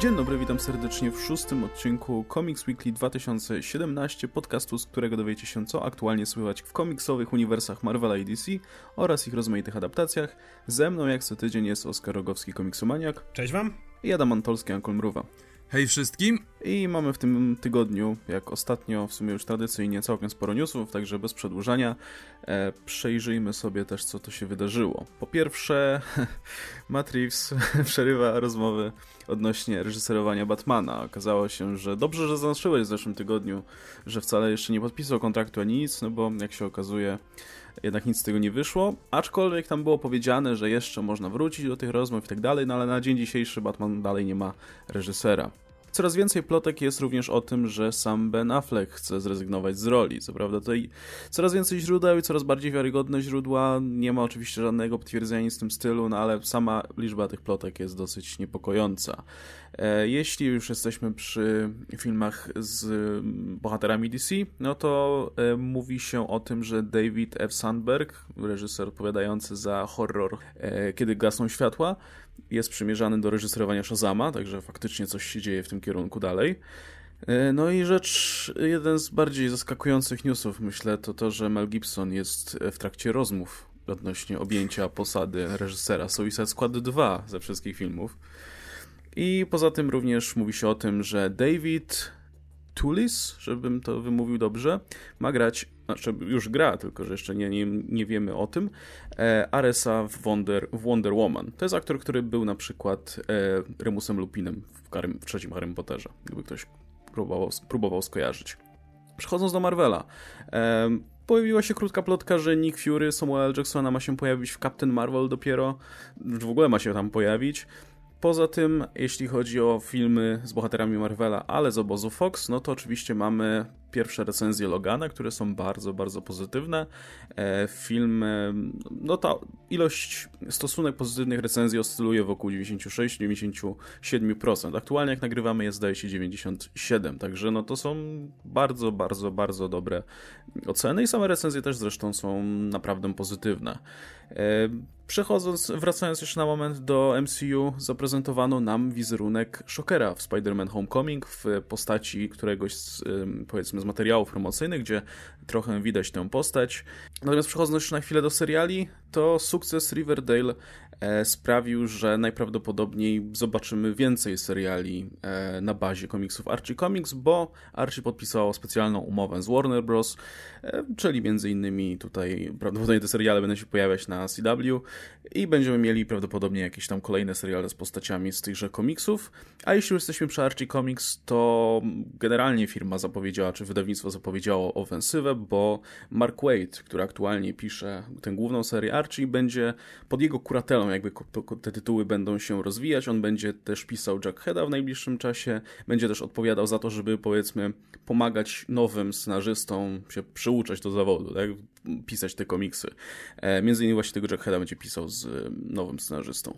Dzień dobry, witam serdecznie w szóstym odcinku Comics Weekly 2017, podcastu, z którego dowiecie się, co aktualnie słychać w komiksowych uniwersach Marvela i DC oraz ich rozmaitych adaptacjach. Ze mną jak co tydzień jest Oskar Rogowski, komiksomaniak. Cześć wam. I Adam Antolski, Ankol Mruwa. Hej wszystkim! I mamy w tym tygodniu, jak ostatnio, w sumie już tradycyjnie całkiem sporo newsów, także bez przedłużania e, przejrzyjmy sobie też, co to się wydarzyło. Po pierwsze, Matt Reeves przerywa rozmowy odnośnie reżyserowania Batmana. Okazało się, że dobrze, że zaznaczyłeś w zeszłym tygodniu, że wcale jeszcze nie podpisał kontraktu ani nic, no bo jak się okazuje, jednak nic z tego nie wyszło, aczkolwiek tam było powiedziane, że jeszcze można wrócić do tych rozmów i tak dalej, no ale na dzień dzisiejszy Batman dalej nie ma reżysera. Coraz więcej plotek jest również o tym, że sam Ben Affleck chce zrezygnować z roli. Co prawda tutaj coraz więcej źródeł i coraz bardziej wiarygodne źródła. Nie ma oczywiście żadnego potwierdzenia z tym stylu, no ale sama liczba tych plotek jest dosyć niepokojąca. E, jeśli już jesteśmy przy filmach z bohaterami DC, no to e, mówi się o tym, że David F. Sandberg, reżyser odpowiadający za horror e, Kiedy gasną światła, jest przymierzany do reżyserowania Shazama, także faktycznie coś się dzieje w tym kierunku dalej. No i rzecz, jeden z bardziej zaskakujących newsów, myślę, to to, że Mel Gibson jest w trakcie rozmów odnośnie objęcia posady reżysera Suicide Squad 2 ze wszystkich filmów. I poza tym również mówi się o tym, że David Tulis, żebym to wymówił dobrze, ma grać, znaczy już gra, tylko że jeszcze nie, nie, nie wiemy o tym, e, Aresa w Wonder, w Wonder Woman. To jest aktor, który był na przykład e, Remusem Lupinem w, Harry, w trzecim Harry Potterze, gdyby ktoś próbował, próbował skojarzyć. Przechodząc do Marvela, e, pojawiła się krótka plotka, że Nick Fury Samuel Jacksona ma się pojawić w Captain Marvel dopiero, w ogóle ma się tam pojawić. Poza tym, jeśli chodzi o filmy z bohaterami Marvela, ale z obozu Fox, no to oczywiście mamy pierwsze recenzje Logana, które są bardzo, bardzo pozytywne. E, film, no ta ilość, stosunek pozytywnych recenzji oscyluje wokół 96-97%. Aktualnie jak nagrywamy jest zdaje się 97, także no to są bardzo, bardzo, bardzo dobre oceny i same recenzje też zresztą są naprawdę pozytywne. Przechodząc, wracając jeszcze na moment do MCU, zaprezentowano nam wizerunek Shockera w Spider-Man Homecoming w postaci któregoś z, powiedzmy, z materiałów promocyjnych, gdzie trochę widać tę postać. Natomiast przechodząc jeszcze na chwilę do seriali, to sukces Riverdale sprawił, że najprawdopodobniej zobaczymy więcej seriali e, na bazie komiksów Archie Comics, bo Archie podpisało specjalną umowę z Warner Bros., e, czyli między innymi tutaj prawdopodobnie te seriale będą się pojawiać na CW i będziemy mieli prawdopodobnie jakieś tam kolejne seriale z postaciami z tychże komiksów. A jeśli już jesteśmy przy Archie Comics, to generalnie firma zapowiedziała, czy wydawnictwo zapowiedziało ofensywę, bo Mark Wade, który aktualnie pisze tę główną serię Archie, będzie pod jego kuratelą, jakby te tytuły będą się rozwijać. On będzie też pisał Jackheada w najbliższym czasie, będzie też odpowiadał za to, żeby powiedzmy pomagać nowym scenarzystom się przyuczać do zawodu, tak? pisać te komiksy. E, między innymi właśnie tego Jackheada będzie pisał z nowym scenarzystą.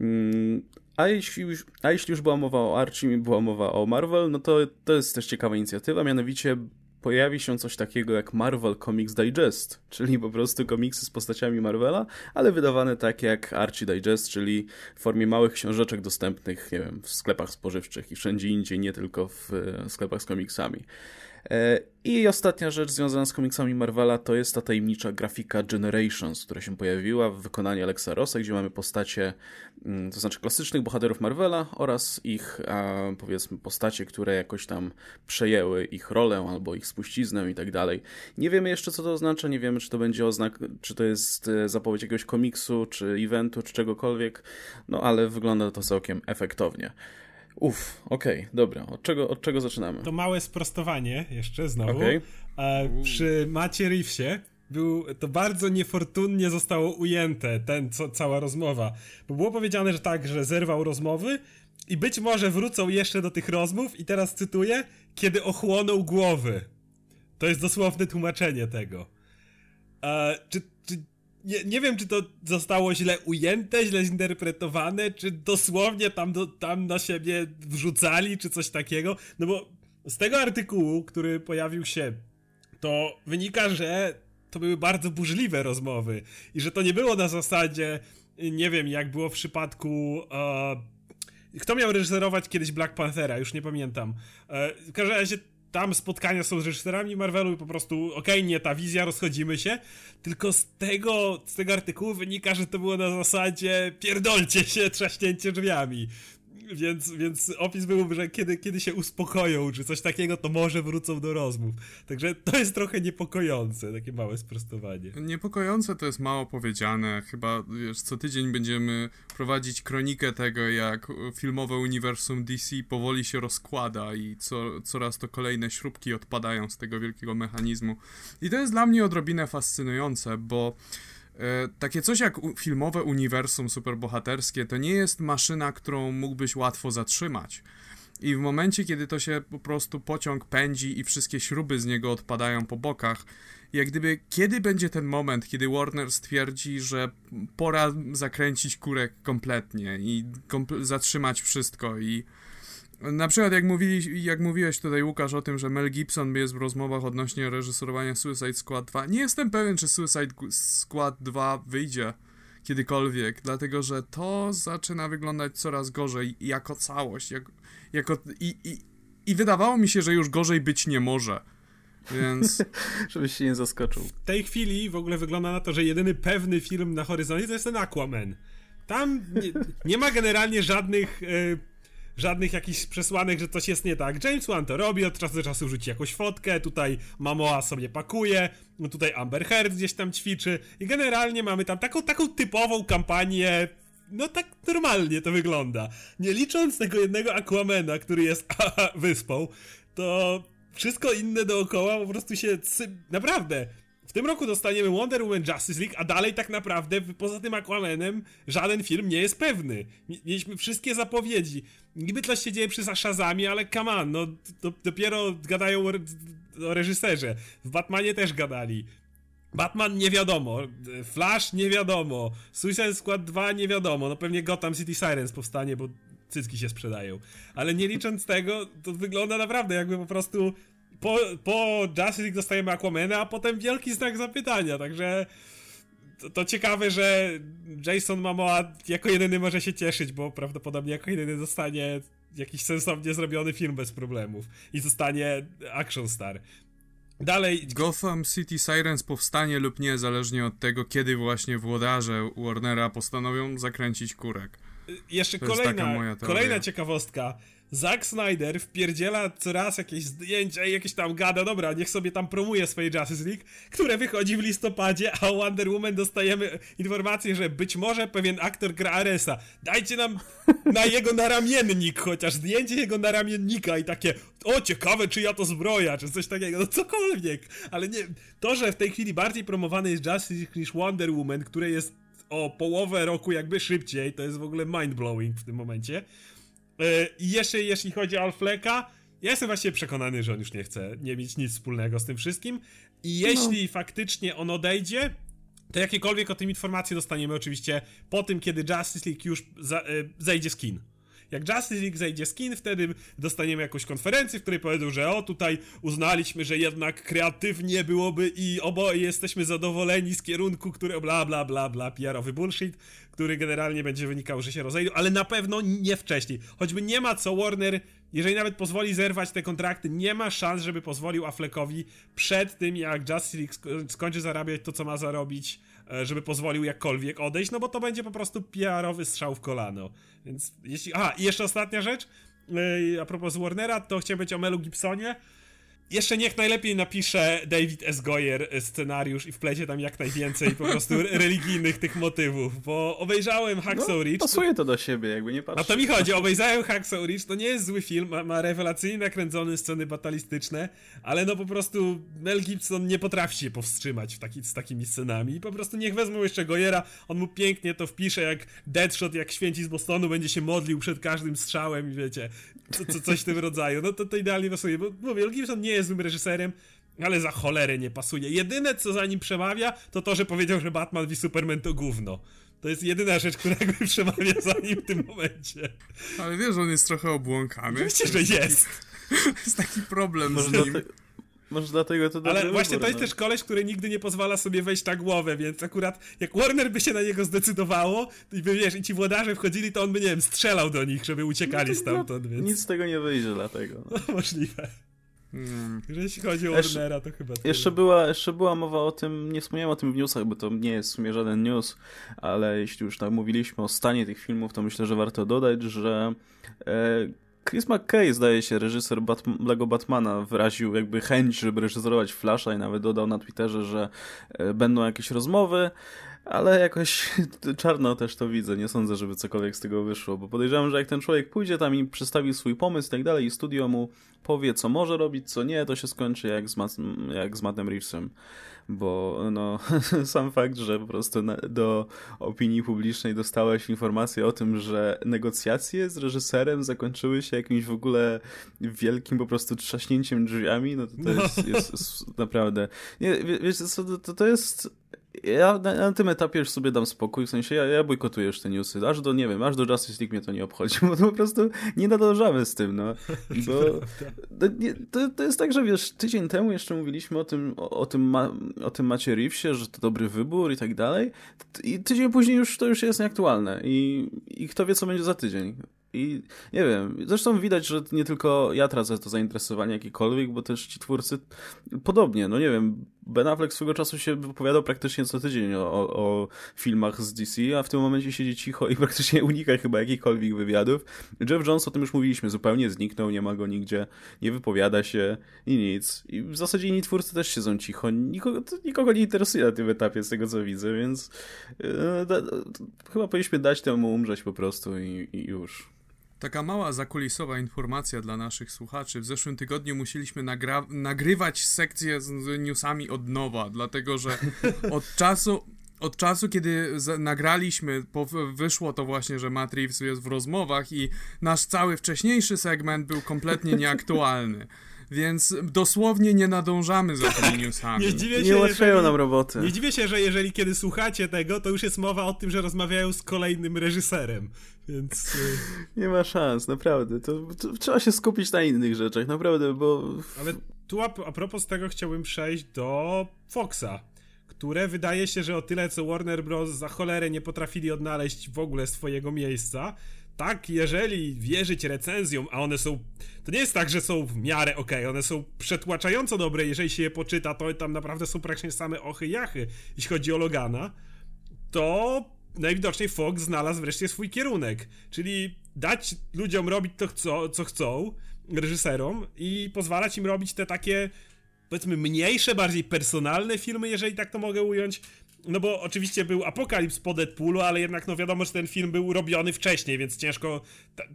Mm, a jeśli, już, a jeśli już była mowa o Archie, była mowa o Marvel, no to to jest też ciekawa inicjatywa, mianowicie pojawi się coś takiego jak Marvel Comics Digest, czyli po prostu komiksy z postaciami Marvela, ale wydawane tak jak Archie Digest, czyli w formie małych książeczek dostępnych, nie wiem, w sklepach spożywczych i wszędzie indziej, nie tylko w sklepach z komiksami. E, I ostatnia rzecz związana z komiksami Marvela to jest ta tajemnicza grafika Generations, która się pojawiła w wykonaniu Alexa Rossa, gdzie mamy postacie, mm, to znaczy klasycznych bohaterów Marvela oraz ich, powiedzmy, postacie, które jakoś tam przejęły ich rolę albo ich spuściznę i tak dalej. Nie wiemy jeszcze, co to oznacza, nie wiemy, czy to będzie oznak, czy to jest e, zapowiedź jakiegoś komiksu, czy eventu, czy czegokolwiek, no ale wygląda to całkiem efektownie. Uff, okej, okay, dobra. Od czego, od czego zaczynamy? To małe sprostowanie jeszcze znowu. Okay. E, przy Macie Reevesie był, to bardzo niefortunnie zostało ujęte, ten, co, cała rozmowa. Bo było powiedziane, że tak, że zerwał rozmowy i być może wrócą jeszcze do tych rozmów i teraz cytuję, kiedy ochłonął głowy. To jest dosłowne tłumaczenie tego. E, czy, czy nie, nie wiem, czy to zostało źle ujęte, źle zinterpretowane, czy dosłownie tam, do, tam na siebie wrzucali, czy coś takiego. No bo z tego artykułu, który pojawił się, to wynika, że to były bardzo burzliwe rozmowy i że to nie było na zasadzie, nie wiem, jak było w przypadku. Uh, Kto miał reżyserować kiedyś Black Panthera? Już nie pamiętam. E, w każdym razie tam spotkania są z reżyserami Marvelu i po prostu okej, okay, nie ta wizja, rozchodzimy się. Tylko z tego, z tego artykułu wynika, że to było na zasadzie pierdolcie się, trzaśnięcie drzwiami więc, więc opis był, że kiedy, kiedy się uspokoją, czy coś takiego, to może wrócą do rozmów. Także to jest trochę niepokojące, takie małe sprostowanie. Niepokojące to jest mało powiedziane. Chyba wiesz, co tydzień będziemy prowadzić kronikę tego, jak filmowe uniwersum DC powoli się rozkłada i co, coraz to kolejne śrubki odpadają z tego wielkiego mechanizmu. I to jest dla mnie odrobinę fascynujące, bo takie coś jak filmowe uniwersum superbohaterskie to nie jest maszyna, którą mógłbyś łatwo zatrzymać. I w momencie, kiedy to się po prostu pociąg pędzi i wszystkie śruby z niego odpadają po bokach, jak gdyby kiedy będzie ten moment, kiedy Warner stwierdzi, że pora zakręcić kurek kompletnie i zatrzymać wszystko i na przykład jak, mówili, jak mówiłeś tutaj Łukasz o tym, że Mel Gibson jest w rozmowach odnośnie reżyserowania Suicide Squad 2, nie jestem pewien, czy Suicide Squad 2 wyjdzie kiedykolwiek, dlatego że to zaczyna wyglądać coraz gorzej jako całość, jak, jako, i, i, i wydawało mi się, że już gorzej być nie może. Więc. Żebyś się nie zaskoczył. W tej chwili w ogóle wygląda na to, że jedyny pewny film na horyzoncie to jest ten Aquaman. Tam nie, nie ma generalnie żadnych. Yy żadnych jakichś przesłanek, że coś jest nie tak. James Wan to robi, od czasu do czasu rzuci jakąś fotkę, tutaj Mamoa sobie pakuje, no tutaj Amber Heard gdzieś tam ćwiczy. I generalnie mamy tam taką, taką typową kampanię. No tak normalnie to wygląda. Nie licząc tego jednego Aquamana, który jest wyspą, to wszystko inne dookoła po prostu się... Naprawdę, w tym roku dostaniemy Wonder Woman Justice League, a dalej tak naprawdę poza tym Aquamanem żaden film nie jest pewny. Mieliśmy wszystkie zapowiedzi. Niby coś się dzieje przy Shazamie, ale come on, no to, dopiero gadają o, o reżyserze. W Batmanie też gadali. Batman nie wiadomo, Flash nie wiadomo, Suicide Squad 2 nie wiadomo, no pewnie Gotham City Sirens powstanie, bo cycki się sprzedają. Ale nie licząc tego, to wygląda naprawdę jakby po prostu po, po Justice League dostajemy Aquamana, a potem wielki znak zapytania, także to, to, ciekawe, że Jason Momoa jako jedyny może się cieszyć, bo prawdopodobnie jako jedyny dostanie jakiś sensownie zrobiony film bez problemów i zostanie action star. Dalej. Gotham City Sirens powstanie lub nie, zależnie od tego, kiedy właśnie włodarze Warnera postanowią zakręcić kurek. Jeszcze kolejna, kolejna ciekawostka. Zack Snyder wpierdziela coraz jakieś zdjęcia i jakieś tam gada, dobra, niech sobie tam promuje swoje Justice League, które wychodzi w listopadzie, a Wonder Woman dostajemy informację, że być może pewien aktor gra Aresa. Dajcie nam na jego naramiennik chociaż, zdjęcie jego naramiennika i takie, o ciekawe, czy ja to zbroja, czy coś takiego, no cokolwiek. Ale nie, to, że w tej chwili bardziej promowany jest Justice League niż Wonder Woman, które jest o połowę roku jakby szybciej, to jest w ogóle mind-blowing w tym momencie. E, I jeszcze jeśli chodzi o Alfleka, ja jestem właściwie przekonany, że on już nie chce nie mieć nic wspólnego z tym wszystkim. I jeśli no. faktycznie on odejdzie, to jakiekolwiek o tym informacje dostaniemy oczywiście po tym, kiedy Justice League już za, y, zejdzie z kin. Jak Justice League zejdzie skin, wtedy dostaniemy jakąś konferencję, w której powiedzą, że o, tutaj uznaliśmy, że jednak kreatywnie byłoby i oboje jesteśmy zadowoleni z kierunku, który bla bla bla bla, PR-owy bullshit, który generalnie będzie wynikał, że się rozejdą, ale na pewno nie wcześniej. Choćby nie ma co Warner, jeżeli nawet pozwoli zerwać te kontrakty, nie ma szans, żeby pozwolił Affleckowi przed tym, jak Justice League skończy zarabiać to, co ma zarobić, żeby pozwolił jakkolwiek odejść, no bo to będzie po prostu PR-owy strzał w kolano. Więc jeśli... Aha, i jeszcze ostatnia rzecz, e, a propos Warnera, to chciałem powiedzieć o Melu Gibsonie, jeszcze niech najlepiej napisze David S. Goyer scenariusz i wplecie tam jak najwięcej po prostu religijnych tych motywów, bo obejrzałem Hacksaw no, Ridge. Pasuje to do siebie, jakby nie patrzę. A to mi chodzi, obejrzałem Hacksaw Ridge, to nie jest zły film, ma, ma rewelacyjnie nakręcone sceny batalistyczne, ale no po prostu Mel Gibson nie potrafi się powstrzymać w taki, z takimi scenami i po prostu niech wezmą jeszcze Goyera, on mu pięknie to wpisze, jak Deadshot, jak święci z Bostonu będzie się modlił przed każdym strzałem i wiecie, co, co, coś w tym rodzaju. No to, to idealnie pasuje, bo mówię, Mel Gibson nie jest złym reżyserem, ale za cholerę nie pasuje. Jedyne, co za nim przemawia, to to, że powiedział, że Batman v Superman to gówno. To jest jedyna rzecz, która jakby przemawia za nim w tym momencie. Ale wiesz, on jest trochę obłąkany. Oczywiście, że jest. To jest taki problem może z nim. Może dlatego to Ale właśnie wybór, to jest no. też koleś, który nigdy nie pozwala sobie wejść na głowę, więc akurat jak Warner by się na niego zdecydowało i by, wiesz, i ci włodarze wchodzili, to on by, nie wiem, strzelał do nich, żeby uciekali no stamtąd, więc... Nic z tego nie wyjdzie dlatego. No. możliwe. Hmm. Jeśli chodzi o Warnera, to chyba. Jeszcze była, jeszcze była mowa o tym, nie wspomniałem o tym w newsach, bo to nie jest w sumie żaden news, ale jeśli już tak mówiliśmy o stanie tych filmów, to myślę, że warto dodać, że e, Chris McKay, zdaje się, reżyser Bat Lego Batmana, wyraził jakby chęć, żeby reżyserować Flasha i nawet dodał na Twitterze, że e, będą jakieś rozmowy ale jakoś czarno też to widzę. Nie sądzę, żeby cokolwiek z tego wyszło, bo podejrzewam, że jak ten człowiek pójdzie tam i przedstawi swój pomysł i tak dalej, i studio mu powie, co może robić, co nie, to się skończy jak z, Matt, jak z Mattem Reevesem. Bo no, sam fakt, że po prostu na, do opinii publicznej dostałeś informację o tym, że negocjacje z reżyserem zakończyły się jakimś w ogóle wielkim po prostu trzaśnięciem drzwiami, no to, to no. jest, jest, jest, naprawdę... Nie, co, to, to jest ja na, na, tym etapie już sobie dam spokój, w sensie ja, ja bojkotuję już te newsy, aż do, nie wiem, aż do Justice League mnie to nie obchodzi, bo to po prostu nie nadążamy z tym, no. Bo to, to, to, jest tak, że wiesz, tydzień temu jeszcze mówiliśmy o tym, o, o tym, ma, o tym Macie Reevesie, że to dobry wybór i tak dalej i tydzień później już to już jest nieaktualne i, i kto wie, co będzie za tydzień. I nie wiem, zresztą widać, że nie tylko ja tracę to zainteresowanie jakiekolwiek, bo też ci twórcy podobnie, no nie wiem, Ben Affleck swego czasu się wypowiadał praktycznie co tydzień o, o, filmach z DC, a w tym momencie siedzi cicho i praktycznie unika chyba jakichkolwiek wywiadów. Jeff Jones, o tym już mówiliśmy, zupełnie zniknął, nie ma go nigdzie, nie wypowiada się i nic. I w zasadzie inni twórcy też siedzą cicho, nikogo, nikogo nie interesuje na tym etapie z tego co widzę, więc yy, da, chyba powinniśmy dać temu umrzeć po prostu i, i już. Taka mała zakulisowa informacja dla naszych słuchaczy. W zeszłym tygodniu musieliśmy nagrywać sekcję z newsami od nowa, dlatego że od czasu, od czasu, kiedy nagraliśmy, wyszło to właśnie, że Matt Reeves jest w rozmowach i nasz cały wcześniejszy segment był kompletnie nieaktualny więc dosłownie nie nadążamy za tymi newsami. Nie, dziwię się, nie ułatwiają nam roboty. Nie dziwię się, że jeżeli kiedy słuchacie tego, to już jest mowa o tym, że rozmawiają z kolejnym reżyserem, więc... Y, nie ma szans, naprawdę. To, to trzeba się skupić na innych rzeczach, naprawdę, bo... Ale tu a, a propos tego chciałbym przejść do Foxa które wydaje się, że o tyle co Warner Bros. za cholerę nie potrafili odnaleźć w ogóle swojego miejsca, tak, jeżeli wierzyć recenzjom, a one są. To nie jest tak, że są w miarę ok, one są przetłaczająco dobre, jeżeli się je poczyta, to tam naprawdę są praktycznie same ochy jachy, jeśli chodzi o Logana, to najwidoczniej Fox znalazł wreszcie swój kierunek, czyli dać ludziom robić to, co, co chcą, reżyserom, i pozwalać im robić te takie powiedzmy mniejsze, bardziej personalne filmy, jeżeli tak to mogę ująć, no bo oczywiście był Apokalips po Deadpoolu, ale jednak no wiadomo, że ten film był robiony wcześniej, więc ciężko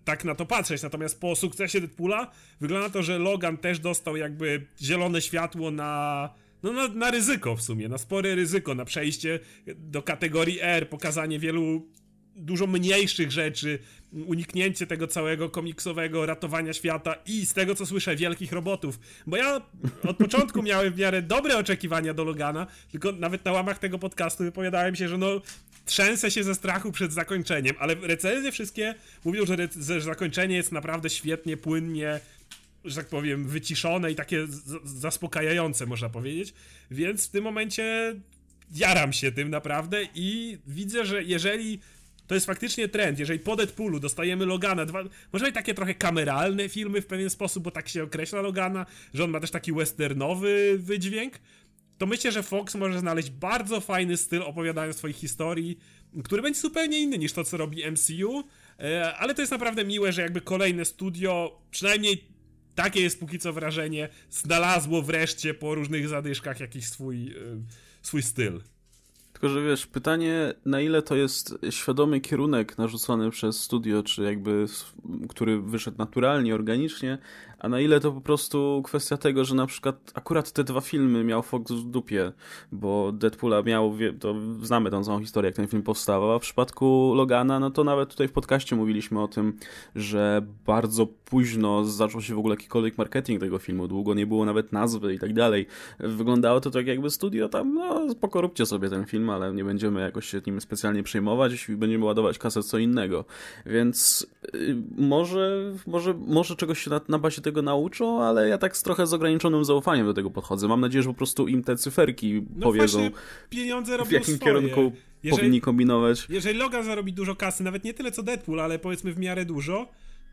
tak na to patrzeć. Natomiast po sukcesie Deadpoola wygląda to, że Logan też dostał jakby zielone światło na no na, na ryzyko w sumie, na spore ryzyko, na przejście do kategorii R, pokazanie wielu dużo mniejszych rzeczy, uniknięcie tego całego komiksowego ratowania świata i z tego co słyszę, wielkich robotów. Bo ja od początku miałem w miarę dobre oczekiwania do Logana, tylko nawet na łamach tego podcastu wypowiadałem się, że no trzęsę się ze strachu przed zakończeniem, ale recenzje wszystkie mówią, że, że zakończenie jest naprawdę świetnie, płynnie że tak powiem, wyciszone i takie zaspokajające, można powiedzieć. Więc w tym momencie jaram się tym naprawdę i widzę, że jeżeli to jest faktycznie trend. Jeżeli po Deadpoolu dostajemy Logana, dwa, może takie trochę kameralne filmy w pewien sposób, bo tak się określa Logana, że on ma też taki westernowy wydźwięk, to myślę, że Fox może znaleźć bardzo fajny styl opowiadania swoich historii, który będzie zupełnie inny niż to, co robi MCU, e, ale to jest naprawdę miłe, że jakby kolejne studio, przynajmniej takie jest póki co wrażenie, znalazło wreszcie po różnych zadyszkach jakiś swój, e, swój styl. Tylko, że wiesz, pytanie, na ile to jest świadomy kierunek narzucony przez studio, czy jakby, który wyszedł naturalnie, organicznie, a na ile to po prostu kwestia tego, że na przykład akurat te dwa filmy miał Fox w dupie, bo Deadpoola miał, to znamy tą całą historię, jak ten film powstawał, a w przypadku Logana, no to nawet tutaj w podcaście mówiliśmy o tym, że bardzo późno zaczął się w ogóle jakikolwiek marketing tego filmu, długo nie było nawet nazwy i tak dalej. Wyglądało to tak jakby studio tam, no spoko, róbcie sobie ten film, ale nie będziemy jakoś się nim specjalnie przejmować i będziemy ładować kasę co innego. Więc y, może, może, może czegoś się na, na bazie tego nauczą, ale ja tak z trochę z ograniczonym zaufaniem do tego podchodzę. Mam nadzieję, że po prostu im te cyferki no powiedzą, pieniądze robią w jakim swoje. kierunku jeżeli, powinni kombinować. Jeżeli Logan zarobi dużo kasy, nawet nie tyle co Deadpool, ale powiedzmy w miarę dużo,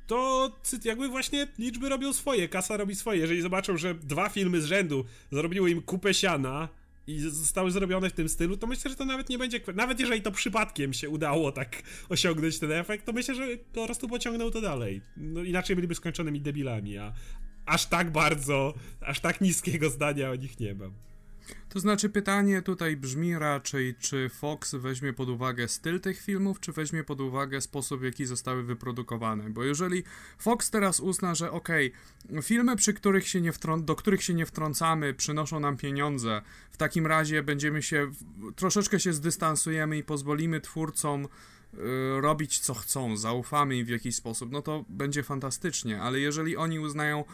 to jakby właśnie liczby robią swoje, kasa robi swoje. Jeżeli zobaczą, że dwa filmy z rzędu zrobiły im kupę siana i zostały zrobione w tym stylu, to myślę, że to nawet nie będzie. Nawet jeżeli to przypadkiem się udało tak osiągnąć ten efekt, to myślę, że po prostu pociągnął to dalej. No, inaczej byliby skończonymi debilami, a aż tak bardzo, aż tak niskiego zdania o nich nie mam. To znaczy pytanie tutaj brzmi raczej, czy Fox weźmie pod uwagę styl tych filmów, czy weźmie pod uwagę sposób, w jaki zostały wyprodukowane. Bo jeżeli Fox teraz uzna, że okej, okay, filmy, przy których się nie do których się nie wtrącamy, przynoszą nam pieniądze, w takim razie będziemy się, troszeczkę się zdystansujemy i pozwolimy twórcom y, robić co chcą, zaufamy im w jakiś sposób, no to będzie fantastycznie, ale jeżeli oni uznają,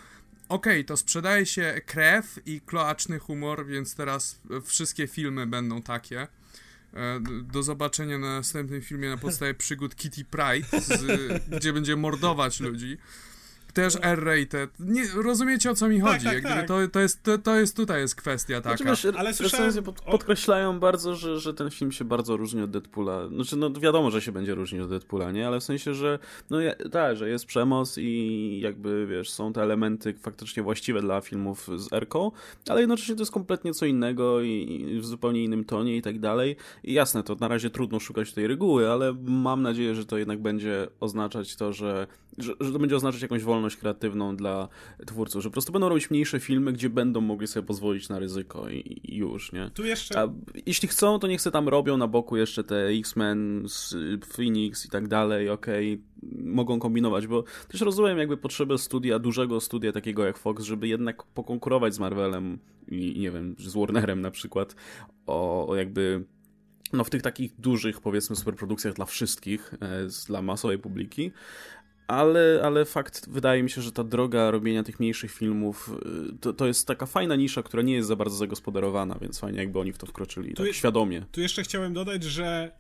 okej, okay, to sprzedaje się krew i kloaczny humor, więc teraz wszystkie filmy będą takie. E, do zobaczenia na następnym filmie na podstawie przygód Kitty Pride, z, gdzie będzie mordować ludzi też R-rated. Nie, rozumiecie o co mi tak, chodzi? Tak, tak. To, to, jest, to, to jest tutaj jest kwestia taka. Znaczy, wiesz, ale recenzje pod, podkreślają bardzo, że, że ten film się bardzo różni od Deadpoola. Znaczy, no wiadomo, że się będzie różnić od Deadpoola, nie? Ale w sensie, że no tak, że jest przemoc i jakby, wiesz, są te elementy faktycznie właściwe dla filmów z Erką, ale jednocześnie to jest kompletnie co innego i, i w zupełnie innym tonie i tak dalej. I jasne, to na razie trudno szukać tej reguły, ale mam nadzieję, że to jednak będzie oznaczać to, że, że, że to będzie oznaczać jakąś wolność wolność kreatywną dla twórców, że po prostu będą robić mniejsze filmy, gdzie będą mogli sobie pozwolić na ryzyko i, i już, nie? Tu jeszcze... A jeśli chcą, to niech se tam robią na boku jeszcze te X-Men, Phoenix i tak dalej, okej, okay. mogą kombinować, bo też rozumiem jakby potrzebę studia, dużego studia takiego jak Fox, żeby jednak pokonkurować z Marvelem i nie wiem, z Warnerem na przykład o, o jakby no w tych takich dużych, powiedzmy, superprodukcjach dla wszystkich, e, dla masowej publiki, ale, ale fakt, wydaje mi się, że ta droga robienia tych mniejszych filmów y, to, to jest taka fajna nisza, która nie jest za bardzo zagospodarowana, więc fajnie jakby oni w to wkroczyli, tu tak je, świadomie. Tu jeszcze chciałem dodać, że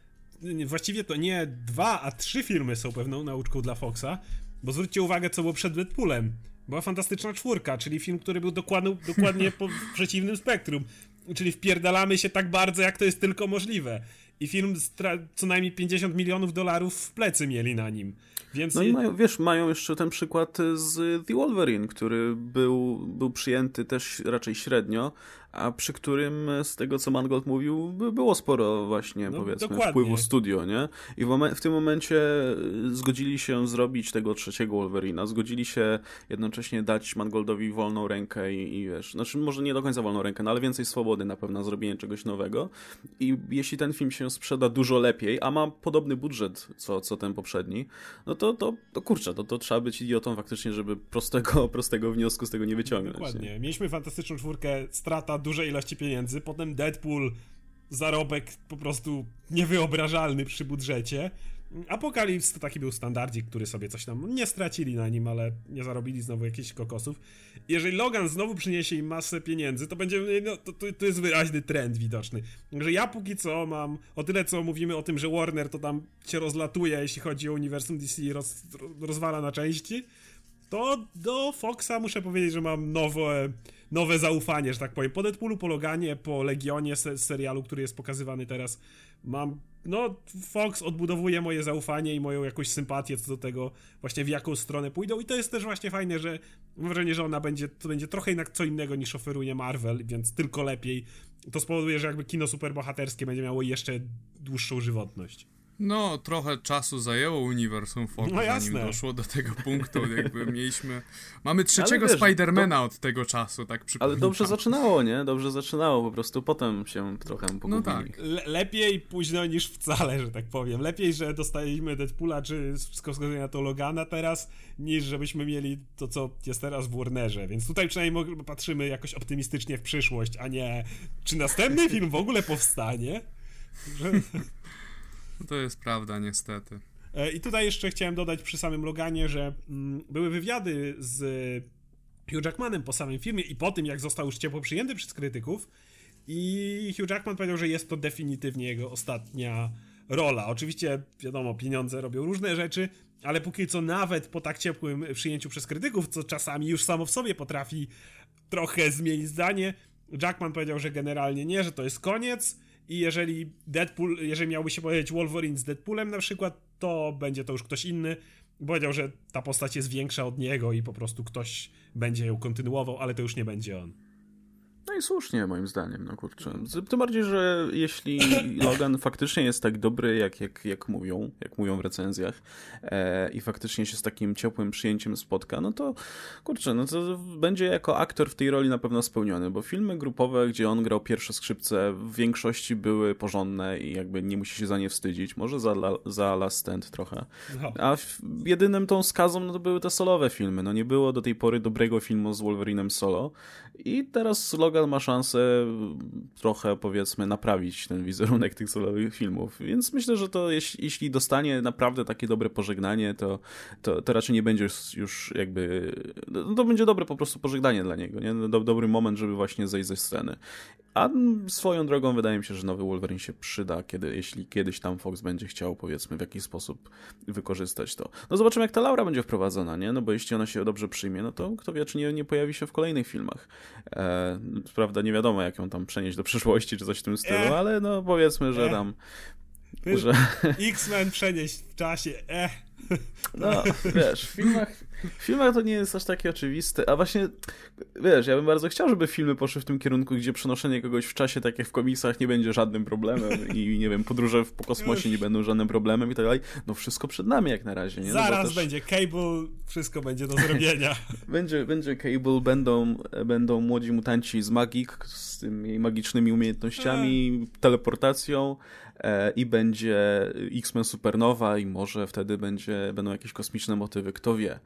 właściwie to nie dwa, a trzy filmy są pewną nauczką dla Foxa, bo zwróćcie uwagę, co było przed Deadpoolem. Była fantastyczna czwórka, czyli film, który był dokładnie, dokładnie po przeciwnym spektrum. Czyli wpierdalamy się tak bardzo, jak to jest tylko możliwe. I film co najmniej 50 milionów dolarów w plecy mieli na nim. Więc no i mają, wiesz, mają jeszcze ten przykład z The Wolverine, który był, był przyjęty też raczej średnio, a przy którym z tego, co Mangold mówił, było sporo właśnie, no, powiedzmy, dokładnie. wpływu studio, nie? I w, momen- w, tym momencie y, zgodzili się zrobić tego trzeciego Wolverina, zgodzili się jednocześnie dać Mangoldowi wolną rękę i, i wiesz, znaczy może nie do końca wolną rękę, no ale więcej swobody na pewno zrobienie czegoś nowego i jeśli ten film się sprzeda dużo lepiej, a ma podobny budżet co, co ten poprzedni, no to, to, to kurczę, to, to trzeba być idiotą faktycznie, żeby prostego, prostego wniosku z tego nie wyciągnąć. Dokładnie. Nie? Mieliśmy fantastyczną czwórkę, strata dużej ilości pieniędzy, potem Deadpool, zarobek po prostu niewyobrażalny przy budżecie. Apokalips to taki był standardzik, który sobie coś tam nie stracili na nim, ale nie zarobili znowu jakichś kokosów. Jeżeli Logan znowu przyniesie im masę pieniędzy, to będzie, no, to, to, to jest wyraźny trend widoczny. Że ja póki co mam, o tyle co mówimy o tym, że Warner to tam się rozlatuje, jeśli chodzi o uniwersum DC, roz, rozwala na części, to do Foxa muszę powiedzieć, że mam nowe, nowe zaufanie, że tak powiem. Po Deadpoolu, po Loganie, po Legionie se serialu, który jest pokazywany teraz, mam, no Fox odbudowuje moje zaufanie i moją jakąś sympatię co do tego właśnie w jaką stronę pójdą i to jest też właśnie fajne, że mam wrażenie, że ona będzie, to będzie trochę jednak co innego niż oferuje Marvel, więc tylko lepiej. To spowoduje, że jakby kino superbohaterskie będzie miało jeszcze dłuższą żywotność. No, trochę czasu zajęło uniwersum Fox, no, zanim doszło do tego punktu, jakby mieliśmy... Mamy trzeciego wiesz, Spidermana do... od tego czasu, tak przypominam. Ale dobrze zaczynało, nie? Dobrze zaczynało, po prostu potem się trochę pogubili. No tak. Le lepiej późno niż wcale, że tak powiem. Lepiej, że dostaliśmy Deadpoola, czy wszystko wskazuje na to Logana teraz, niż żebyśmy mieli to, co jest teraz w Warnerze, więc tutaj przynajmniej patrzymy jakoś optymistycznie w przyszłość, a nie czy następny film w ogóle powstanie? Że... To jest prawda, niestety. E, I tutaj jeszcze chciałem dodać przy samym Loganie, że mm, były wywiady z Hugh Jackmanem po samym filmie i po tym, jak został już ciepło przyjęty przez krytyków. I Hugh Jackman powiedział, że jest to definitywnie jego ostatnia rola. Oczywiście, wiadomo, pieniądze robią różne rzeczy, ale póki co nawet po tak ciepłym przyjęciu przez krytyków, co czasami już samo w sobie potrafi trochę zmienić zdanie, Jackman powiedział, że generalnie nie, że to jest koniec i jeżeli Deadpool, jeżeli miałby się powiedzieć Wolverine z Deadpoolem na przykład, to będzie to już ktoś inny. Powiedział, że ta postać jest większa od niego i po prostu ktoś będzie ją kontynuował, ale to już nie będzie on. No i słusznie, moim zdaniem, no kurczę. Tym bardziej, że jeśli Logan faktycznie jest tak dobry, jak, jak, jak mówią, jak mówią w recenzjach e, i faktycznie się z takim ciepłym przyjęciem spotka, no to kurczę, no to będzie jako aktor w tej roli na pewno spełniony, bo filmy grupowe, gdzie on grał pierwsze skrzypce, w większości były porządne i jakby nie musi się za nie wstydzić. Może za, za Last Stand trochę. No. A jedynym tą skazą no to były te solowe filmy. No nie było do tej pory dobrego filmu z Wolverinem solo i teraz Logan ma szansę trochę, powiedzmy, naprawić ten wizerunek tych solowych filmów. Więc myślę, że to jeśli, dostanie naprawdę takie dobre pożegnanie, to, to, to raczej nie będzie już, jakby. No to będzie dobre po prostu pożegnanie dla niego, nie? Do, dobry moment, żeby właśnie zejść ze sceny. A swoją drogą wydaje mi się, że nowy Wolverine się przyda, kiedy, jeśli kiedyś tam Fox będzie chciał, powiedzmy, w jakiś sposób wykorzystać to. No zobaczymy, jak ta Laura będzie wprowadzona, nie? No bo jeśli ona się dobrze przyjmie, no to kto wie, czy nie, nie pojawi się w kolejnych filmach. E, prawda, nie wiadomo, jak ją tam przenieść do przyszłości, czy coś w tym stylu, e. ale no powiedzmy, że e. tam... Że... X-Men przenieść w czasie, eh. No, wiesz, w filmach, w filmach to nie jest aż takie oczywiste, a właśnie, wiesz, ja bym bardzo chciał, żeby filmy poszły w tym kierunku, gdzie przenoszenie kogoś w czasie, tak jak w komiksach, nie będzie żadnym problemem i, nie wiem, podróże po kosmosie nie będą żadnym problemem i tak dalej. No wszystko przed nami jak na razie, nie? No Zaraz też... będzie Cable, wszystko będzie do zrobienia. będzie, będzie Cable, będą, będą młodzi mutanci z Magik, z tymi magicznymi umiejętnościami, teleportacją, E, i będzie X-Men Supernowa i może wtedy będzie, będą jakieś kosmiczne motywy, kto wie.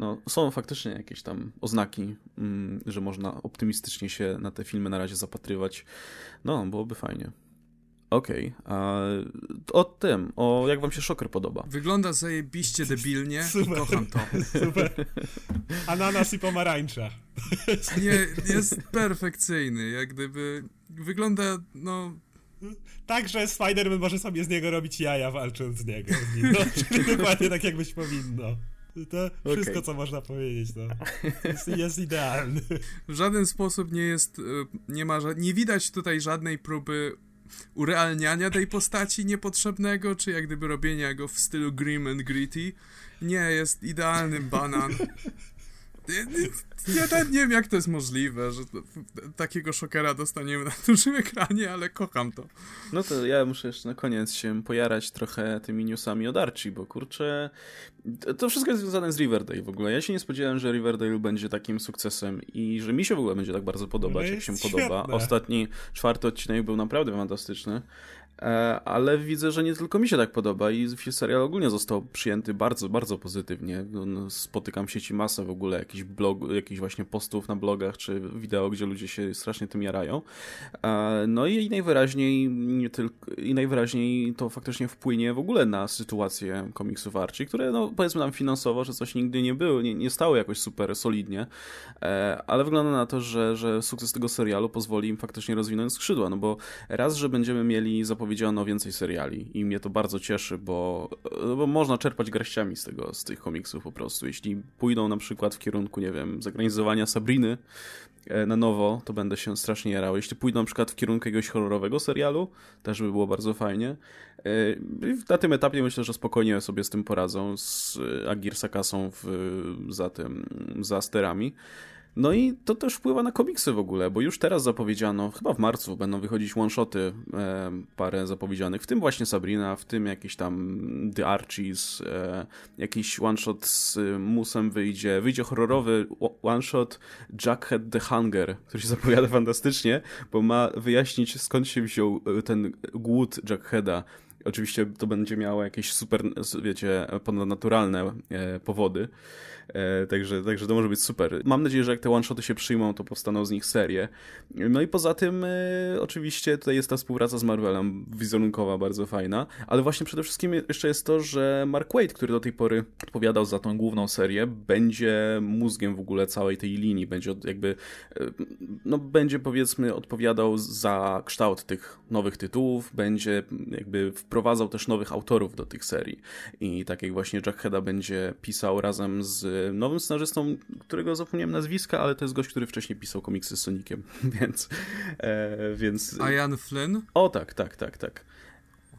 No, są faktycznie jakieś tam oznaki, mm, że można optymistycznie się na te filmy na razie zapatrywać. No, byłoby fajnie. Okej, okay. o tym, o jak wam się Szoker podoba? Wygląda zajebiście debilnie Super. kocham to. Super. Ananas i pomarańcza. Nie, jest perfekcyjny, jak gdyby wygląda, no tak, że Spider-Man może sobie z niego robić jaja walcząc z niego. Z nim. No, czyli dokładnie tak, jakbyś powinno. To wszystko, okay. co można powiedzieć, no. jest, jest idealny. W żaden sposób nie jest, e, nie ma, nie widać tutaj żadnej próby urealniania tej postaci niepotrzebnego, czy jak gdyby robienia go w stylu grim and gritty. Nie, jest idealnym banan. Ja nie wiem, jak to jest możliwe, że takiego szokera dostaniemy na dużym ekranie, ale kocham to. No to ja muszę jeszcze na koniec się pojarać trochę tymi newsami od Archie, bo kurczę, to wszystko jest związane z Riverdale w ogóle. Ja się nie spodziewałem, że Riverdale będzie takim sukcesem i że mi się w ogóle będzie tak bardzo podobać, no jak się świetne. podoba. Ostatni, czwarty odcinek był naprawdę fantastyczny. E, ale widzę, że nie tylko mi się tak podoba i serial ogólnie został przyjęty bardzo, bardzo pozytywnie. No, spotykam w sieci masę w ogóle jakichś blog, jakichś właśnie postów na blogach czy wideo, gdzie ludzie się strasznie tym jarają. E, no i najwyraźniej nie tylko, i najwyraźniej to faktycznie wpłynie w ogóle na sytuację komiksów Archie, które no powiedzmy nam finansowo, że coś nigdy nie było, nie, nie stało jakoś super solidnie, e, ale wygląda na to, że, że sukces tego serialu pozwoli im faktycznie rozwinąć skrzydła, no bo raz, że będziemy mieli zapowiedź zapowiedziano więcej seriali i mnie to bardzo cieszy, bo, bo można czerpać garściami z tego, z tych komiksów po prostu. Jeśli pójdą na przykład w kierunku, nie wiem, zagranizowania Sabriny e, na nowo, to będę się strasznie jarał. Jeśli pójdą na przykład w kierunku jakiegoś horrorowego serialu, też by było bardzo fajnie. E, na tym etapie myślę, że spokojnie sobie z tym poradzą, z Agir Sakasą w, za tym, za sterami. No i to też wpływa na komiksy w ogóle, bo już teraz zapowiedziano, chyba w marcu będą wychodzić one-shoty, e, parę zapowiedzianych, w tym właśnie Sabrina, w tym jakiś tam The Archies, e, jakiś one-shot z Musem wyjdzie, wyjdzie horrorowy one-shot Jackhead the Hunger, który się zapowiada fantastycznie, bo ma wyjaśnić skąd się wziął e, ten głód Jackheada Oczywiście to będzie miało jakieś super, wiecie, ponadnaturalne e, powody. E, także, także to może być super. Mam nadzieję, że jak te one-shoty się przyjmą, to powstaną z nich serie. No i poza tym, e, oczywiście, tutaj jest ta współpraca z Marvelem, wizerunkowa, bardzo fajna, ale właśnie przede wszystkim jeszcze jest to, że Mark Waid, który do tej pory odpowiadał za tą główną serię, będzie mózgiem w ogóle całej tej linii, będzie jakby, e, no będzie powiedzmy odpowiadał za kształt tych nowych tytułów, będzie jakby wprowadzał też nowych autorów do tych serii. I tak jak właśnie Jack Hedda będzie pisał razem z nowym scenarzystą, którego zapomniałem nazwiska, ale to jest gość, który wcześniej pisał komiksy z Soniciem, więc... E, więc... Ian Flynn? O tak, tak, tak, tak.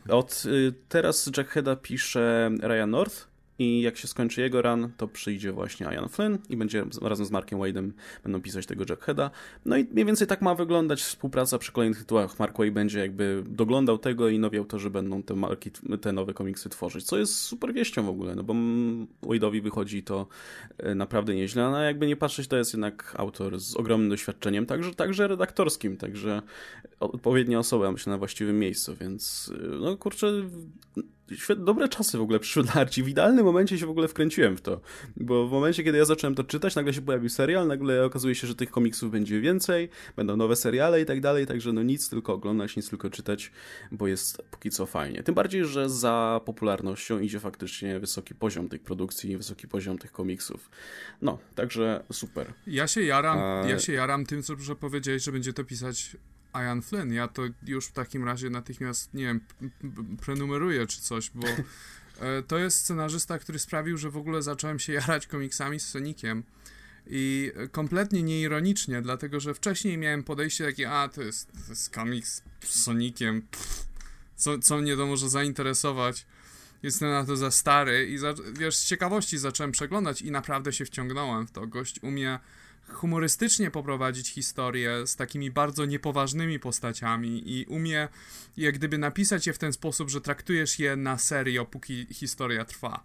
Od y, teraz Jack Hedda pisze Ryan North, i jak się skończy jego run, to przyjdzie właśnie Ian Flynn i będzie razem z Markiem Wade'em będą pisać tego Jackheada. No i mniej więcej tak ma wyglądać współpraca przy kolejnych tytułach. Mark Wade będzie jakby doglądał tego i nowi autorzy będą te, marki, te nowe komiksy tworzyć, co jest super wieścią w ogóle, no bo Wade'owi wychodzi to e, naprawdę nieźle, a jakby nie patrzeć, to jest jednak autor z ogromnym doświadczeniem, także, także redaktorskim, także odpowiednia osoba, myślę, na właściwym miejscu, więc e, no kurczę, dobre czasy w ogóle przyszły dla Archie. W idealnym momencie się w ogóle wkręciłem w to, bo w momencie, kiedy ja zacząłem to czytać, nagle się pojawił serial, nagle okazuje się, że tych komiksów będzie więcej, będą nowe seriale i tak dalej, także no nic tylko oglądać, nic tylko czytać, bo jest póki co fajnie. Tym bardziej, że za popularnością idzie faktycznie wysoki poziom tych produkcji, wysoki poziom tych komiksów. No, także super. Ja się jaram, A... ja się jaram tym, co powiedziałeś, że będzie to pisać Ian Flynn. Ja to już w takim razie natychmiast, nie wiem, prenumeruję czy coś, bo e, to jest scenarzysta, który sprawił, że w ogóle zacząłem się jarać komiksami z Soniciem. I kompletnie nieironicznie, dlatego że wcześniej miałem podejście takie, a to jest, to jest komiks z Soniciem, Pff, co, co mnie to może zainteresować. Jestem na to za stary i za, wiesz, z ciekawości zacząłem przeglądać i naprawdę się wciągnąłem w to. Gość umie humorystycznie poprowadzić historię z takimi bardzo niepoważnymi postaciami i umie jak gdyby napisać je w ten sposób, że traktujesz je na serio, póki historia trwa.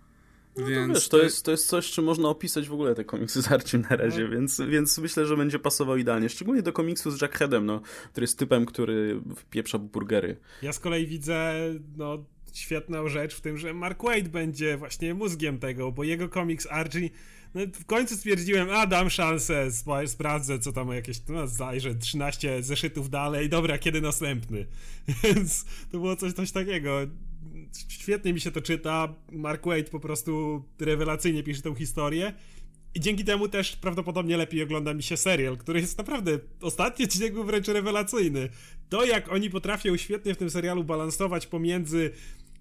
No Więc to, wiesz, to, jest, to jest coś, czym można opisać w ogóle te komiksy z Archim na razie, no. więc, więc myślę, że będzie pasował idealnie. Szczególnie do komiksu z Jackheadem, no, który jest typem, który wpieprza burgery. Ja z kolei widzę no, świetną rzecz w tym, że Mark Wade będzie właśnie mózgiem tego, bo jego komiks Archie no, w końcu stwierdziłem, a dam szansę, sprawdzę co tam jakieś, no zajrzę 13 zeszytów dalej, dobra, kiedy następny. Więc to było coś, coś takiego. Świetnie mi się to czyta. Mark Wade po prostu rewelacyjnie pisze tę historię. I dzięki temu też prawdopodobnie lepiej ogląda mi się serial, który jest naprawdę. Ostatni odcinek był wręcz rewelacyjny. To, jak oni potrafią świetnie w tym serialu balansować pomiędzy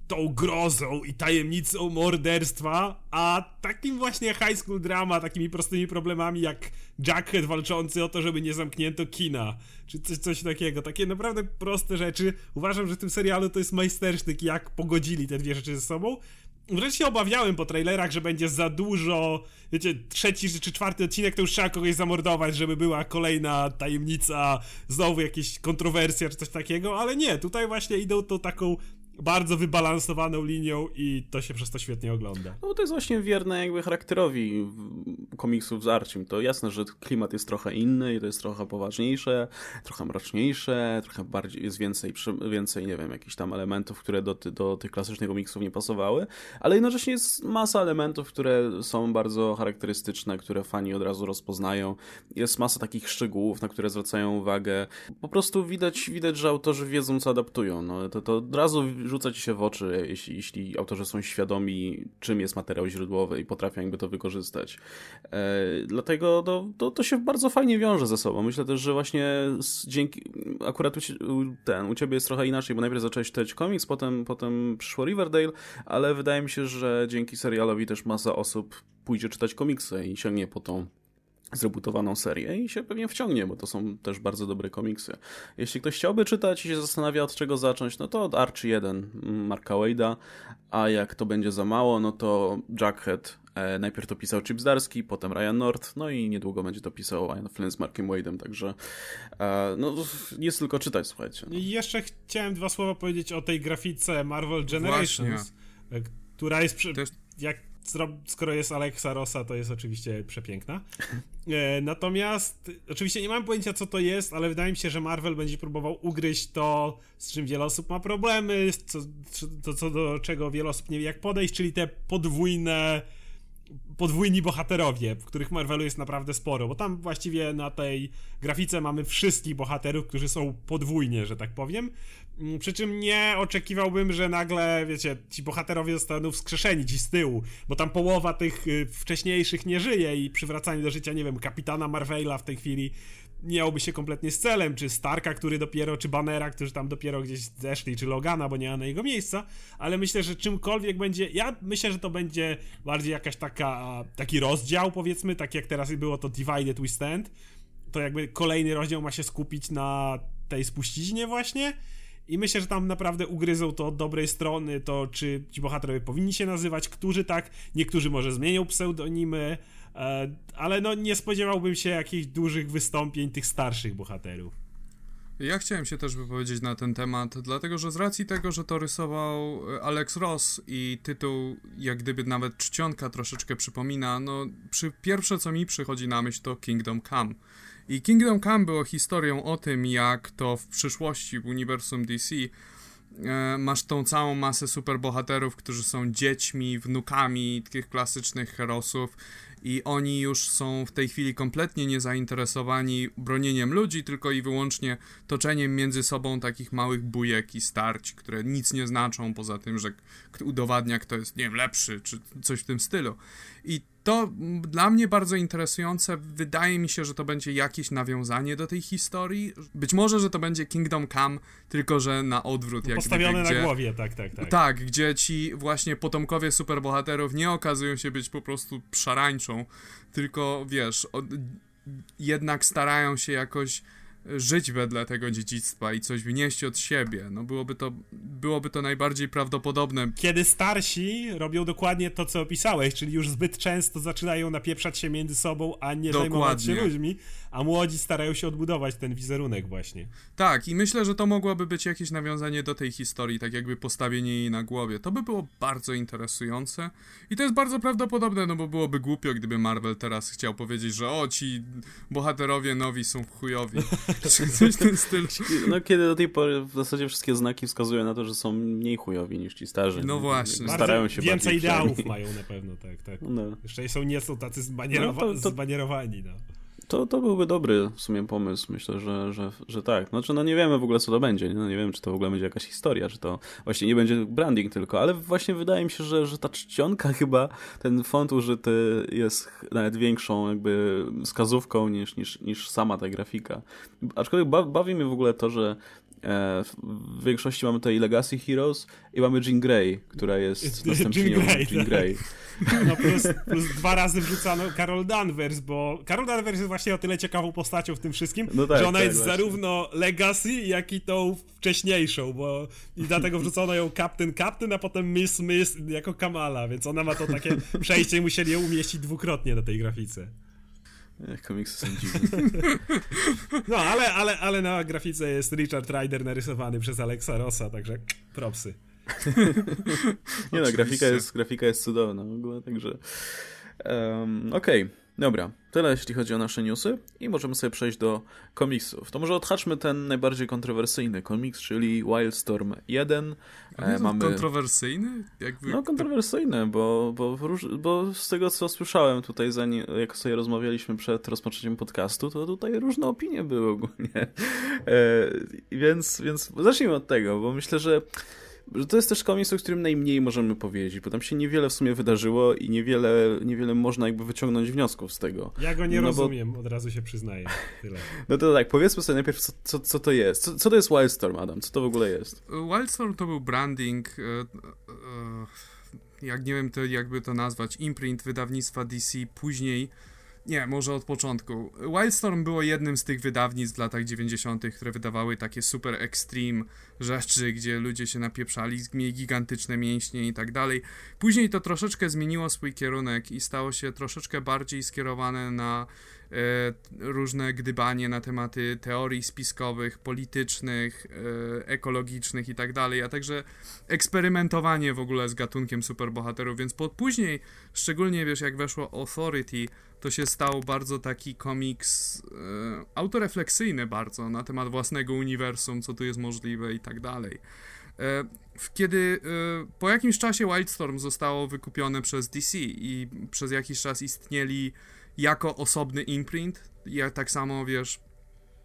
tą grozą i tajemnicą morderstwa, a takim właśnie high school drama, takimi prostymi problemami jak Jackhead walczący o to, żeby nie zamknięto kina, czy coś, coś takiego. Takie naprawdę proste rzeczy. Uważam, że w tym serialu to jest majstersztyk, jak pogodzili te dwie rzeczy ze sobą. Wręcz się obawiałem po trailerach, że będzie za dużo, wiecie, trzeci czy czwarty odcinek to już trzeba kogoś zamordować, żeby była kolejna tajemnica, znowu jakieś kontrowersja czy coś takiego, ale nie, tutaj właśnie idą tą taką bardzo wybalansowaną linią i to się przez to świetnie ogląda. No to jest właśnie wierne jakby charakterowi komiksów z Archim. To jasne, że klimat jest trochę inny i to jest trochę poważniejsze, trochę mroczniejsze, trochę bardziej, jest więcej, więcej nie wiem, jakichś tam elementów, które do, do tych klasycznych komiksów nie pasowały, ale jednocześnie jest masa elementów, które są bardzo charakterystyczne, które fani od razu rozpoznają. Jest masa takich szczegółów, na które zwracają uwagę. Po prostu widać, widać że autorzy wiedzą, co adaptują. No, to, to od razu rzuca ci się w oczy, jeśli, jeśli autorzy są świadomi, czym jest materiał źródłowy i potrafią jakby to wykorzystać. E, dlatego to, to, to, się bardzo fajnie wiąże ze sobą. Myślę też, że właśnie dzięki, akurat u, ten, u ciebie jest trochę inaczej, bo najpierw zacząłeś czytać komiks, potem, potem przyszło Riverdale, ale wydaje mi się, że dzięki serialowi też masa osób pójdzie czytać komiksy i sięgnie po tą zrebutowaną serię i się pewnie wciągnie, bo to są też bardzo dobre komiksy. Jeśli ktoś chciałby czytać i się zastanawia od czego zacząć, no to od Archie 1 Marka Wade'a, a jak to będzie za mało, no to Jackhead e, najpierw to pisał Chip Zdarski, potem Ryan North, no i niedługo będzie to pisał Ian Flynn z Markiem Wade'em, także e, no jest tylko czytać, słuchajcie. No. I jeszcze chciałem dwa słowa powiedzieć o tej grafice Marvel Generations, Właśnie. która jest, przy, jak skoro jest Alexa Rossa, to jest oczywiście przepiękna. E, natomiast oczywiście nie mam pojęcia, co to jest, ale wydaje mi się, że Marvel będzie próbował ugryźć to, z czym wiele osób ma problemy, co, to, co do czego wiele osób nie wie, jak podejść, czyli te podwójne podwójni bohaterowie, których Marvelu jest naprawdę sporo, bo tam właściwie na tej grafice mamy wszystkich bohaterów, którzy są podwójnie, że tak powiem. Przy czym nie oczekiwałbym, że nagle, wiecie, ci bohaterowie zostaną wskrzeszeni ci z tyłu, bo tam połowa tych y, wcześniejszych nie żyje i przywracanie do życia, nie wiem, kapitana Marvela w tej chwili miałoby się kompletnie z celem, czy Starka, który dopiero, czy Bannera, którzy tam dopiero gdzieś zeszli, czy Logana, bo nie ma na jego miejsca, ale myślę, że czymkolwiek będzie, ja myślę, że to będzie bardziej jakaś taka, taki rozdział, powiedzmy, tak jak teraz było to Divided We Stand, to jakby kolejny rozdział ma się skupić na tej spuściźnie właśnie i myślę, że tam naprawdę ugryzą to od dobrej strony, to czy ci bohaterowie powinni się nazywać, którzy tak, niektórzy może zmienią pseudonimy, E, ale no nie spodziewałbym się jakichś dużych wystąpień tych starszych bohaterów. Ja chciałem się też wypowiedzieć na ten temat, dlatego że z racji tego, że to rysował e, Alex Ross i tytuł jak gdyby nawet czcionka troszeczkę przypomina, no przy, pierwsze co mi przychodzi na myśl to Kingdom Come. I Kingdom Come było historią o tym, jak to w przyszłości w uniwersum DC e, masz tą całą masę superbohaterów, którzy są dziećmi, wnukami tych klasycznych herosów i oni już są w tej chwili kompletnie niezainteresowani bronieniem ludzi, tylko i wyłącznie toczeniem między sobą takich małych bujek i starć, które nic nie znaczą poza tym, że udowadnia, kto jest, nie wiem, lepszy, czy coś w tym stylu. I to dla mnie bardzo interesujące. Wydaje mi się, że to będzie jakieś nawiązanie do tej historii. Być może, że to będzie Kingdom Come, tylko że na odwrót. Jak Postawione gdyby, gdzie, na głowie, tak, tak, tak. Tak, gdzie ci właśnie potomkowie superbohaterów nie okazują się być po prostu szarańczą, tylko wiesz, od, jednak starają się jakoś żyć wedle tego dziedzictwa i coś wnieść od siebie. No byłoby to, byłoby to najbardziej prawdopodobne. Kiedy starsi robią dokładnie to, co opisałeś, czyli już zbyt często zaczynają napieprzać się między sobą, a nie dokładnie. zajmować się ludźmi, a młodzi starają się odbudować ten wizerunek właśnie. Tak, i myślę, że to mogłoby być jakieś nawiązanie do tej historii, tak jakby postawienie jej na głowie. To by było bardzo interesujące i to jest bardzo prawdopodobne, no bo byłoby głupio, gdyby Marvel teraz chciał powiedzieć, że o, ci bohaterowie nowi są chujowi. Coś w tym stylu. No kiedy do tej pory w zasadzie wszystkie znaki wskazują na to, że są mniej chujowi niż ci starzy. No właśnie. Starają się Więcej ideałów mają na pewno, tak, tak. No. Jeszcze są, nie są tacy zbanierowa no, to, to... zbanierowani, no. To, to byłby dobry w sumie pomysł, myślę, że, że, że tak. Znaczy, no nie wiemy w ogóle, co to będzie. No, nie wiem, czy to w ogóle będzie jakaś historia, czy to właśnie nie będzie branding tylko, ale właśnie wydaje mi się, że, że ta czcionka chyba, ten font użyty jest nawet większą jakby wskazówką niż, niż, niż sama ta grafika. Aczkolwiek bawi mnie w ogóle to, że w większości mamy tutaj Legacy Heroes i mamy Jean Grey, która jest następczynią Jean Grey. Jean Grey. No plus, plus, dwa razy wrzucano Carol Danvers, bo Carol Danvers jest właśnie o tyle ciekawą postacią w tym wszystkim, no tak, że ona tak, jest właśnie. zarówno Legacy, jak i tą wcześniejszą, bo i dlatego wrzucono ją Captain Captain, a potem Miss Miss jako Kamala, więc ona ma to takie przejście i musieli ją umieścić dwukrotnie na tej grafice. Komiksy są dziwne. No, ale, ale, ale na grafice jest Richard Rider narysowany przez Alexa Rossa, także propsy. Nie no, grafika jest, grafika jest cudowna w ogóle, także... Um, Okej. Okay. Dobra, tyle jeśli chodzi o nasze newsy i możemy sobie przejść do komiksów. To może odhaczmy ten najbardziej kontrowersyjny komiks, czyli Wildstorm 1. E, mamy... kontrowersyjny? Jakby... No kontrowersyjny, bo, bo, bo z tego co słyszałem tutaj, zanim, jak sobie rozmawialiśmy przed rozpoczęciem podcastu, to tutaj różne opinie były ogólnie. E, więc, więc zacznijmy od tego, bo myślę, że że to jest też komiks, o którym najmniej możemy powiedzieć, bo tam się niewiele w sumie wydarzyło i niewiele, niewiele można jakby wyciągnąć wniosków z tego. Ja go nie no rozumiem, bo... od razu się przyznaję. Tyle. No to tak, powiedzmy sobie najpierw, co, co, co to jest. Co, co, to jest Wildstorm, Adam? Co to w ogóle jest? Wildstorm to był branding, e, e, jak nie wiem to jakby to nazwać, imprint wydawnictwa DC, później Nie, może od początku. Wildstorm było jednym z tych wydawnictw w latach 90., które wydawały takie super extreme rzeczy, gdzie ludzie się napieprzali, mieli gigantyczne mięśnie i tak dalej. Później to troszeczkę zmieniło swój kierunek i stało się troszeczkę bardziej skierowane na różne gdybanie na tematy teorii spiskowych, politycznych, e, ekologicznych i tak dalej, a także eksperymentowanie w ogóle z gatunkiem superbohaterów, więc po, później, szczególnie wiesz, jak weszło Authority, to się stał bardzo taki komiks e, autorefleksyjny bardzo na temat własnego uniwersum, co tu jest możliwe i tak dalej. E, kiedy e, po jakimś czasie Wildstorm zostało wykupione przez DC i przez jakiś czas istnieli jako osobny imprint, ja tak samo, wiesz...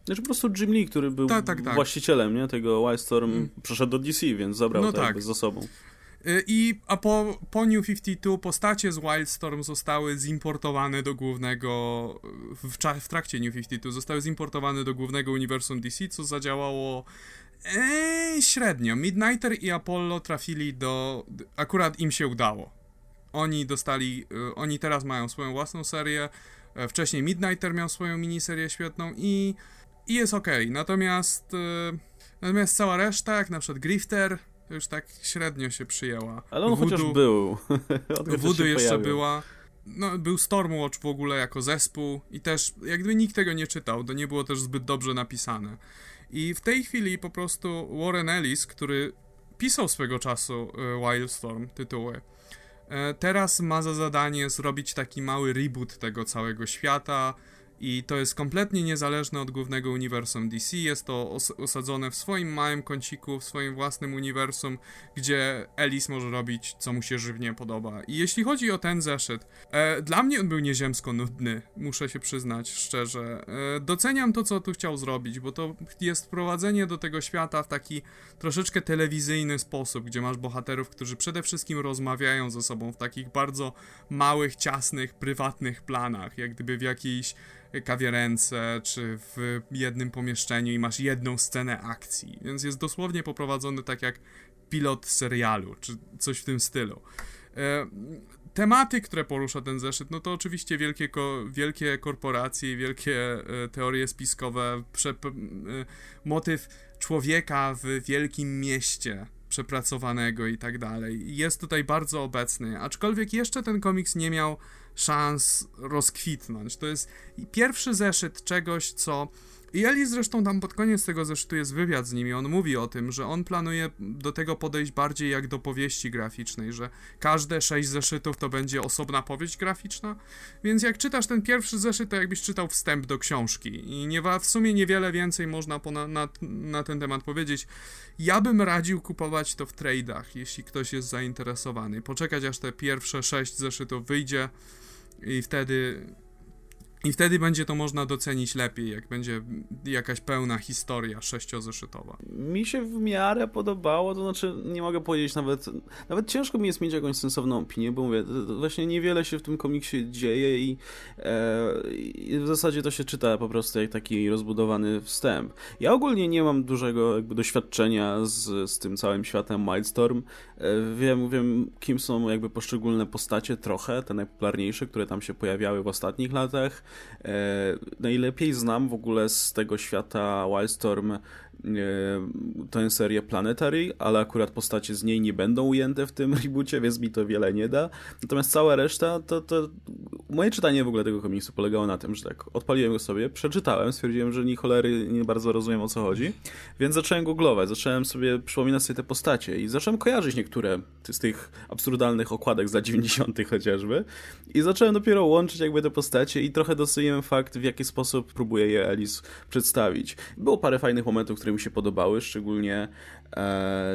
Znaczy po prostu Jim Lee, który był tak, tak, tak. właścicielem nie, tego Wildstorm, mm. przeszedł do DC, więc zabrał no to tak. ze sobą. Y, I a po, po New 52 postacie z Wildstorm zostały zimportowane do głównego, w, w trakcie New 52 zostały zimportowane do głównego uniwersum DC, co zadziałało ee, średnio. Midnighter i Apollo trafili do, akurat im się udało. Oni dostali, y, oni teraz mają swoją własną serię, e, wcześniej Midnighter miał swoją miniserię świetną i, i jest ok. Natomiast, y, natomiast cała reszta, jak na przykład Grifter, już tak średnio się przyjęła. Ale on Voodoo, chociaż był. Voodoo jeszcze pojawił. była. No, był Stormwatch w ogóle jako zespół i też jakby nikt tego nie czytał, to nie było też zbyt dobrze napisane. I w tej chwili po prostu Warren Ellis, który pisał swego czasu e, Wildstorm tytuły, teraz ma za zadanie zrobić taki mały reboot tego całego świata, i to jest kompletnie niezależne od głównego uniwersum DC. Jest to os osadzone w swoim małym kąciku, w swoim własnym uniwersum, gdzie Alice może robić, co mu się żywnie podoba. I jeśli chodzi o ten zeszyt, e, dla mnie on był nieziemsko nudny, muszę się przyznać szczerze. E, doceniam to, co tu chciał zrobić, bo to jest wprowadzenie do tego świata w taki troszeczkę telewizyjny sposób, gdzie masz bohaterów, którzy przede wszystkim rozmawiają ze sobą w takich bardzo małych, ciasnych, prywatnych planach, jak gdyby w jakiejś kawiarence, czy w jednym pomieszczeniu i masz jedną scenę akcji. Więc jest dosłownie poprowadzony tak jak pilot serialu, czy coś w tym stylu. E, tematy, które porusza ten zeszyt, no to oczywiście wielkie, ko wielkie korporacje, wielkie e, teorie spiskowe, e, motyw człowieka w wielkim mieście przepracowanego i tak dalej. Jest tutaj bardzo obecny, aczkolwiek jeszcze ten komiks nie miał szans rozkwitnąć. To jest pierwszy zeszyt czegoś, co i Eli zresztą tam pod koniec tego zeszytu jest wywiad z nimi. On mówi o tym, że on planuje do tego podejść bardziej jak do powieści graficznej, że każde sześć zeszytów to będzie osobna powieść graficzna. Więc jak czytasz ten pierwszy zeszyt, to jakbyś czytał wstęp do książki. I nie, w sumie niewiele więcej można na, na, ten temat powiedzieć. Ja bym radził kupować to w trade'ach, jeśli ktoś jest zainteresowany. Poczekać aż te pierwsze sześć zeszytów wyjdzie i wtedy i wtedy będzie to można docenić lepiej, jak będzie jakaś pełna historia sześciozeszytowa. Mi się w miarę podobało, to znaczy nie mogę powiedzieć nawet, nawet ciężko mi jest mieć jakąś sensowną opinię, bo mówię, właśnie niewiele się w tym komiksie dzieje i, e, i w zasadzie to się czyta po prostu jak taki rozbudowany wstęp. Ja ogólnie nie mam dużego jakby doświadczenia z, z tym całym światem Wildstorm. E, wiem, wiem, kim są jakby poszczególne postacie trochę, te najpopularniejsze, które tam się pojawiały w ostatnich latach najlepiej znam w ogóle z tego świata Wildstorm tę serię Planetary, ale akurat postacie z niej nie będą ujęte w tym reboocie, więc mi to wiele nie da. Natomiast cała reszta, to, to moje czytanie w ogóle tego komiksu polegało na tym, że tak odpaliłem go sobie, przeczytałem, stwierdziłem, że ni cholery nie bardzo rozumiem o co chodzi, więc zacząłem googlować, zacząłem sobie przypominać sobie te postacie i zacząłem kojarzyć niektóre z tych absurdalnych okładek za 90 chociażby i zacząłem dopiero łączyć jakby te postacie i trochę doceniłem fakt, w jaki sposób próbuje je Alice przedstawić. Było parę fajnych momentów, które mi się podobały, szczególnie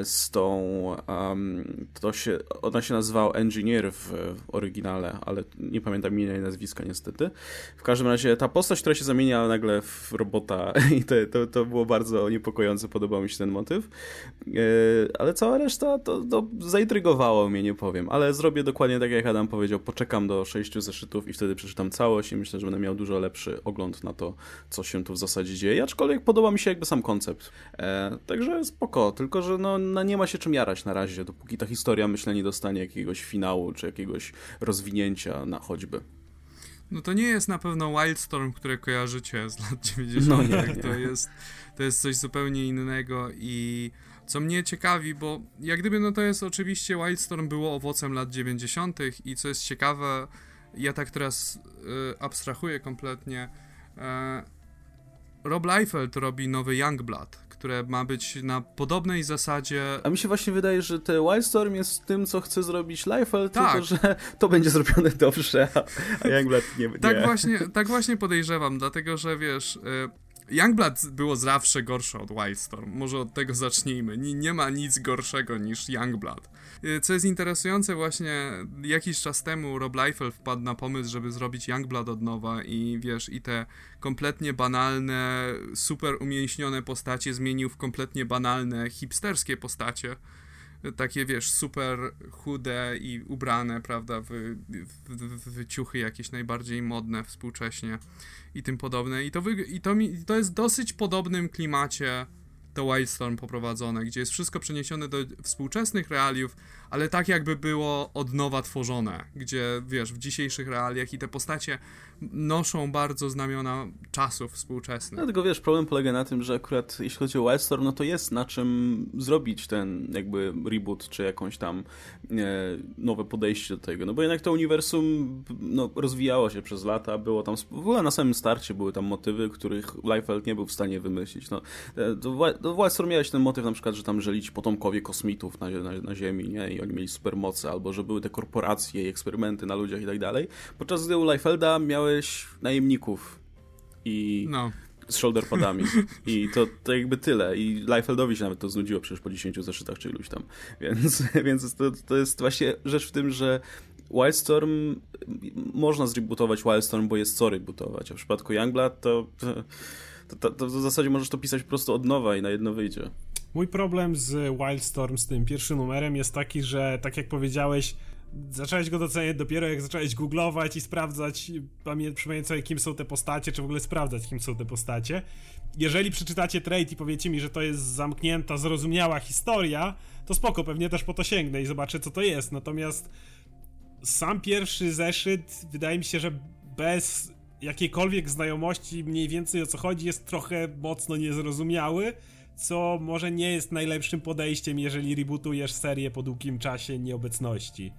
z tą um, to się, ona się nazywała Engineer w, w, oryginale, ale nie pamiętam imienia i nazwiska niestety. W każdym razie ta postać, która się zamienia nagle w robota i to, to, to było bardzo niepokojące, podobał mi się ten motyw. E, ale cała reszta to, to zaintrygowało mnie, nie powiem, ale zrobię dokładnie tak jak Adam powiedział, poczekam do sześciu zeszytów i wtedy przeczytam całość i myślę, że będę miał dużo lepszy ogląd na to, co się tu w zasadzie dzieje, aczkolwiek podoba mi się jakby sam koncept. E, także spoko, tylko że no, no, nie ma się czym jarać na razie, dopóki ta historia myślę nie dostanie jakiegoś finału czy jakiegoś rozwinięcia na choćby. No to nie jest na pewno Wildstorm, które kojarzycie z lat 90. No nie, nie. To, jest, to jest coś zupełnie innego i co mnie ciekawi, bo jak gdyby no to jest oczywiście Wildstorm było owocem lat 90. i co jest ciekawe, ja tak teraz y, abstrahuję kompletnie. Y, Rob Liefeld robi nowy Youngblood, które ma być na podobnej zasadzie. A mi się właśnie wydaje, że te Wildstorm jest tym, co chce zrobić Liefeld, tak. tylko że to będzie zrobione dobrze, a, a Youngblood nie będzie. Tak właśnie, tak właśnie podejrzewam, dlatego że wiesz. Y, Youngblood było zawsze gorsze od Wildstorm. Może od tego zacznijmy. Nie, nie ma nic gorszego niż Youngblood. Y, co jest interesujące, właśnie jakiś czas temu Rob Liefeld wpadł na pomysł, żeby zrobić Youngblood od nowa i wiesz, i te kompletnie banalne, super umięśnione postacie zmienił w kompletnie banalne, hipsterskie postacie takie, wiesz, super chude i ubrane, prawda, w, w, w, ciuchy jakieś najbardziej modne współcześnie i tym podobne. I to, wy, i to, mi, to jest dosyć podobnym klimacie to Wildstorm poprowadzone, gdzie jest wszystko przeniesione do współczesnych realiów, ale tak jakby było od nowa tworzone, gdzie wiesz, w dzisiejszych realiach i te postacie noszą bardzo znamiona czasów współczesnych. Dlatego wiesz, problem polega na tym, że akurat jeśli chodzi o Wildstorm, no to jest na czym zrobić ten jakby reboot, czy jakąś tam e, nowe podejście do tego, no bo jednak to uniwersum no, rozwijało się przez lata, było tam, w ogóle na samym starcie były tam motywy, których Liefeld nie był w stanie wymyślić, no, e, do, do Wildstorm miałeś ten motyw na przykład, że tam żyli potomkowie kosmitów na, na, na Ziemi, nie, i oni mieli supermoce, albo że były te korporacje i eksperymenty na ludziach i tak dalej, podczas gdy u Liefelda miałeś najemników i no. z shoulderpadami i to, to jakby tyle. I Liefeldowi się nawet to znudziło przecież po 10 zeszytach czy iluś tam, więc, więc to, to jest właśnie rzecz w tym, że Wildstorm można zrebootować Wildstorm, bo jest co rebootować, a w przypadku Youngblood to, to, to, to w zasadzie możesz to pisać po prostu od nowa i na jedno wyjdzie. Mój problem z Wildstorm, z tym pierwszym numerem jest taki, że tak jak powiedziałeś, zacząłeś go doceniać dopiero jak zacząłeś googlować i sprawdzać, przypominać sobie kim są te postacie, czy w ogóle sprawdzać kim są te postacie. Jeżeli przeczytacie trade i powiecie mi, że to jest zamknięta, zrozumiała historia, to spoko, pewnie też po to sięgnę i zobaczę co to jest. Natomiast sam pierwszy zeszyt, wydaje mi się, że bez jakiejkolwiek znajomości mniej więcej o co chodzi, jest trochę mocno niezrozumiały co może nie jest najlepszym podejściem, jeżeli rebootujesz serię po długim czasie nieobecności.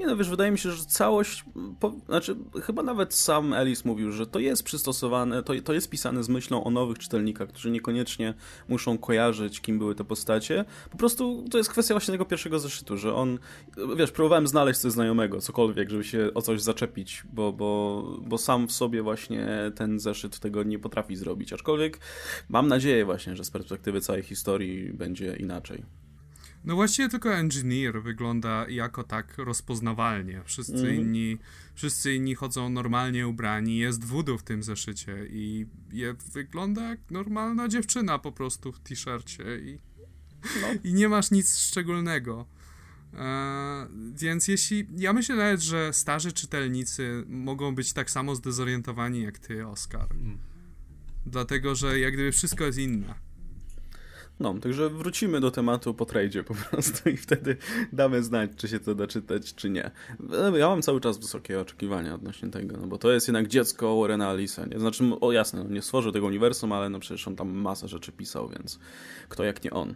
Nie no, wiesz, wydaje mi się, że całość, po, znaczy chyba nawet sam Ellis mówił, że to jest przystosowane, to, to jest pisane z myślą o nowych czytelnikach, którzy niekoniecznie muszą kojarzyć, kim były te postacie. Po prostu to jest kwestia właśnie tego pierwszego zeszytu, że on, wiesz, próbowałem znaleźć coś znajomego, cokolwiek, żeby się o coś zaczepić, bo, bo, bo sam w sobie właśnie ten zeszyt tego nie potrafi zrobić, aczkolwiek mam nadzieję właśnie, że z perspektywy całej historii będzie inaczej. No właściwie tylko Engineer wygląda jako tak rozpoznawalnie. Wszyscy mm. inni wszyscy inni chodzą normalnie ubrani. Jest voodoo w tym zeszycie i je, wygląda jak normalna dziewczyna po prostu w t-shircie i, no. i nie masz nic szczególnego. E, więc jeśli. Ja myślę nawet, że starzy czytelnicy mogą być tak samo zdezorientowani jak ty, Oskar. Mm. Dlatego, że jak gdyby wszystko jest inne. No, także wrócimy do tematu po tradzie po prostu i wtedy damy znać, czy się to da czytać, czy nie. Ja mam cały czas wysokie oczekiwania odnośnie tego, no bo to jest jednak dziecko Warrena Alisa, nie? Znaczy, o jasne, no nie stworzył tego uniwersum, ale no przecież on tam masę rzeczy pisał, więc kto jak nie on.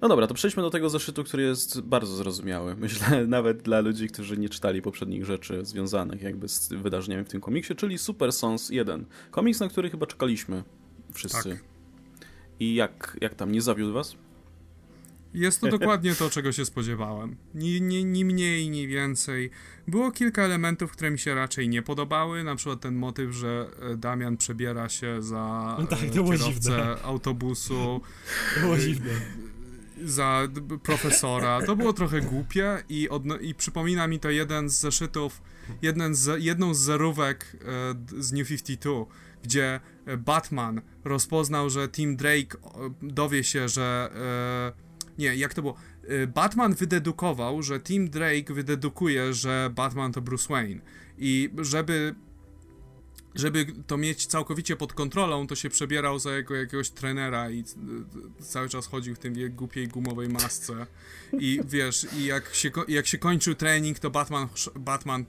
No dobra, to przejdźmy do tego zeszytu, który jest bardzo zrozumiały. Myślę nawet dla ludzi, którzy nie czytali poprzednich rzeczy związanych jakby z wydarzeniami w tym komiksie, czyli Super Sons 1. Komiks, na który chyba czekaliśmy wszyscy. Tak. I jak, jak tam, nie zawiódł was? Jest to dokładnie to, czego się spodziewałem. Ni, ni, ni mniej, ni więcej. Było kilka elementów, które mi się raczej nie podobały, na przykład ten motyw, że e, Damian przebiera się za no tak, to kierowcę dziwne. autobusu. To było dziwne. Za profesora. To było trochę głupie i, i przypomina mi to jeden z zeszytów, jeden z, jedną z zerówek e, z New 52 gdzie e, Batman rozpoznał, że Tim Drake dowie się, że. E, nie, jak to było? E, Batman wydedukował, że Tim Drake wydedukuje, że Batman to Bruce Wayne. I żeby żeby to mieć całkowicie pod kontrolą, to się przebierał za jego, jakiegoś trenera i cały czas chodził w tej głupiej gumowej masce. I wiesz, i jak się, jak się kończył trening, to Batman, Batman,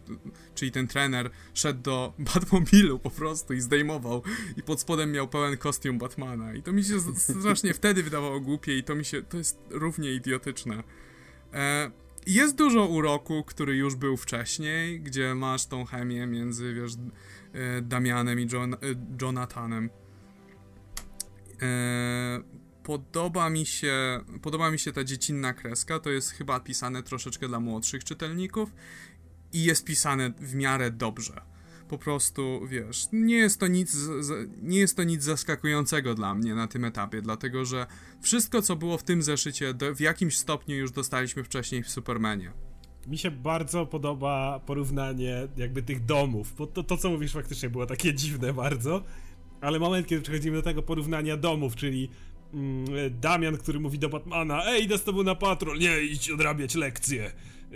czyli ten trener, szedł do Batmobilu po prostu i zdejmował. I pod spodem miał pełen kostium Batmana. I to mi się strasznie wtedy wydawało głupie i to mi się, to jest równie idiotyczne. E, jest dużo uroku, który już był wcześniej, gdzie masz tą chemię między, wiesz, e, Damianem i John, e, Jonathanem. E, podoba mi się podoba mi się ta dziecinna kreska, to jest chyba pisane troszeczkę dla młodszych czytelników i jest pisane w miarę dobrze po prostu, wiesz, nie jest to nic, nie jest to nic zaskakującego dla mnie na tym etapie, dlatego że wszystko, co było w tym zeszycie, w jakimś stopniu już dostaliśmy wcześniej w Supermanie. Mi się bardzo podoba porównanie jakby tych domów, bo to, to co mówisz faktycznie było takie dziwne bardzo, ale moment, kiedy przechodzimy do tego porównania domów, czyli mm, Damian, który mówi do Batmana, ej, idę z tobą na patrol, nie, idź odrabiać lekcje,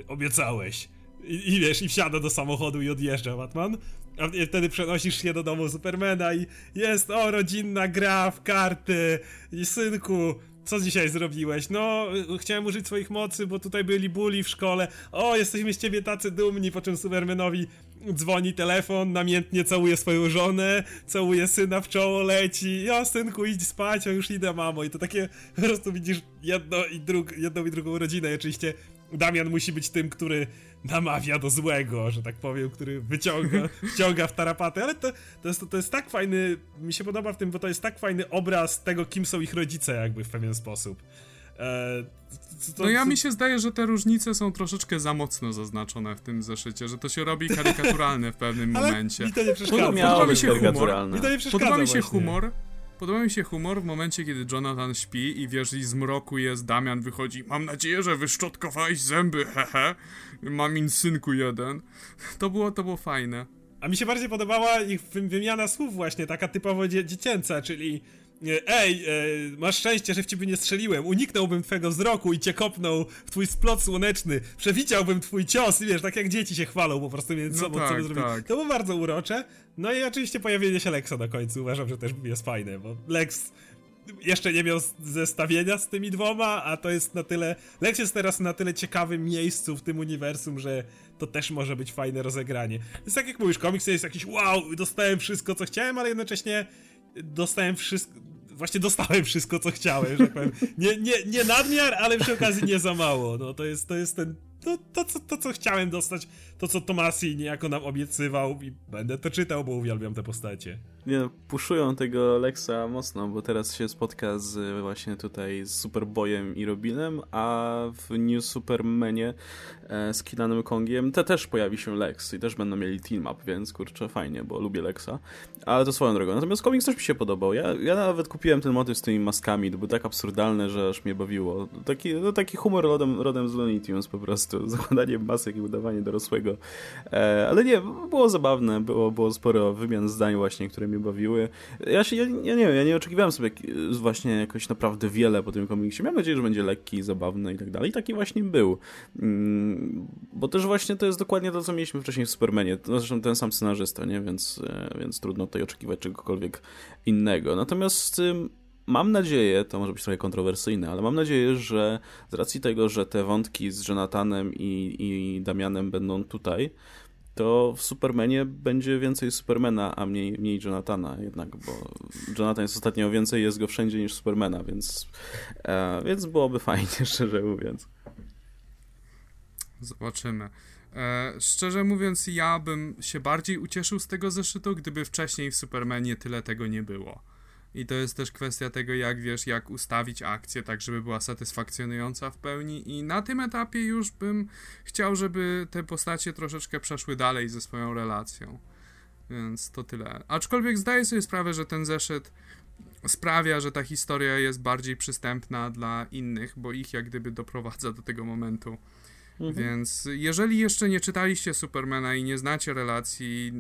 obiecałeś. I, I, wiesz, i wsiada do samochodu i odjeżdża Batman. A wtedy przenosisz się do domu Supermana i jest, o, rodzinna gra w karty. I synku, co dzisiaj zrobiłeś? No, chciałem użyć swoich mocy, bo tutaj byli buli w szkole. O, jesteśmy z ciebie tacy dumni, po czym Supermanowi dzwoni telefon, namiętnie całuje swoją żonę, całuje syna w czoło, leci. O, synku, idź spać, o, już idę, mamo. I to takie, po prostu widzisz jedno i drug, jedną i drugą rodzinę. Oczywiście Damian musi być tym, który namawia do złego, że tak powiem, który wyciąga, wciąga w tarapatę, ale to, to, jest, to jest tak fajny, mi się podoba w tym, bo to jest tak fajny obraz tego, kim są ich rodzice jakby w pewien sposób. E, to, no ja mi się zdaje, że te różnice są troszeczkę za mocno zaznaczone w tym zeszycie, że to się robi karykaturalne w pewnym ale momencie. Mi to nie przeszkadza. Podoba mi się humor. Mi to nie przeszkadza Podoba mi się właśnie. humor, Podoba mi się humor w momencie, kiedy Jonathan śpi i wiesz, i z mroku jest Damian, wychodzi. Mam nadzieję, że wyszczotkowałeś zęby, hehe. Mamin synku jeden. To było, to było fajne. A mi się bardziej podobała ich wymiana słów właśnie, taka typowo dzie dziecięca, czyli Ej, e, masz szczęście, że w ciebie nie strzeliłem. Uniknąłbym twego wzroku i cię kopnął w twój splot słoneczny. Przewidziałbym twój cios i wiesz, tak jak dzieci się chwalą po prostu między no sobą, tak, co by zrobili. Tak. To było bardzo urocze. No i oczywiście pojawienie się Lexa na końcu uważam, że też jest fajne, bo Lex jeszcze nie miał zestawienia z tymi dwoma, a to jest na tyle. Lex jest teraz na tyle ciekawym miejscu w tym uniwersum, że to też może być fajne rozegranie. Jest tak jak mówisz, komiks jest jakiś wow, dostałem wszystko co chciałem, ale jednocześnie dostałem wszystko właśnie dostałem wszystko, co chciałem, że powiem. Nie, nie, nie nadmiar, ale przy okazji nie za mało. No to jest, to jest ten to, to, to, to, co chciałem dostać, to co Tomasi niejako nam obiecywał i będę to czytał, bo uwielbiam te postacie. Nie no, puszują tego Lexa mocno, bo teraz się spotka z właśnie tutaj z Superboyem i Robinem, a w New Supermanie e, z Kilanem Kongiem te też pojawi się Lex i też będą mieli team up, więc kurczę fajnie, bo lubię Lexa. Ale to swoją drogą. Natomiast komiks też mi się podobał. Ja, ja nawet kupiłem ten motyw z tymi maskami, to był tak absurdalne, że aż mnie bawiło. Taki, no, taki humor rodem, rodem z Looney Tunes po prostu. Zakładanie masek i udawanie dorosłego. E, ale nie, było zabawne, było, było sporo wymian zdań właśnie, które mnie bawiły. Ja się, ja, ja, nie wiem, ja nie oczekiwałem sobie właśnie jakoś naprawdę wiele po tym komiksie. Miałem nadzieję, że będzie lekki, zabawny i tak dalej. I taki właśnie był. Mm, bo też właśnie to jest dokładnie to, co mieliśmy wcześniej w Supermanie. Zresztą ten sam scenarzysta, nie? Więc, e, więc trudno tutaj oczekiwać czegokolwiek innego. Natomiast mam nadzieję, to może być trochę kontrowersyjne, ale mam nadzieję, że z racji tego, że te wątki z Jonathanem i, i Damianem będą tutaj, to w Supermanie będzie więcej Supermana, a mniej, mniej Jonathana jednak, bo Jonathan jest ostatnio więcej, jest go wszędzie niż Supermana, więc, e, więc byłoby fajnie, szczerze mówiąc. Zobaczymy. E, szczerze mówiąc, ja bym się bardziej ucieszył z tego zeszytu, gdyby wcześniej w Supermanie tyle tego nie było. I to jest też kwestia tego, jak wiesz, jak ustawić akcję tak, żeby była satysfakcjonująca w pełni. I na tym etapie już bym chciał, żeby te postacie troszeczkę przeszły dalej ze swoją relacją. Więc to tyle. Aczkolwiek zdaję sobie sprawę, że ten zeszyt sprawia, że ta historia jest bardziej przystępna dla innych, bo ich jak gdyby doprowadza do tego momentu. Mhm. Więc jeżeli jeszcze nie czytaliście Supermana i nie znacie relacji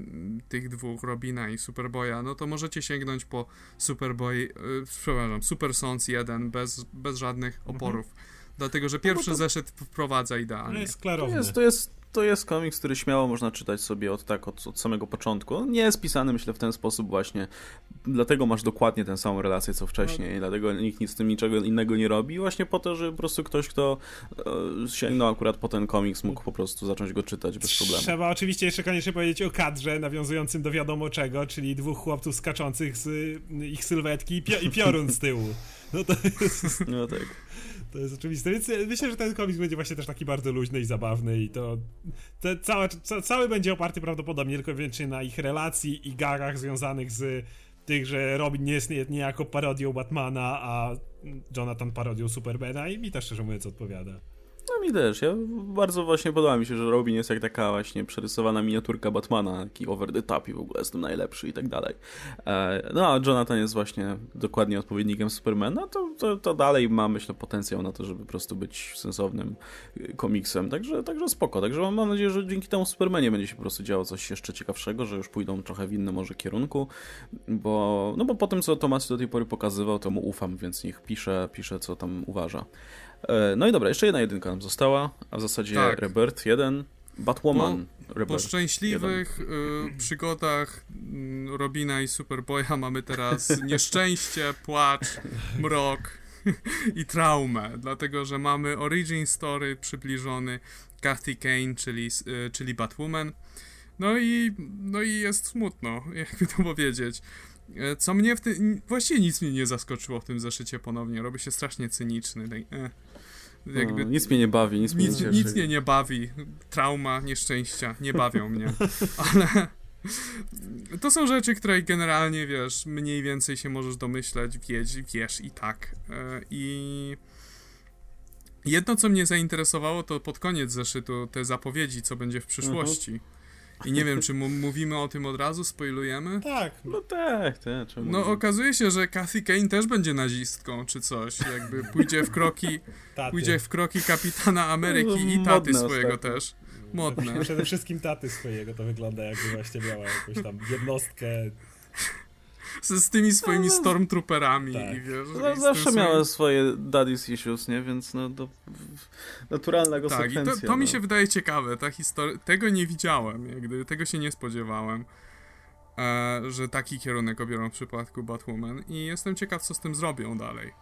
tych dwóch, Robina i Superboya, no to możecie sięgnąć po Superboy, yy, przepraszam, Super Sons 1 bez, bez żadnych mhm. oporów. Mhm. Dlatego, że pierwszy no to... zeszyt wprowadza idealnie. To jest klarowne. To jest, to jest to jest komiks, który śmiało można czytać sobie od tak, od, od samego początku. On nie jest pisany, myślę, w ten sposób właśnie. Dlatego masz dokładnie tę samą relację, co wcześniej. No. Dlatego nikt nic z tym niczego innego nie robi. Właśnie po to, że po prostu ktoś, kto e, sięgnął akurat po ten komiks, mógł po prostu zacząć go czytać bez problemu. Trzeba oczywiście jeszcze koniecznie powiedzieć o kadrze nawiązującym do wiadomo czego, czyli dwóch chłopców skaczących z ich sylwetki i, pio i piorun z tyłu. No to jest... No tak. To jest oczywiste, więc myślę, że ten komiks będzie właśnie też taki bardzo luźny i zabawny i to te, ca, cały będzie oparty prawdopodobnie tylko wyłącznie na ich relacji i gagach związanych z tych, że Robin nie jest niejako parodią Batmana, a Jonathan parodią Supermana i mi też szczerze mówiąc odpowiada. No mi też. Ja bardzo właśnie podoba mi się, że Robin jest jak taka właśnie przerysowana miniaturka Batmana, taki over the top i w ogóle jest tym najlepszy i tak dalej. E, no a Jonathan jest właśnie dokładnie odpowiednikiem Supermana, to, to, to dalej ma myślę potencjał na to, żeby po prostu być sensownym komiksem. Także, także spoko. Także mam, mam nadzieję, że dzięki temu Supermanie będzie się po prostu działo coś jeszcze ciekawszego, że już pójdą trochę w innym może kierunku, bo, no bo po tym, co Tomasy do tej pory pokazywał, to mu ufam, więc niech pisze, pisze co tam uważa. E, no i dobra, jeszcze jedna jedynka nam została, a w zasadzie tak. Rebirth 1, Batwoman po, Rebirth Po szczęśliwych y, przygodach y, Robina i Superboya mamy teraz nieszczęście, płacz, mrok i traumę, dlatego że mamy origin story przybliżony Kathy Kane, czyli, y, czyli Batwoman. No i, no i jest smutno, jakby to powiedzieć. E, co mnie w tym. Właściwie nic mnie nie zaskoczyło w tym zeszycie ponownie. Robi się strasznie cyniczny. E. Jakby, nic mnie nie bawi, nic, nic mnie nie Nic mnie nie bawi. Trauma, nieszczęścia nie bawią mnie. Ale to są rzeczy, które generalnie, wiesz, mniej więcej się możesz domyśleć, wiedz, wiesz i tak. E, I jedno, co mnie zainteresowało, to pod koniec zeszytu te zapowiedzi, co będzie w przyszłości. Mhm. I nie wiem, czy mówimy o tym od razu, spoilujemy? Tak. No tak, tak. No okazuje się, że Kathy Kane też będzie nazistką, czy coś. Jakby pójdzie w kroki, pójdzie w kroki kapitana Ameryki no, i taty swojego ostatnio. też. Modne. Przede wszystkim taty swojego to wygląda jakby właśnie miała jakąś tam jednostkę z, z tymi swoimi no, no, stormtrooperami tak. i wiesz... No, zawsze miała swoim... swoje daddy's issues, nie? Więc no to naturalna konsekwencja. Tak, i to, to mi no. się wydaje ciekawe, ta historia... Tego nie widziałem, jak gdyby, tego się nie spodziewałem. E, że taki kierunek obiorą w przypadku Batwoman i jestem ciekaw, co z tym zrobią dalej.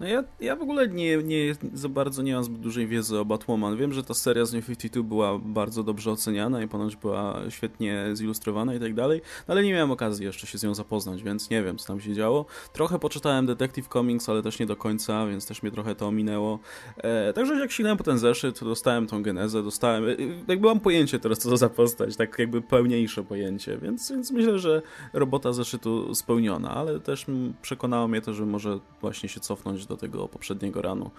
No ja, ja w ogóle nie, nie za bardzo nie mam zbyt dużej wiedzy o Batwoman. Wiem, że ta seria z New 52 była bardzo dobrze oceniana i ponoć była świetnie zilustrowana i tak dalej, no ale nie miałem okazji jeszcze się z nią zapoznać, więc nie wiem, co tam się działo. Trochę poczytałem Detective Comics, ale też nie do końca, więc też mnie trochę to ominęło. E, także jak sięgnąłem po ten zeszyt, dostałem tą genezę, dostałem... E, jakby mam pojęcie teraz, co to za postać, tak jakby pełniejsze pojęcie, więc, więc myślę, że robota zeszytu spełniona, ale też przekonało mnie to, że może właśnie się cofnąć do tego poprzedniego ranu.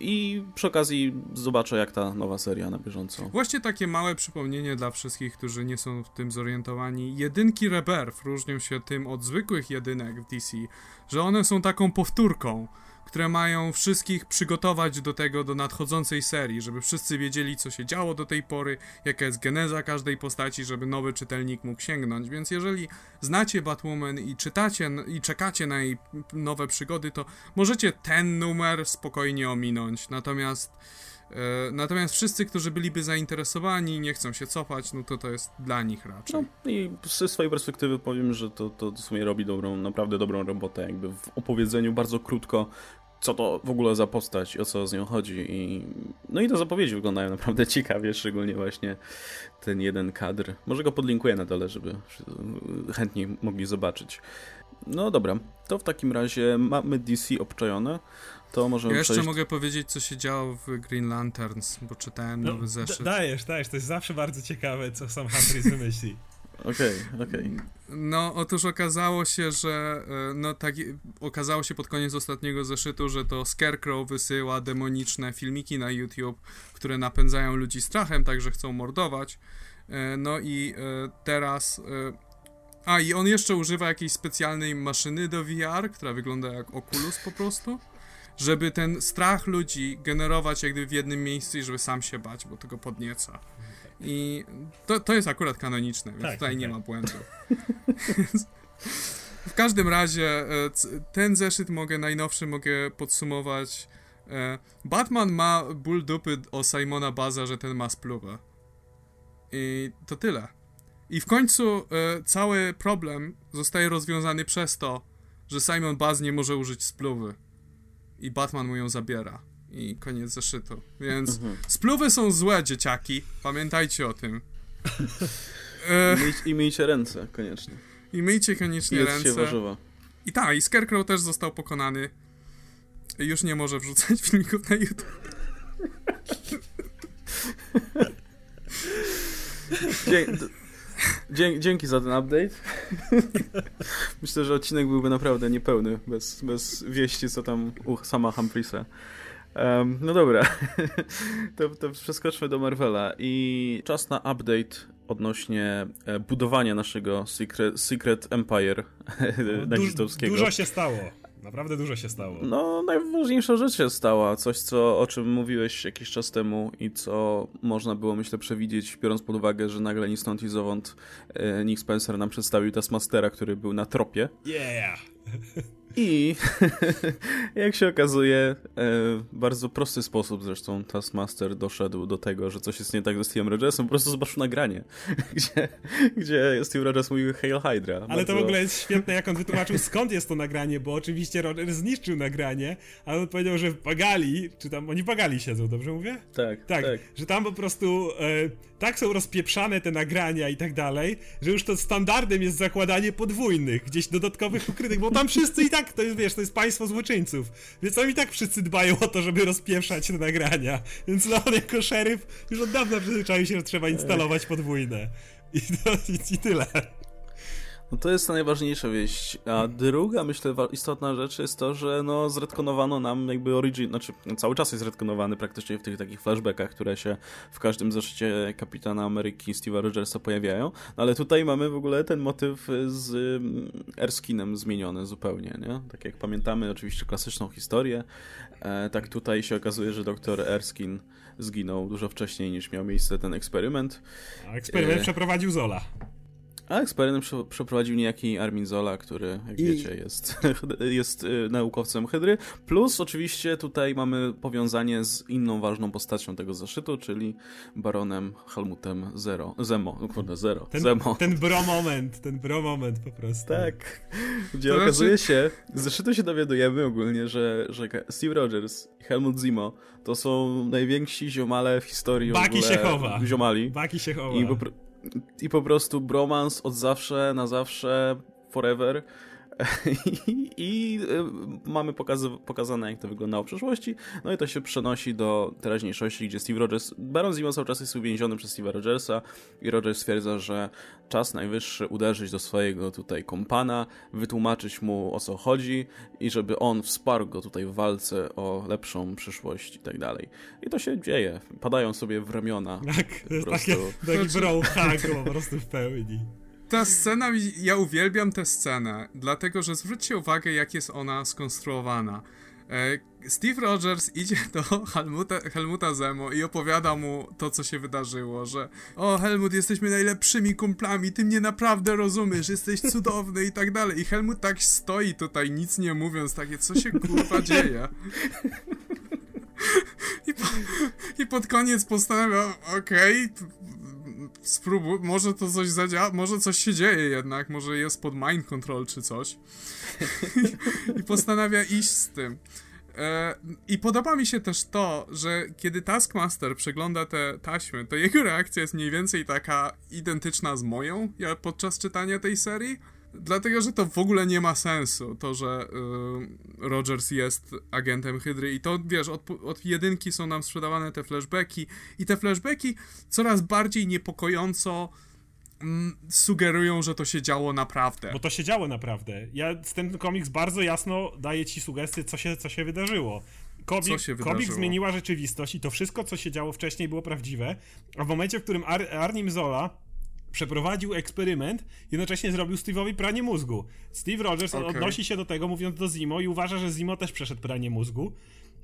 I przy okazji zobaczę, jak ta nowa seria na bieżąco. Właśnie takie małe przypomnienie dla wszystkich, którzy nie są w tym zorientowani. Jedynki Rebirth różnią się tym od zwykłych jedynek w DC, że one są taką powtórką które mają wszystkich przygotować do tego, do nadchodzącej serii, żeby wszyscy wiedzieli, co się działo do tej pory, jaka jest geneza każdej postaci, żeby nowy czytelnik mógł sięgnąć. Więc jeżeli znacie Batwoman i czytacie i czekacie na jej nowe przygody, to możecie ten numer spokojnie ominąć. Natomiast e, Natomiast wszyscy, którzy byliby zainteresowani, nie chcą się cofać, no to to jest dla nich raczej. No i ze swojej perspektywy powiem, że to, to w sumie robi dobrą, naprawdę dobrą robotę, jakby w opowiedzeniu bardzo krótko co to w ogóle za postać, o co z nią chodzi. I, no i te zapowiedzi wyglądają naprawdę ciekawie, szczególnie właśnie ten jeden kadr. Może go podlinkuję na dole, żeby chętniej mogli zobaczyć. No dobra, to w takim razie mamy DC obczajone. To możemy ja jeszcze przejść... mogę powiedzieć, co się działo w Green Lanterns, bo czytałem no, nowy zeszyt. Dajesz, dajesz, to jest zawsze bardzo ciekawe, co sam Humphries wymyśli. Okej, okay, okej. Okay. No, otóż okazało się, że e, no tak, okazało się pod koniec ostatniego zeszytu, że to Scarecrow wysyła demoniczne filmiki na YouTube, które napędzają ludzi strachem, także chcą mordować. E, no i e, teraz a i on jeszcze używa jakiejś specjalnej maszyny do VR, która wygląda jak Oculus po prostu, żeby ten strach ludzi generować jakby w jednym miejscu i żeby sam się bać, bo tego podnieca. I to, to jest akurat kanoniczne, więc tak, tutaj tak. nie ma błędu. w każdym razie e, ten zeszyt mogę, najnowszy mogę podsumować E, Batman ma ból dupy o Simona Baza, że ten ma spluwę. I to tyle. I w końcu e, cały problem zostaje rozwiązany przez to, że Simon Baz nie może użyć spluwy. I Batman mu ją zabiera. I koniec zeszytu. Więc mhm. spluwy są złe, dzieciaki. Pamiętajcie o tym. E... I, myjcie ręce, koniecznie. I myjcie koniecznie I ręce. warzywa. I tak, i Scarecrow też został pokonany. Już nie może wrzucać filmików na YouTube. Dzięki, dzięki za ten update. Myślę, że odcinek byłby naprawdę niepełny bez, bez wieści, co tam u sama Humphreys'a. Um, no dobra, to, to przeskoczmy do Marvela i czas na update odnośnie e, budowania naszego Secret, Secret Empire no, nazistowskiego. Dużo się stało. Naprawdę dużo się stało. No, najważniejsza rzecz się stała. Coś, co, o czym mówiłeś jakiś czas temu i co można było, myślę, przewidzieć, biorąc pod uwagę, że nagle ni stąd, ni zowąd e, Nick Spencer nam przedstawił Taskmastera, który był na tropie. Yeah! I jak się okazuje, e, bardzo prosty sposób zresztą Taskmaster doszedł do tego, że coś jest nie tak ze Steve'em Rogersem, po prostu zobaczył nagranie, gdzie, gdzie Steve Rogers mówił Hail Hydra. Ale bardzo... to w ogóle jest świetne, jak on wytłumaczył skąd jest to nagranie, bo oczywiście Rogers zniszczył nagranie, ale on powiedział, że w Pagali, czy tam oni w Pagali siedzą, dobrze mówię? Tak, tak. tak. Że tam po prostu e, tak są rozpieprzane te nagrania i tak dalej, że już to standardem jest zakładanie podwójnych, gdzieś dodatkowych ukrytych, bo tam wszyscy i tak, to jest, wiesz, to jest państwo złoczyńców, więc oni i tak wszyscy dbają o to, żeby rozpieprzać te nagrania, więc no on jako szeryf już od dawna przyzwyczaił się, że trzeba instalować podwójne. I, to, i, i tyle. No to jest ta najważniejsza wieść. A druga, myślę, istotna rzecz jest to, że no zredkonowano nam jakby origin, znaczy cały czas jest zredkonowany praktycznie w tych takich flashbackach, które się w każdym zeszycie Kapitana Ameryki Steve'a Rogersa pojawiają, no, ale tutaj mamy w ogóle ten motyw z mm, Erskinem zmieniony zupełnie, nie? Tak jak pamiętamy oczywiście klasyczną historię, e, tak tutaj się okazuje, że doktor Erskine zginął dużo wcześniej niż miał miejsce ten eksperyment. A eksperyment e... przeprowadził Zola. A eksperyment przeprowadził niejaki Armin Zola, który, jak I... wiecie, jest, jest y, naukowcem Hydry. Plus oczywiście tutaj mamy powiązanie z inną ważną postacią tego zeszytu, czyli baronem Helmutem Zero. Zemo, kurde, Zero. Ten, Zemo. ten bro moment, ten bro moment po prostu. Tak. Gdzie to okazuje znaczy... się, z zeszytu się dowiadujemy ogólnie, że, że Steve Rogers i Helmut Zimo to są najwięksi ziomale w historii Baki się chowa. ziomali. Baki się chowa. I i po prostu bromans od zawsze, na zawsze, forever. I, i y, mamy pokazy, pokazane, jak to wyglądało w przeszłości. No i to się przenosi do teraźniejszości, gdzie Steve Rogers, Baron Zemo cały czas jest uwięziony przez Steve'a Rogersa i Rogers stwierdza, że czas najwyższy uderzyć do swojego tutaj kompana, wytłumaczyć mu o co chodzi i żeby on wsparł go tutaj w walce o lepszą przyszłość i tak dalej. I to się dzieje. Padają sobie w ramiona. Tak, to jest takie, taki bro po prostu w pełni. Ta scena, ja uwielbiam tę scenę, dlatego że zwróćcie uwagę, jak jest ona skonstruowana. E, Steve Rogers idzie do Helmuta, Helmuta Zemo i opowiada mu to, co się wydarzyło, że o Helmut, jesteśmy najlepszymi kumplami, ty mnie naprawdę rozumiesz, jesteś cudowny i tak dalej. I Helmut tak stoi tutaj, nic nie mówiąc, takie, co się kurwa dzieje? I, po, I pod koniec postanawia, okej, okay, spróbuj, może to coś zadziała, może coś się dzieje jednak, może jest pod mind control czy coś. I postanawia iść z tym. E, I podoba mi się też to, że kiedy Taskmaster przegląda te taśmy, to jego reakcja jest mniej więcej taka identyczna z moją ja podczas czytania tej serii Dlatego, że to w ogóle nie ma sensu, to, że y, Rogers jest agentem Hydry i to, wiesz, od, od jedynki są nam sprzedawane te flashbacki i te flashbacki coraz bardziej niepokojąco mm, sugerują, że to się działo naprawdę. Bo to się działo naprawdę. Ja, ten komiks bardzo jasno daje ci sugestie, co się, co się wydarzyło. Kobik, Kobik zmieniła rzeczywistość i to wszystko, co się działo wcześniej, było prawdziwe, a w momencie, w którym Ar Arnim Zola przeprowadził eksperyment, jednocześnie zrobił Steve'owi pranie mózgu. Steve Rogers okay. odnosi się do tego, mówiąc do Zimo i uważa, że Zimo też przeszedł pranie mózgu.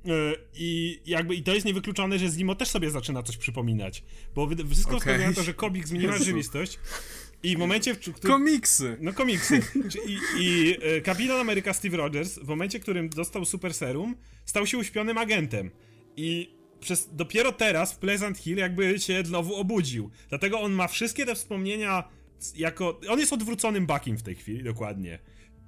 E, I jakby i to jest niewykluczone, że Zimo też sobie zaczyna coś przypominać. Bo wszystko wskazuje na to, że Kobik zmieniła rzeczywistość. I w momencie, w którym... Komiksy! No komiksy. I, i e, Kapitan Ameryka Steve Rogers w momencie, w którym dostał Super Serum, stał się uśpionym agentem. I przez, dopiero teraz w Pleasant Hill jakby się znowu obudził. Dlatego on ma wszystkie te wspomnienia jako... On jest odwróconym Buckiem w tej chwili, dokładnie.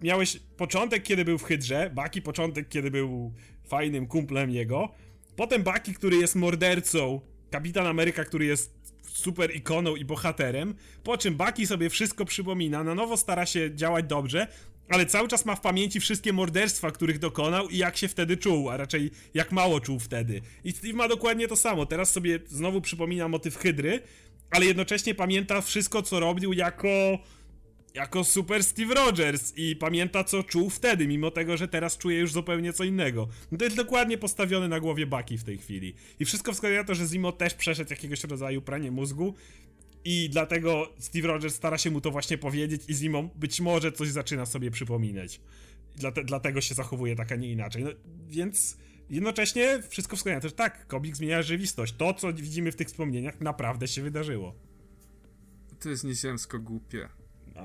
Miałeś początek, kiedy był w Hydrze, Bucky początek, kiedy był fajnym kumplem jego, potem Bucky, który jest mordercą, Kapitan Ameryka, który jest super ikoną i bohaterem, po czym Bucky sobie wszystko przypomina, na nowo stara się działać dobrze, ale cały czas ma w pamięci wszystkie morderstwa, których dokonał i jak się wtedy czuł, a raczej jak mało czuł wtedy. I Steve ma dokładnie to samo. Teraz sobie znowu przypomina motyw Hydry, ale jednocześnie pamięta wszystko, co robił jako jako super Steve Rogers i pamięta co czuł wtedy, mimo tego, że teraz czuje już zupełnie co innego. No to jest dokładnie postawiony na głowie Bucky w tej chwili. I wszystko wskazuje na to, że Zimo też przeszedł jakiegoś rodzaju pranie mózgu i dlatego Steve Rogers stara się mu to właśnie powiedzieć i Zimo być może coś zaczyna sobie przypominać. Dlate, dlatego się zachowuje tak, a nie inaczej. No, więc jednocześnie wszystko wskazuje że tak, komik zmienia rzeczywistość. To, co widzimy w tych wspomnieniach, naprawdę się wydarzyło. To jest nieziemsko głupie.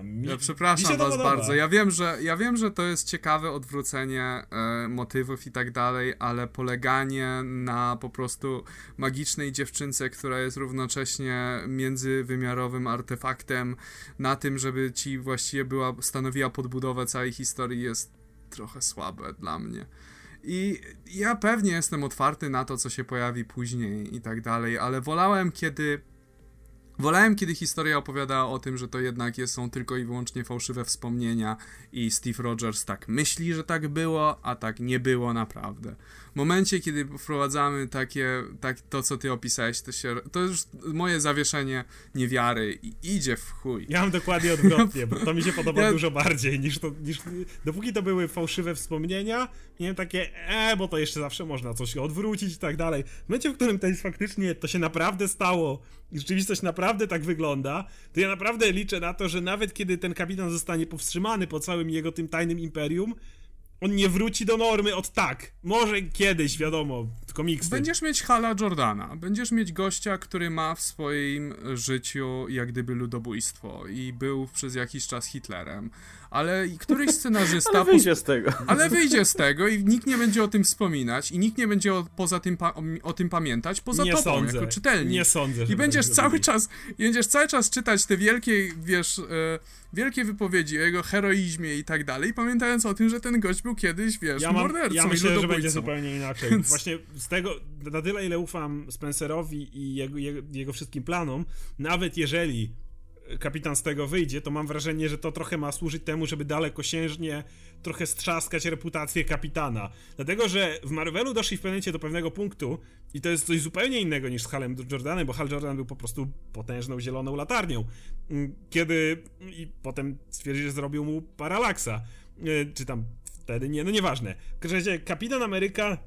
Mi, ja przepraszam was bardzo. Ja wiem, że, ja wiem, że to jest ciekawe odwrócenie e, motywów i tak dalej, ale poleganie na po prostu magicznej dziewczynce, która jest równocześnie międzywymiarowym artefaktem, na tym, żeby ci właściwie była, stanowiła podbudowę całej historii jest trochę słabe dla mnie. I ja pewnie jestem otwarty na to, co się pojawi później i tak dalej, ale wolałem, kiedy Wolałem, kiedy historia opowiadała o tym, że to jednak są tylko i wyłącznie fałszywe wspomnienia i Steve Rogers tak myśli, że tak było, a tak nie było naprawdę. W momencie, kiedy wprowadzamy takie, tak, to, co ty opisałeś, to, się, to już moje zawieszenie niewiary idzie w chuj. Ja mam dokładnie odwrotnie, bo to mi się podoba ja... dużo bardziej niż to, niż, dopóki to były fałszywe wspomnienia, miałem takie, e, bo to jeszcze zawsze można coś odwrócić i tak dalej. W momencie, w którym to jest faktycznie, to się naprawdę stało i rzeczywistość naprawdę tak wygląda, to ja naprawdę liczę na to, że nawet kiedy ten kapitan zostanie powstrzymany po całym jego tym tajnym imperium, on nie wróci do normy od tak. Może kiedyś, wiadomo, komiksy. Będziesz mieć Hala Jordana, będziesz mieć gościa, który ma w swoim życiu jak gdyby ludobójstwo i był przez jakiś czas Hitlerem, ale któryś scenarzysta... ale wyjdzie z tego. Ale wyjdzie z tego i nikt nie będzie o tym wspominać i nikt nie będzie o, poza tym o, o, tym pamiętać, poza nie tobą, sądzę. jako czytelnik. Nie sądzę, I będziesz cały czas, będziesz cały czas czytać te wielkie, wiesz, e, wielkie wypowiedzi o jego heroizmie i tak dalej, pamiętając o tym, że ten gość był kiedyś, wiesz, ja mam, mordercą Ja myślę, że będzie zupełnie inaczej. Właśnie z tego, na tyle ile ufam Spencerowi i jego, jego, jego wszystkim planom, nawet jeżeli kapitan z tego wyjdzie, to mam wrażenie, że to trochę ma służyć temu, żeby dalekosiężnie trochę strzaskać reputację kapitana. Dlatego, że w Marvelu doszli w pewnym momencie do pewnego punktu i to jest coś zupełnie innego niż z Halem Jordanem, bo Hal Jordan był po prostu potężną zieloną latarnią. Mm, kiedy i potem stwierdził, że zrobił mu paralaksa. E, czy tam wtedy nie, no nieważne. W każdym razie Kapitan Ameryka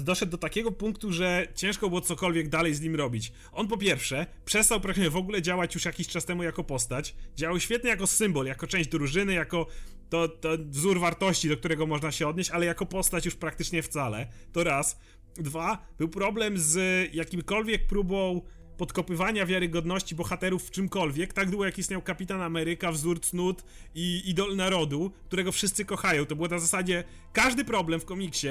doszedł do takiego punktu, że ciężko było cokolwiek dalej z nim robić. On po pierwsze przestał praktycznie w ogóle działać już jakiś czas temu jako postać, działał świetnie jako symbol, jako część drużyny, jako to, to wzór wartości, do którego można się odnieść, ale jako postać już praktycznie wcale. To raz. Dwa, był problem z jakimkolwiek próbą podkopywania wiarygodności bohaterów w czymkolwiek, tak długo jak istniał Kapitan Ameryka, wzór cnót i idol narodu, którego wszyscy kochają. To było na zasadzie każdy problem w komiksie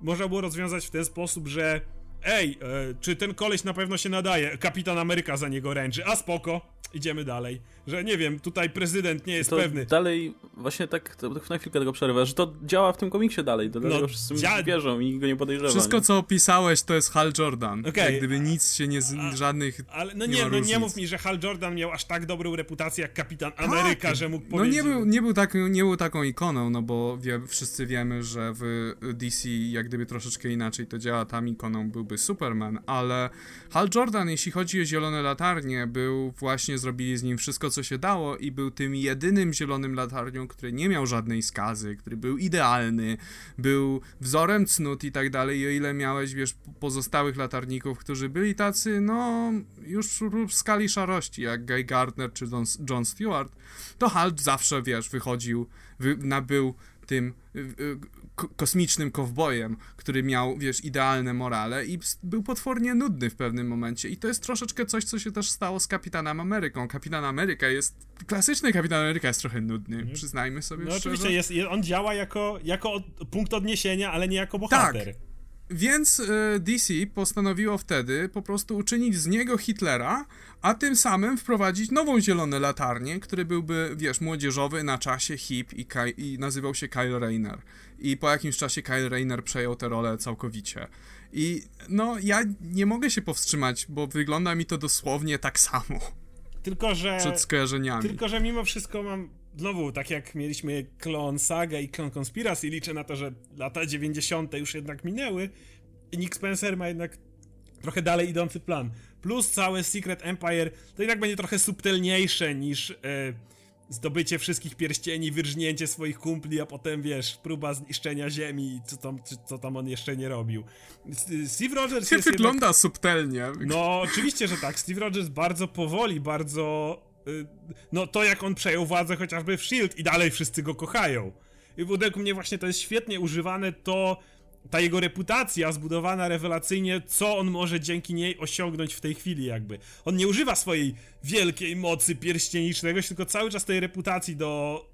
można było rozwiązać w ten sposób, że ej, e, czy ten koleś na pewno się nadaje? Kapitan Ameryka za niego ręczy, a spoko idziemy dalej. Że nie wiem, tutaj prezydent nie jest to pewny. Dalej, właśnie tak, to, na chwilkę tego przerwę, że to działa w tym komiksie dalej, do tego no, wszyscy dzia... wierzą i nikt go nie podejrzewa. Wszystko, nie? co opisałeś, to jest Hal Jordan. Okay. Jak gdyby nic się nie, z, żadnych Ale no nie, nie no nie mów mi, że Hal Jordan miał aż tak dobrą reputację jak Kapitan tak. Ameryka, tak. że mógł powiedzieć... No nie był, nie był, tak, nie był taką ikoną, no bo wie, wszyscy wiemy, że w DC jak gdyby troszeczkę inaczej to działa, tam ikoną byłby Superman, ale Hal Jordan, jeśli chodzi o Zielone Latarnie, był właśnie, zrobili z nim wszystko, co się dało i był tym jedynym zielonym latarnią, który nie miał żadnej skazy, który był idealny, był wzorem cnót i tak dalej. I o ile miałeś, wiesz, pozostałych latarników, którzy byli tacy, no, już w skali szarości, jak Guy Gardner czy Don, John Stewart, to Halt zawsze, wiesz, wychodził, wy, nabył tym kosmicznym kowbojem, który miał, wiesz, idealne morale i był potwornie nudny w pewnym momencie. I to jest troszeczkę coś, co się też stało z Kapitanem Ameryką. Kapitan Ameryka jest, klasyczny Kapitan Ameryka jest trochę nudny, mhm. przyznajmy sobie No szczerze. oczywiście, jest, on działa jako, jako od, punkt odniesienia, ale nie jako bohater. Tak. Więc e, DC postanowiło wtedy po prostu uczynić z niego Hitlera, a tym samym wprowadzić nową zielone latarnię, który byłby, wiesz, młodzieżowy, na czasie, hip i, i nazywał się Kyle Rayner. I po jakimś czasie Kyle Rayner przejął tę rolę całkowicie. I no, ja nie mogę się powstrzymać, bo wygląda mi to dosłownie tak samo. Tylko, że. Przed skojarzeniami. Tylko, że mimo wszystko mam. Znowu, tak jak mieliśmy Klon Saga i Klon Conspiracy, liczę na to, że lata 90. już jednak minęły. Nick Spencer ma jednak trochę dalej idący plan. Plus całe Secret Empire to jednak będzie trochę subtelniejsze niż. Yy, zdobycie wszystkich pierścieni, wyrżnięcie swoich kumpli, a potem wiesz, próba zniszczenia ziemi, co tam, co tam on jeszcze nie robił. Steve Rogers jest wygląda jednak... subtelnie. No, oczywiście, że tak. Steve Rogers bardzo powoli, bardzo... Y, no, to jak on przejął władzę chociażby w S.H.I.E.L.D. i dalej wszyscy go kochają. I według mnie właśnie to jest świetnie używane to, ta jego reputacja zbudowana rewelacyjnie, co on może dzięki niej osiągnąć w tej chwili jakby. On nie używa swojej wielkiej mocy pierścienicznego, tylko cały czas tej reputacji do,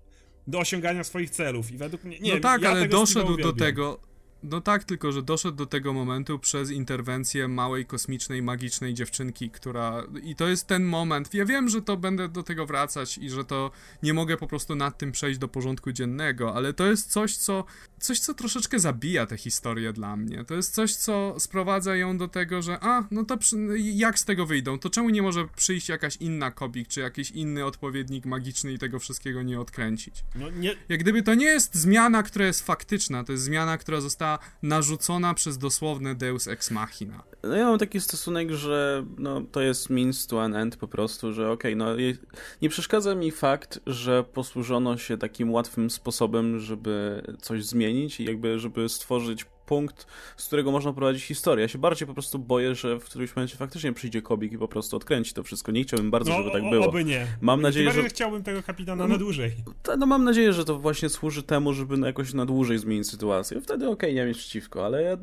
do osiągania swoich celów i według mnie... Nie, no tak, ja ale doszedł do tego no tak, tylko że doszedł do tego momentu przez interwencję małej, kosmicznej, magicznej dziewczynki, która. I to jest ten moment. Ja wiem, że to będę do tego wracać i że to nie mogę po prostu nad tym przejść do porządku dziennego, ale to jest coś, co. Coś, co troszeczkę zabija tę historię dla mnie. To jest coś, co sprowadza ją do tego, że a, no to przy... jak z tego wyjdą? To czemu nie może przyjść jakaś inna kobik, czy jakiś inny odpowiednik magiczny i tego wszystkiego nie odkręcić? No nie... Jak gdyby to nie jest zmiana, która jest faktyczna, to jest zmiana, która została narzucona przez dosłowne Deus Ex Machina. No ja mam taki stosunek, że no, to jest means to an end po prostu, że okej, okay, no nie przeszkadza mi fakt, że posłużono się takim łatwym sposobem, żeby coś zmienić i jakby żeby stworzyć punkt, z którego można prowadzić historię. Ja się bardziej po prostu boję, że w którymś momencie faktycznie przyjdzie Kobik i po prostu odkręci to wszystko. Nie chciałbym bardzo, no, żeby tak było. Oby nie. Mam nadzieję, że... chciałbym tego kapitana no, na dłużej. no mam nadzieję, że to właśnie służy temu, żeby jakoś na dłużej zmienić sytuację. Wtedy okej, okay, nie mieć przeciwko, ale ja...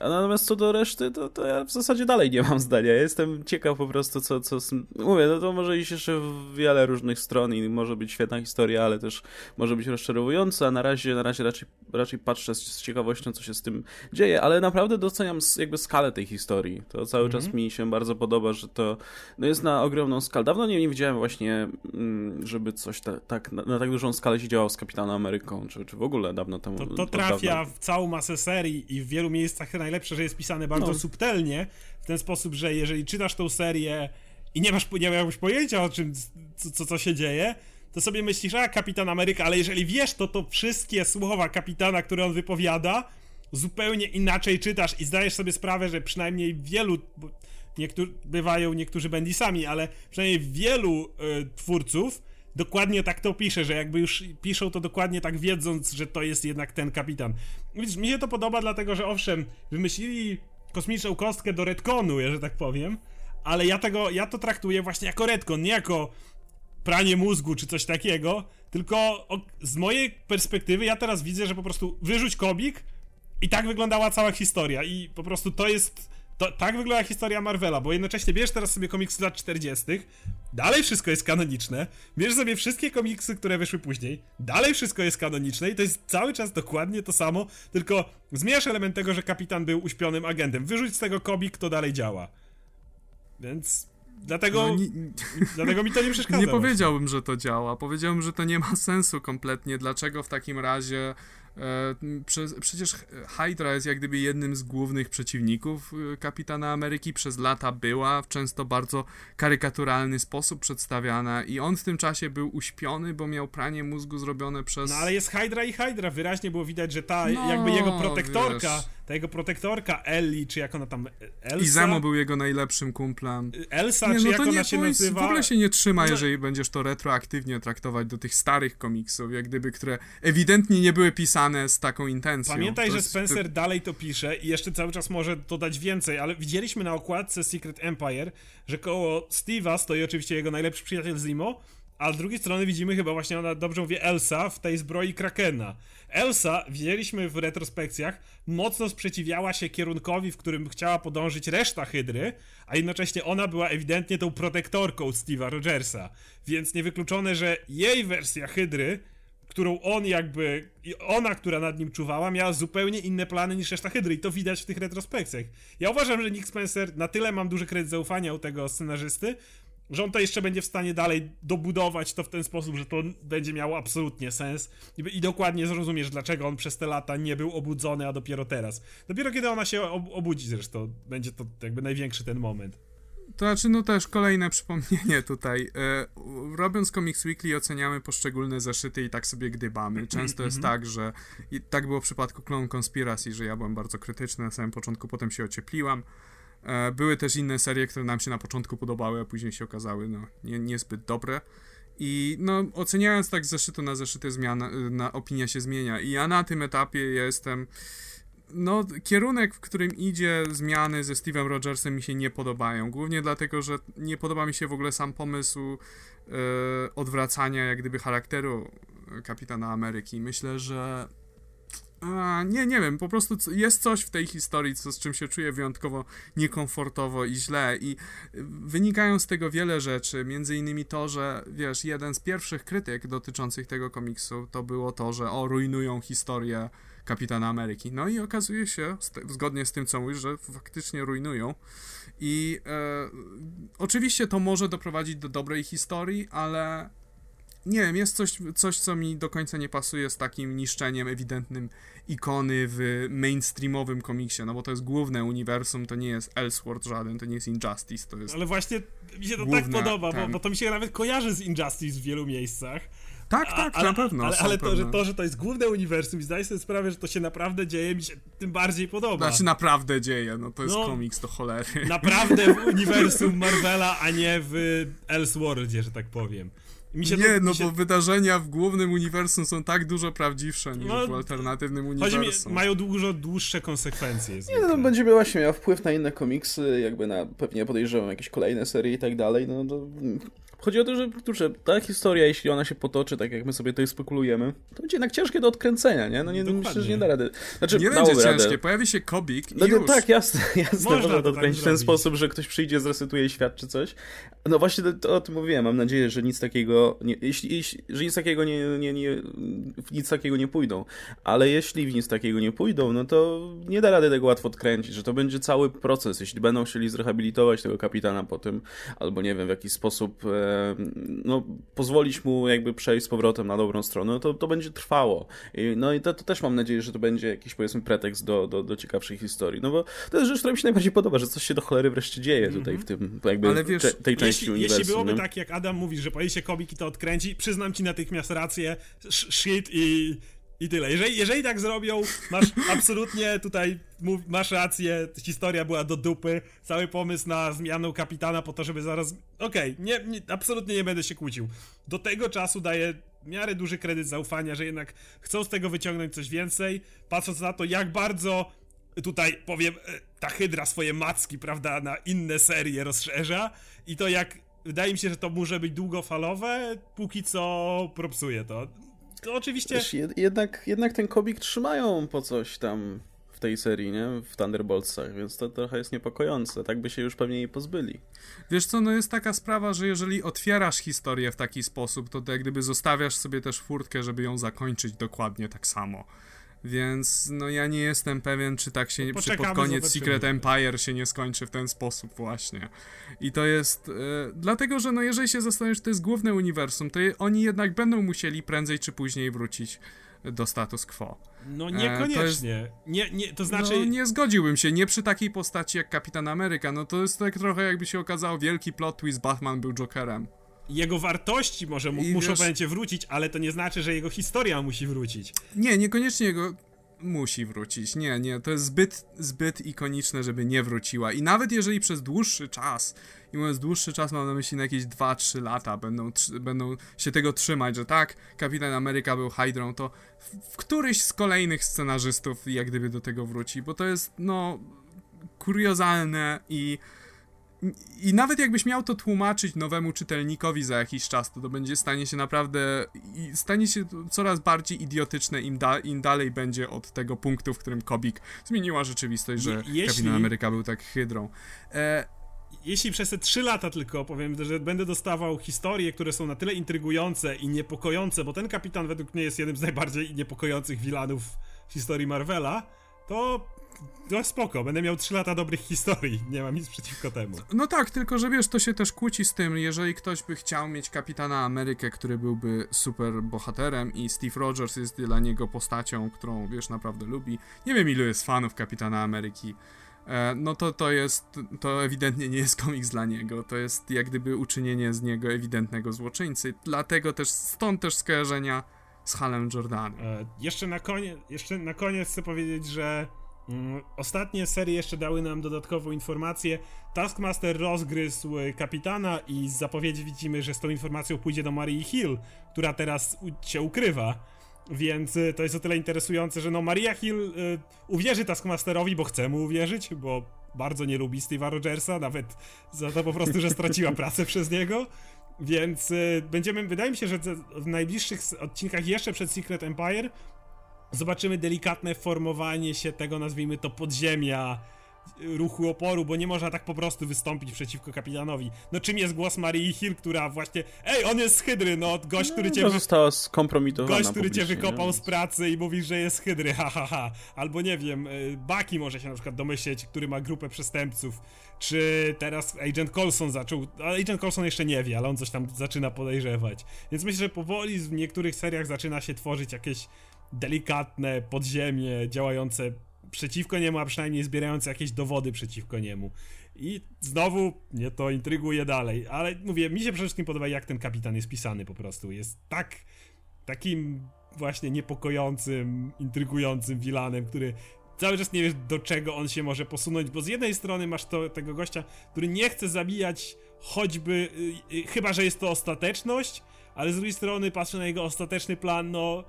A natomiast co do reszty, to, to ja w zasadzie dalej nie mam zdania. Ja jestem ciekaw po prostu, co... co mówię, no to może iść jeszcze w wiele różnych stron i może być świetna historia, ale też może być rozczarowująca. Na razie, na razie raczej, raczej patrzę z, z ciekawością, co się z tym dzieje, ale naprawdę doceniam jakby skalę tej historii. To cały mm -hmm. czas mhm. mi się bardzo podoba, że to no jest na ogromną skalę. Dawno nie, nie widziałem właśnie, mm, żeby coś ta, tak, na, na, tak dużą skalę się działo z Kapitanem Ameryką, czy, czy w ogóle dawno temu. To, to trafia dawno. w całą masę serii i w wielu miejscach najlepsze, że jest pisane bardzo no. subtelnie, w ten sposób, że jeżeli czytasz tą serię i nie masz, nie masz pojęcia o czym, co, co, co się dzieje, to sobie myślisz, a Kapitan Ameryka, ale jeżeli wiesz, to to wszystkie słowa kapitana, które on wypowiada, zupełnie inaczej czytasz i zdajesz sobie sprawę, że przynajmniej wielu, niektórzy, bywają niektórzy bendisami, ale przynajmniej wielu y, twórców dokładnie tak to pisze, że jakby już piszą to dokładnie tak wiedząc, że to jest jednak ten kapitan. Widzisz, mi się to podoba dlatego, że owszem, wymyślili kosmiczną kostkę do retconu, że tak powiem, ale ja tego, ja to traktuję właśnie jako retcon, nie jako pranie mózgu czy coś takiego, tylko z mojej perspektywy ja teraz widzę, że po prostu wyrzuć kobik, i tak wyglądała cała historia i po prostu to jest... To, tak wygląda historia Marvela, bo jednocześnie bierz teraz sobie komiksy lat 40., dalej wszystko jest kanoniczne, bierz sobie wszystkie komiksy, które wyszły później, dalej wszystko jest kanoniczne i to jest cały czas dokładnie to samo, tylko zmieniasz element tego, że kapitan był uśpionym agentem. Wyrzuć z tego komik, to dalej działa. Więc Dlatego, no, nie, dlatego mi to nie przeszkadza. Nie powiedziałbym, że to działa. Powiedziałbym, że to nie ma sensu kompletnie. Dlaczego w takim razie E, przecież Hydra jest jak gdyby jednym z głównych przeciwników e, Kapitana Ameryki. Przez lata była w często bardzo karykaturalny sposób przedstawiana i on w tym czasie był uśpiony, bo miał pranie mózgu zrobione przez... No ale jest Hydra i Hydra. Wyraźnie było widać, że ta no, jakby jego protektorka... Wiesz ta jego protektorka Ellie, czy jak ona tam... Elsa? Zemo był jego najlepszym kumplem. Elsa, nie, czy no jak ona się nazywa? W ogóle się nie trzyma, no. jeżeli będziesz to retroaktywnie traktować do tych starych komiksów, jak gdyby, które ewidentnie nie były pisane z taką intencją. Pamiętaj, to że Spencer ty... dalej to pisze i jeszcze cały czas może dodać więcej, ale widzieliśmy na okładce Secret Empire, że koło Steve'a stoi oczywiście jego najlepszy przyjaciel Zimo, a z drugiej strony widzimy chyba właśnie, ona dobrze mówi, Elsa w tej zbroi Krakena. Elsa, widzieliśmy w retrospekcjach, mocno sprzeciwiała się kierunkowi, w którym chciała podążyć reszta Hydry, a jednocześnie ona była ewidentnie tą protektorką Steve'a Rogersa. Więc niewykluczone, że jej wersja Hydry którą on jakby, ona, która nad nim czuwała, miała zupełnie inne plany niż reszta Hydry i to widać w tych retrospekcjach. Ja uważam, że Nick Spencer, na tyle mam duży kredyt zaufania u tego scenarzysty, że on to jeszcze będzie w stanie dalej dobudować to w ten sposób, że to będzie miało absolutnie sens i, i dokładnie zrozumiesz, dlaczego on przez te lata nie był obudzony, a dopiero teraz. Dopiero kiedy ona się ob obudzi zresztą, będzie to jakby największy ten moment. To znaczy, no też kolejne przypomnienie tutaj. E, robiąc Comics Weekly oceniamy poszczególne zeszyty i tak sobie gdybamy. Często jest mhm. tak, że i tak było w przypadku Clone Conspiracy, że ja byłem bardzo krytyczny na samym początku, potem się ociepliłam. E, były też inne serie, które nam się na początku podobały, a później się okazały no, nie, niezbyt dobre. I no, oceniając tak zeszytu na zeszyty zmiana, na opinia się zmienia. I ja na tym etapie jestem no, kierunek, w którym idzie zmiany ze Steve'em Rogersem mi się nie podobają. Głównie dlatego, że nie podoba mi się w ogóle sam pomysł e, odwracania jak gdyby charakteru Kapitana Ameryki. Myślę, że a, nie, nie wiem, po prostu jest coś w tej historii, co, z czym się czuję wyjątkowo niekomfortowo i źle i wynikają z tego wiele rzeczy, między innymi to, że wiesz, jeden z pierwszych krytyk dotyczących tego komiksu to było to, że o, rujnują historię Kapitana Ameryki. No i okazuje się, zgodnie z tym, co mówisz, że faktycznie rujnują. I e, oczywiście to może doprowadzić do dobrej historii, ale nie wiem, jest coś, coś, co mi do końca nie pasuje z takim niszczeniem ewidentnym ikony w mainstreamowym komiksie, no bo to jest główne uniwersum, to nie jest Elseworld żaden, to nie jest Injustice, to jest... Ale właśnie mi się to tak podoba, bo, bo, to mi się nawet kojarzy z Injustice w wielu miejscach. Tak, tak, ale, na pewno. Ale, ale to, że to, że to jest główne uniwersum i zdaję sobie sprawę, że to się naprawdę dzieje, mi się tym bardziej podoba. Znaczy naprawdę dzieje, no to jest no, komiks do cholery. Naprawdę w uniwersum Marvela, a nie w Elseworldzie, że tak powiem. nie, to, no się... bo wydarzenia w głównym uniwersum są tak dużo prawdziwsze niż no, w alternatywnym uniwersum. Mi, mają dużo dłuższe konsekwencje. Nie, no, będzie właśnie miał wpływ na inne komiksy, jakby na pewnie podejrzewam jakieś kolejne serie i tak dalej. No to Chodzi o to, że kurczę, ta historia, jeśli ona się potoczy, tak jak my sobie tutaj spekulujemy, to będzie jednak ciężkie do odkręcenia, nie? No nie, Dokładnie. myślę, że nie da rady. Znaczy, nie będzie ciężkie, radę. pojawi się kobik i no, już. Tak, jasne, jasne. Można, można to odkręcić tak w ten sposób, że ktoś przyjdzie, zresetuje świat czy coś. No właśnie to, to o tym mówiłem, mam nadzieję, że nic takiego, nie, jeśli, jeśli, że nic takiego nie, nie, nie, w nic takiego nie pójdą. Ale jeśli w nic takiego nie pójdą, no to nie da rady tego łatwo odkręcić, że to będzie cały proces. Jeśli będą chcieli zrehabilitować tego kapitana po tym, albo nie wiem, w jakiś sposób e, no, pozwolić mu jakby przejść z powrotem na dobrą stronę, to, to będzie trwało. I, no i to, to, też mam nadzieję, że to będzie jakiś powiedzmy pretekst do, do, do ciekawszej historii. No bo to jest rzecz, która mi się najbardziej podoba, że coś się do cholery wreszcie dzieje tutaj w tym jakby wiesz, te, tej części jeśli, uniwersum. Jeśli byłoby tak, jak Adam mówi, że pojedzie się komik i to odkręci, przyznam ci natychmiast rację, shit i i tyle. Jeżeli, jeżeli tak zrobią, masz absolutnie tutaj, masz rację, historia była do dupy, cały pomysł na zmianę kapitana po to, żeby zaraz... Okej, okay, nie, nie, absolutnie nie będę się kłócił. Do tego czasu daję miarę duży kredyt zaufania, że jednak chcą z tego wyciągnąć coś więcej, patrząc na to, jak bardzo tutaj, powiem, e, ta Hydra swoje macki, prawda, na inne serie rozszerza i to jak... Wydaje mi się, że to może być długofalowe, póki co propsuje to to oczywiście... Wiesz, jednak, jednak ten kobik trzymają po coś tam w tej serii, nie? W Thunderboltsach, więc to trochę jest niepokojące. Tak by się już pewnie jej pozbyli. Wiesz co, no jest taka sprawa, że jeżeli otwierasz historię w taki sposób, to, to jak gdyby zostawiasz sobie też furtkę, żeby ją zakończyć dokładnie tak samo. Więc no ja nie jestem pewien, czy tak się no, czy pod koniec Secret Empire się nie skończy w ten sposób właśnie. I to jest e, dlatego, że no jeżeli się zastanowisz, to jest główne uniwersum, to je, oni jednak będą musieli prędzej czy później wrócić do status quo. No niekoniecznie. E, to, jest, nie, nie, to znaczy... No, nie zgodziłbym się, nie przy takiej postaci jak Kapitan Ameryka, no to jest tak trochę jakby się okazało wielki plot twist, Batman był Jokerem jego wartości może mu, muszą wiesz, wrócić, ale to nie znaczy, że jego historia musi wrócić. Nie, niekoniecznie jego musi wrócić. Nie, nie, to jest zbyt, zbyt ikoniczne, żeby nie wróciła. I nawet jeżeli przez dłuższy czas, i mówiąc dłuższy czas mam na myśli na jakieś 2-3 lata, będą, będą się tego trzymać, że tak, Kapitan Ameryka był Hydrą, to w, w któryś z kolejnych scenarzystów jak gdyby do tego wróci, bo to jest, no, kuriozalne i i nawet jakbyś miał to tłumaczyć nowemu czytelnikowi za jakiś czas, to to będzie stanie się naprawdę, stanie się coraz bardziej idiotyczne im, da, im dalej będzie od tego punktu, w którym Kobik zmieniła rzeczywistość, że Jeśli... Kapitan Ameryka był tak hydrą. E, jeśli przez te 3 lata tylko powiem, że będę dostawał historie, które są na tyle intrygujące i niepokojące, bo ten kapitan według mnie jest jednym z najbardziej niepokojących wilanów w historii Marvela, to no spoko, będę miał 3 lata dobrych historii, nie mam nic przeciwko temu. No tak, tylko że wiesz, to się też kłóci z tym, jeżeli ktoś by chciał mieć kapitana Amerykę, który byłby super bohaterem i Steve Rogers jest dla niego postacią, którą wiesz, naprawdę lubi. Nie wiem ilu jest fanów kapitana Ameryki. E, no to to jest, to ewidentnie nie jest komiks dla niego, to jest jak gdyby uczynienie z niego ewidentnego złoczyńcy, dlatego też, stąd też skojarzenia z Halem Jordanem. E, jeszcze na koniec, jeszcze na koniec chcę powiedzieć, że ostatnie serie jeszcze dały nam dodatkową informację. Taskmaster rozgryzł kapitana i z zapowiedzi widzimy, że z tą informacją pójdzie do Marii Hill, która teraz się ukrywa. Więc y, to jest o tyle interesujące, że no Maria Hill y, uwierzy Taskmasterowi, bo chce mu uwierzyć, bo bardzo nie lubi Steve'a Rogersa, nawet za to po prostu, że straciła pracę przez niego. Więc y, będziemy, wydaje mi się, że w najbliższych odcinkach jeszcze przed Secret Empire zobaczymy delikatne formowanie się tego, nazwijmy to, podziemia ruchu oporu, bo nie można tak po prostu wystąpić przeciwko kapitanowi. No czym jest głos Marii Hill, która właśnie ej, on jest z Hydry, no gość, który no, cię... No, została skompromitowana Gość, który cię wykopał nie? z pracy i mówi, że jest z Hydry, ha, ha, ha. Albo nie wiem, y, Baki może się na przykład domyśleć, który ma grupę przestępców. Czy teraz Agent Colson zaczął... Agent Colson jeszcze nie wie, ale on coś tam zaczyna podejrzewać. Więc myślę, że powoli w niektórych seriach zaczyna się tworzyć jakieś delikatne podziemie działające przeciwko niemu, a przynajmniej zbierając jakieś dowody przeciwko niemu. I znowu mnie to intryguje dalej, ale mówię, mi się przede wszystkim podoba, jak ten kapitan jest pisany po prostu. Jest tak takim właśnie niepokojącym, intrygującym wilanem, który cały czas nie wiesz, do czego on się może posunąć, bo z jednej strony masz to, tego gościa, który nie chce zabijać choćby, yy, chyba, że jest to ostateczność, ale z drugiej strony, patrzę na jego ostateczny plan, no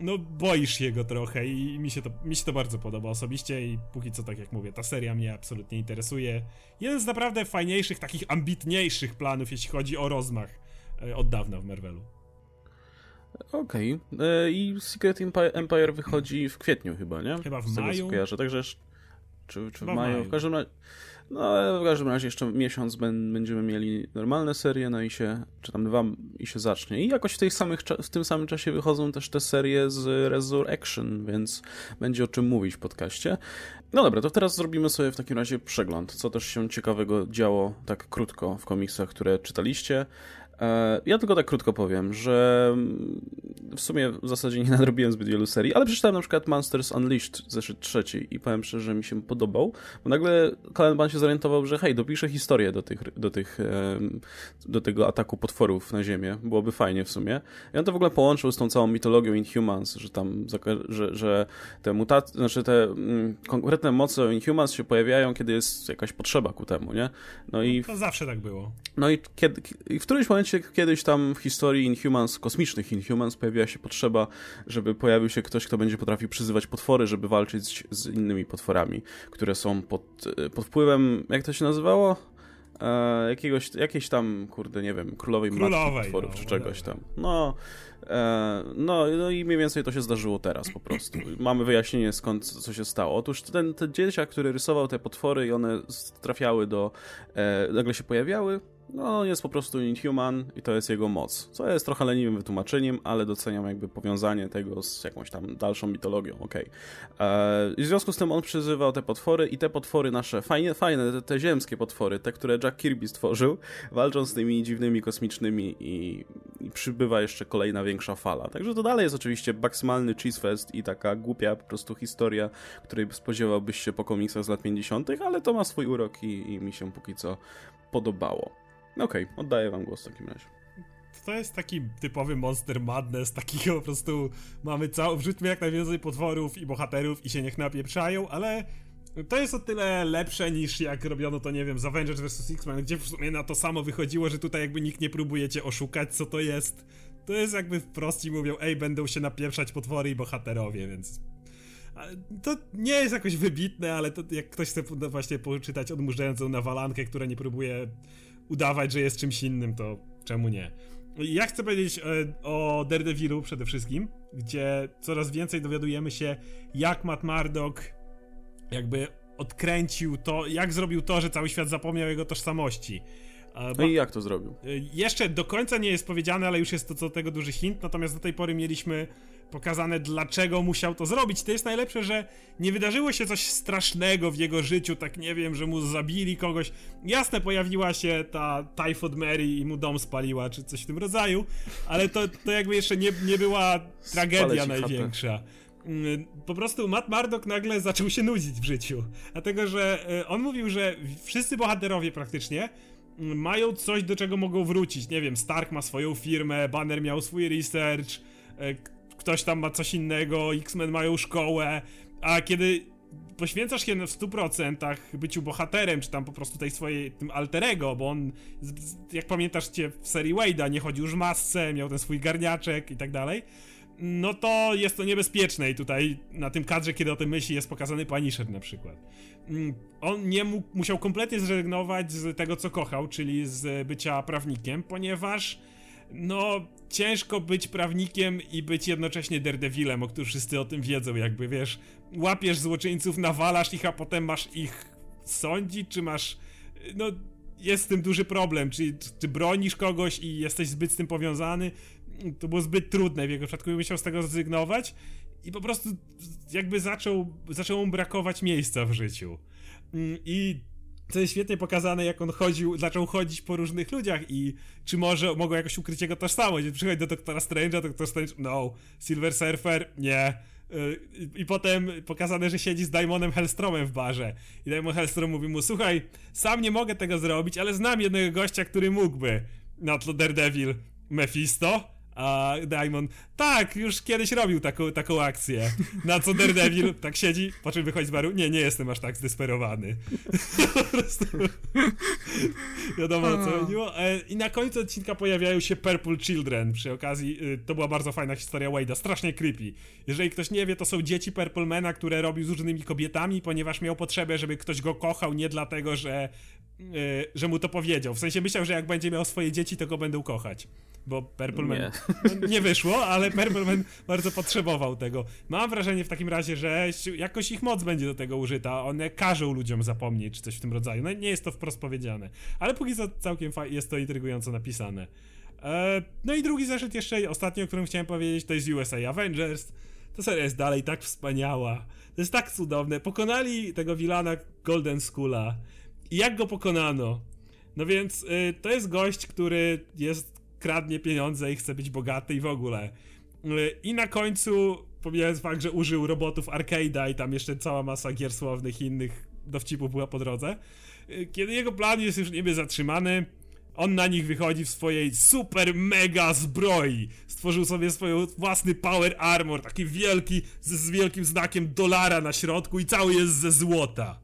no boisz się go trochę i mi się, to, mi się to bardzo podoba osobiście i póki co, tak jak mówię, ta seria mnie absolutnie interesuje. Jeden z naprawdę fajniejszych, takich ambitniejszych planów, jeśli chodzi o rozmach e, od dawna w Marvelu. Okej. Okay. E, I Secret Empire wychodzi w kwietniu chyba, nie? Chyba w maju. Tego, kojarzę. Także czy, czy w maju? W każdym razie no, w każdym razie jeszcze miesiąc będziemy mieli normalne serie, no i się, czy tam dwa, i się zacznie. I jakoś w, tej samych, w tym samym czasie wychodzą też te serie z Resurrection, więc będzie o czym mówić w podcaście. No dobra, to teraz zrobimy sobie w takim razie przegląd, co też się ciekawego działo tak krótko w komiksach, które czytaliście. E, ja tylko tak krótko powiem, że w sumie w zasadzie nie nadrobiłem zbyt wielu serii, ale przeczytałem na przykład Monsters Unleashed zeszyt trzeci i powiem szczerze, że mi się podobał, bo nagle Kalenban się zorientował, że hej, dopiszę historię do, tych, do, tych, do tego ataku potworów na ziemię, byłoby fajnie w sumie. I on to w ogóle połączył z tą całą mitologią Inhumans, że tam, że, że te mutacje, znaczy te mm, konkretne moce Inhumans się pojawiają, kiedy jest jakaś potrzeba ku temu, nie? No i... To zawsze tak było. No i, kiedy, i w którymś momencie momencie kiedyś tam w historii Inhumans, kosmicznych Inhumans, pojawiła się potrzeba, żeby pojawił się ktoś, kto będzie potrafił przyzywać potwory, żeby walczyć z innymi potworami, które są pod, pod wpływem, jak to się nazywało? E, jakiegoś, jakiejś tam, kurde, nie wiem, królowej, królowej potworów no, czy czegoś tam. No, e, no, no i mniej więcej to się zdarzyło teraz po prostu. Mamy wyjaśnienie skąd, co się stało. Otóż ten, ten dzieciak, który rysował te potwory i one trafiały do, e, nagle się pojawiały, no, on jest po prostu Inhuman i to jest jego moc. Co jest trochę leniwym wytłumaczeniem, ale doceniam jakby powiązanie tego z jakąś tam dalszą mitologią, okej. Okay. E, I w związku z tym on przyzywał te potwory i te potwory nasze, fajne, fajne te, te, ziemskie potwory, te, które Jack Kirby stworzył, walczą z tymi dziwnymi kosmicznymi i, i przybywa jeszcze kolejna większa fala. Także to dalej jest oczywiście maksymalny cheese fest i taka głupia po prostu historia, której spodziewałbyś się po komiksach z lat 50., ale to ma swój urok i, i mi się póki co podobało. Okej, okay, oddaję wam głos w takim razie. To jest taki typowy Monster Madness, takiego po prostu mamy całą, wrzućmy jak najwięcej potworów i bohaterów i się niech napieprzają, ale to jest o tyle lepsze niż jak robiono to, nie wiem, z Avengers vs. X-Men, gdzie w sumie na to samo wychodziło, że tutaj jakby nikt nie próbuje cię oszukać, co to jest. To jest jakby wprost i mówią, ej, będą się napieprzać potwory i bohaterowie, więc To nie jest jakoś wybitne, ale to jak ktoś chce właśnie poczytać odmurzającą nawalankę, która nie próbuje udawać, że jest czymś innym, to czemu nie? Ja chcę powiedzieć e, o Daredevilu przede wszystkim, gdzie coraz więcej dowiadujemy się, jak Matt Murdock jakby odkręcił to, jak zrobił to, że cały świat zapomniał jego tożsamości. Bo no I jak to zrobił? E, jeszcze do końca nie jest powiedziane, ale już jest to co tego duży hint, natomiast do tej pory mieliśmy pokazane, dlaczego musiał to zrobić. To jest najlepsze, że nie wydarzyło się coś strasznego w jego życiu, tak nie wiem, że mu zabili kogoś. Jasne, pojawiła się ta Typhoid Mary i mu dom spaliła, czy coś w tym rodzaju, ale to, to jakby jeszcze nie, nie była tragedia największa. Mm, po prostu Matt Murdock nagle zaczął się nudzić w życiu. Dlatego, że e, on mówił, że wszyscy bohaterowie praktycznie mm, mają coś, do czego mogą wrócić. Nie wiem, Stark ma swoją firmę, Banner miał swój research, e, ktoś tam ma coś innego, X-Men mają szkołę, a kiedy poświęcasz się w 100% byciu bohaterem, czy tam po prostu tej swojej, tym alterego, bo on, jak pamiętasz cię w serii Wade'a, nie chodził już masce, miał ten swój garniaczek i tak dalej, no to jest to niebezpieczne i tutaj na tym kadrze, kiedy o tym myśli, jest pokazany Punisher na przykład. Mm, on nie mógł, musiał kompletnie zrezygnować z tego, co kochał, czyli z bycia prawnikiem, ponieważ no ciężko być prawnikiem i być jednocześnie Daredevilem, o którym wszyscy o tym wiedzą, jakby wiesz, łapiesz złoczyńców, nawalasz ich, a potem masz ich sądzić, czy masz, no jest z tym duży problem, czy, czy bronisz kogoś i jesteś zbyt z tym powiązany, to było zbyt trudne w jego przypadku i musiał z tego zrezygnować i po prostu jakby zaczął, zaczęło mu brakować miejsca w życiu. Mm, I to jest świetnie pokazane, jak on chodził, zaczął chodzić po różnych ludziach i czy może mogło jakoś ukryć jego tożsamość. Przychodzi do doktora Strange'a, doktor Strange, no, Silver Surfer, nie. Y, I potem pokazane, że siedzi z Daimonem Hellstromem w barze. I Daimon Hellstrom mówi mu, słuchaj, sam nie mogę tego zrobić, ale znam jednego gościa, który mógłby. Na tle Daredevil, Mephisto. A Diamond, tak, już kiedyś robił taką, taką akcję. Na co Daredevil tak siedzi, po czym wychodzi z baru. Nie, nie jestem aż tak zdesperowany. po prostu. Wiadomo o co chodziło. E, I na końcu odcinka pojawiają się Purple Children. Przy okazji, y, to była bardzo fajna historia Wade'a, strasznie creepy. Jeżeli ktoś nie wie, to są dzieci Purple Mana, które robił z różnymi kobietami, ponieważ miał potrzebę, żeby ktoś go kochał, nie dlatego, że, y, że mu to powiedział. W sensie myślał, że jak będzie miał swoje dzieci, to go będą kochać bo Purple Man nie. No, nie wyszło, ale Purple Man bardzo potrzebował tego. Mam wrażenie w takim razie, że jakoś ich moc będzie do tego użyta. One każą ludziom zapomnieć, czy coś w tym rodzaju. No nie jest to wprost powiedziane, ale póki co całkiem jest to intrygująco napisane. E, no i drugi zeszyt jeszcze, ostatni, o którym chciałem powiedzieć, to jest USA Avengers. To seria jest dalej tak wspaniała. To jest tak cudowne. Pokonali tego Wilana Golden Schoola. I jak go pokonano? No więc y, to jest gość, który jest kradnie pieniądze i chce być bogaty i w ogóle. I na końcu, pomijając fakt, że użył robotów arcade'a i tam jeszcze cała masa gier słownych i innych dowcipów była po drodze, kiedy jego plan jest już niby zatrzymany, on na nich wychodzi w swojej super mega zbroi. Stworzył sobie swój własny power armor, taki wielki, z, z wielkim znakiem dolara na środku i cały jest ze złota.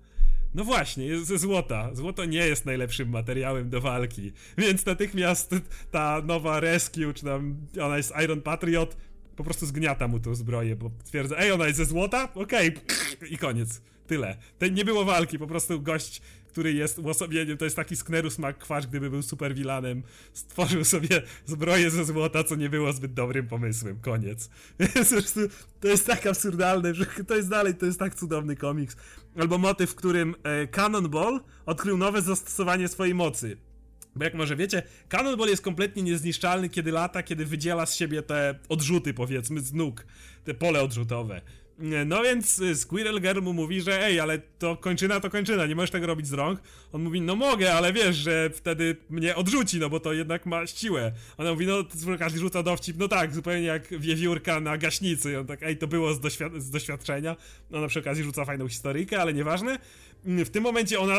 No właśnie, ze złota. Złoto nie jest najlepszym materiałem do walki. Więc natychmiast ta nowa Rescue, czy tam ona jest Iron Patriot, po prostu zgniata mu tą zbroję, bo twierdza, ej, ona jest ze złota? Okej, okay. i koniec. Tyle. To nie było walki, po prostu gość który jest uosobieniem, to jest taki Sknerus McQuarrie, gdyby był super vilanem, stworzył sobie zbroję ze złota, co nie było zbyt dobrym pomysłem. Koniec. to jest tak absurdalne, że to jest dalej, to jest tak cudowny komiks. Albo motyw, w którym e, Cannonball odkrył nowe zastosowanie swojej mocy. Bo jak może wiecie, Cannonball jest kompletnie niezniszczalny, kiedy lata, kiedy wydziela z siebie te odrzuty, powiedzmy, z nóg, te pole odrzutowe. No więc y, Squirrel Girl mu mówi, że ej, ale to kończyna to kończyna, nie możesz tego robić z rąk. On mówi, no mogę, ale wiesz, że wtedy mnie odrzuci, no bo to jednak ma siłę. Ona mówi, no każdy rzuca dowcip, no tak, zupełnie jak wiewiórka na gaśnicy. I on tak, ej, to było z, z doświadczenia. Ona przy okazji rzuca fajną historyjkę, ale nieważne w tym momencie ona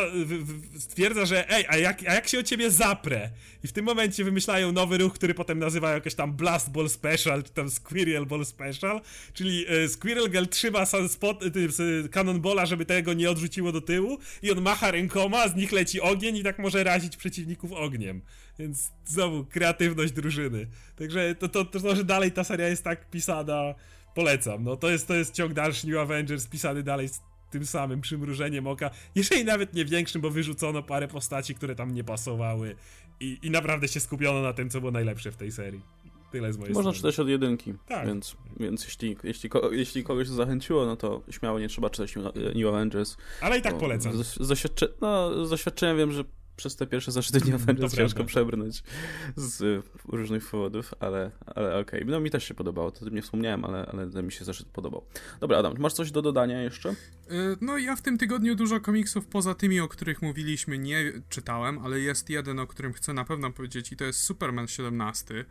stwierdza, że ej, a jak, a jak się o ciebie zaprę? I w tym momencie wymyślają nowy ruch, który potem nazywają jakoś tam Blast Ball Special, czy tam Squirrel Ball Special, czyli e, Squirrel Girl trzyma spot, e, Cannonballa, żeby tego nie odrzuciło do tyłu i on macha rękoma, z nich leci ogień i tak może razić przeciwników ogniem. Więc znowu kreatywność drużyny. Także to, to, to, to że dalej ta seria jest tak pisana polecam. No to jest, to jest ciąg dalszy New Avengers pisany dalej z tym samym przymrużeniem oka, jeżeli nawet nie większym, bo wyrzucono parę postaci, które tam nie pasowały i, i naprawdę się skupiono na tym, co było najlepsze w tej serii. Tyle z mojej Można strony. czytać od jedynki, tak. więc, więc jeśli, jeśli, jeśli kogoś to zachęciło, no to śmiało nie trzeba czytać New Avengers. Ale i tak polecam. Z, no, z doświadczenia wiem, że przez te pierwsze zeszyty nie będę ciężko przebrnąć z różnych powodów, ale, ale okej. Okay. No mi też się podobało, to tym nie wspomniałem, ale, ale mi się zeszyt podobał. Dobra, Adam, masz coś do dodania jeszcze? E, no ja w tym tygodniu dużo komiksów poza tymi, o których mówiliśmy, nie czytałem, ale jest jeden, o którym chcę na pewno powiedzieć i to jest Superman 17.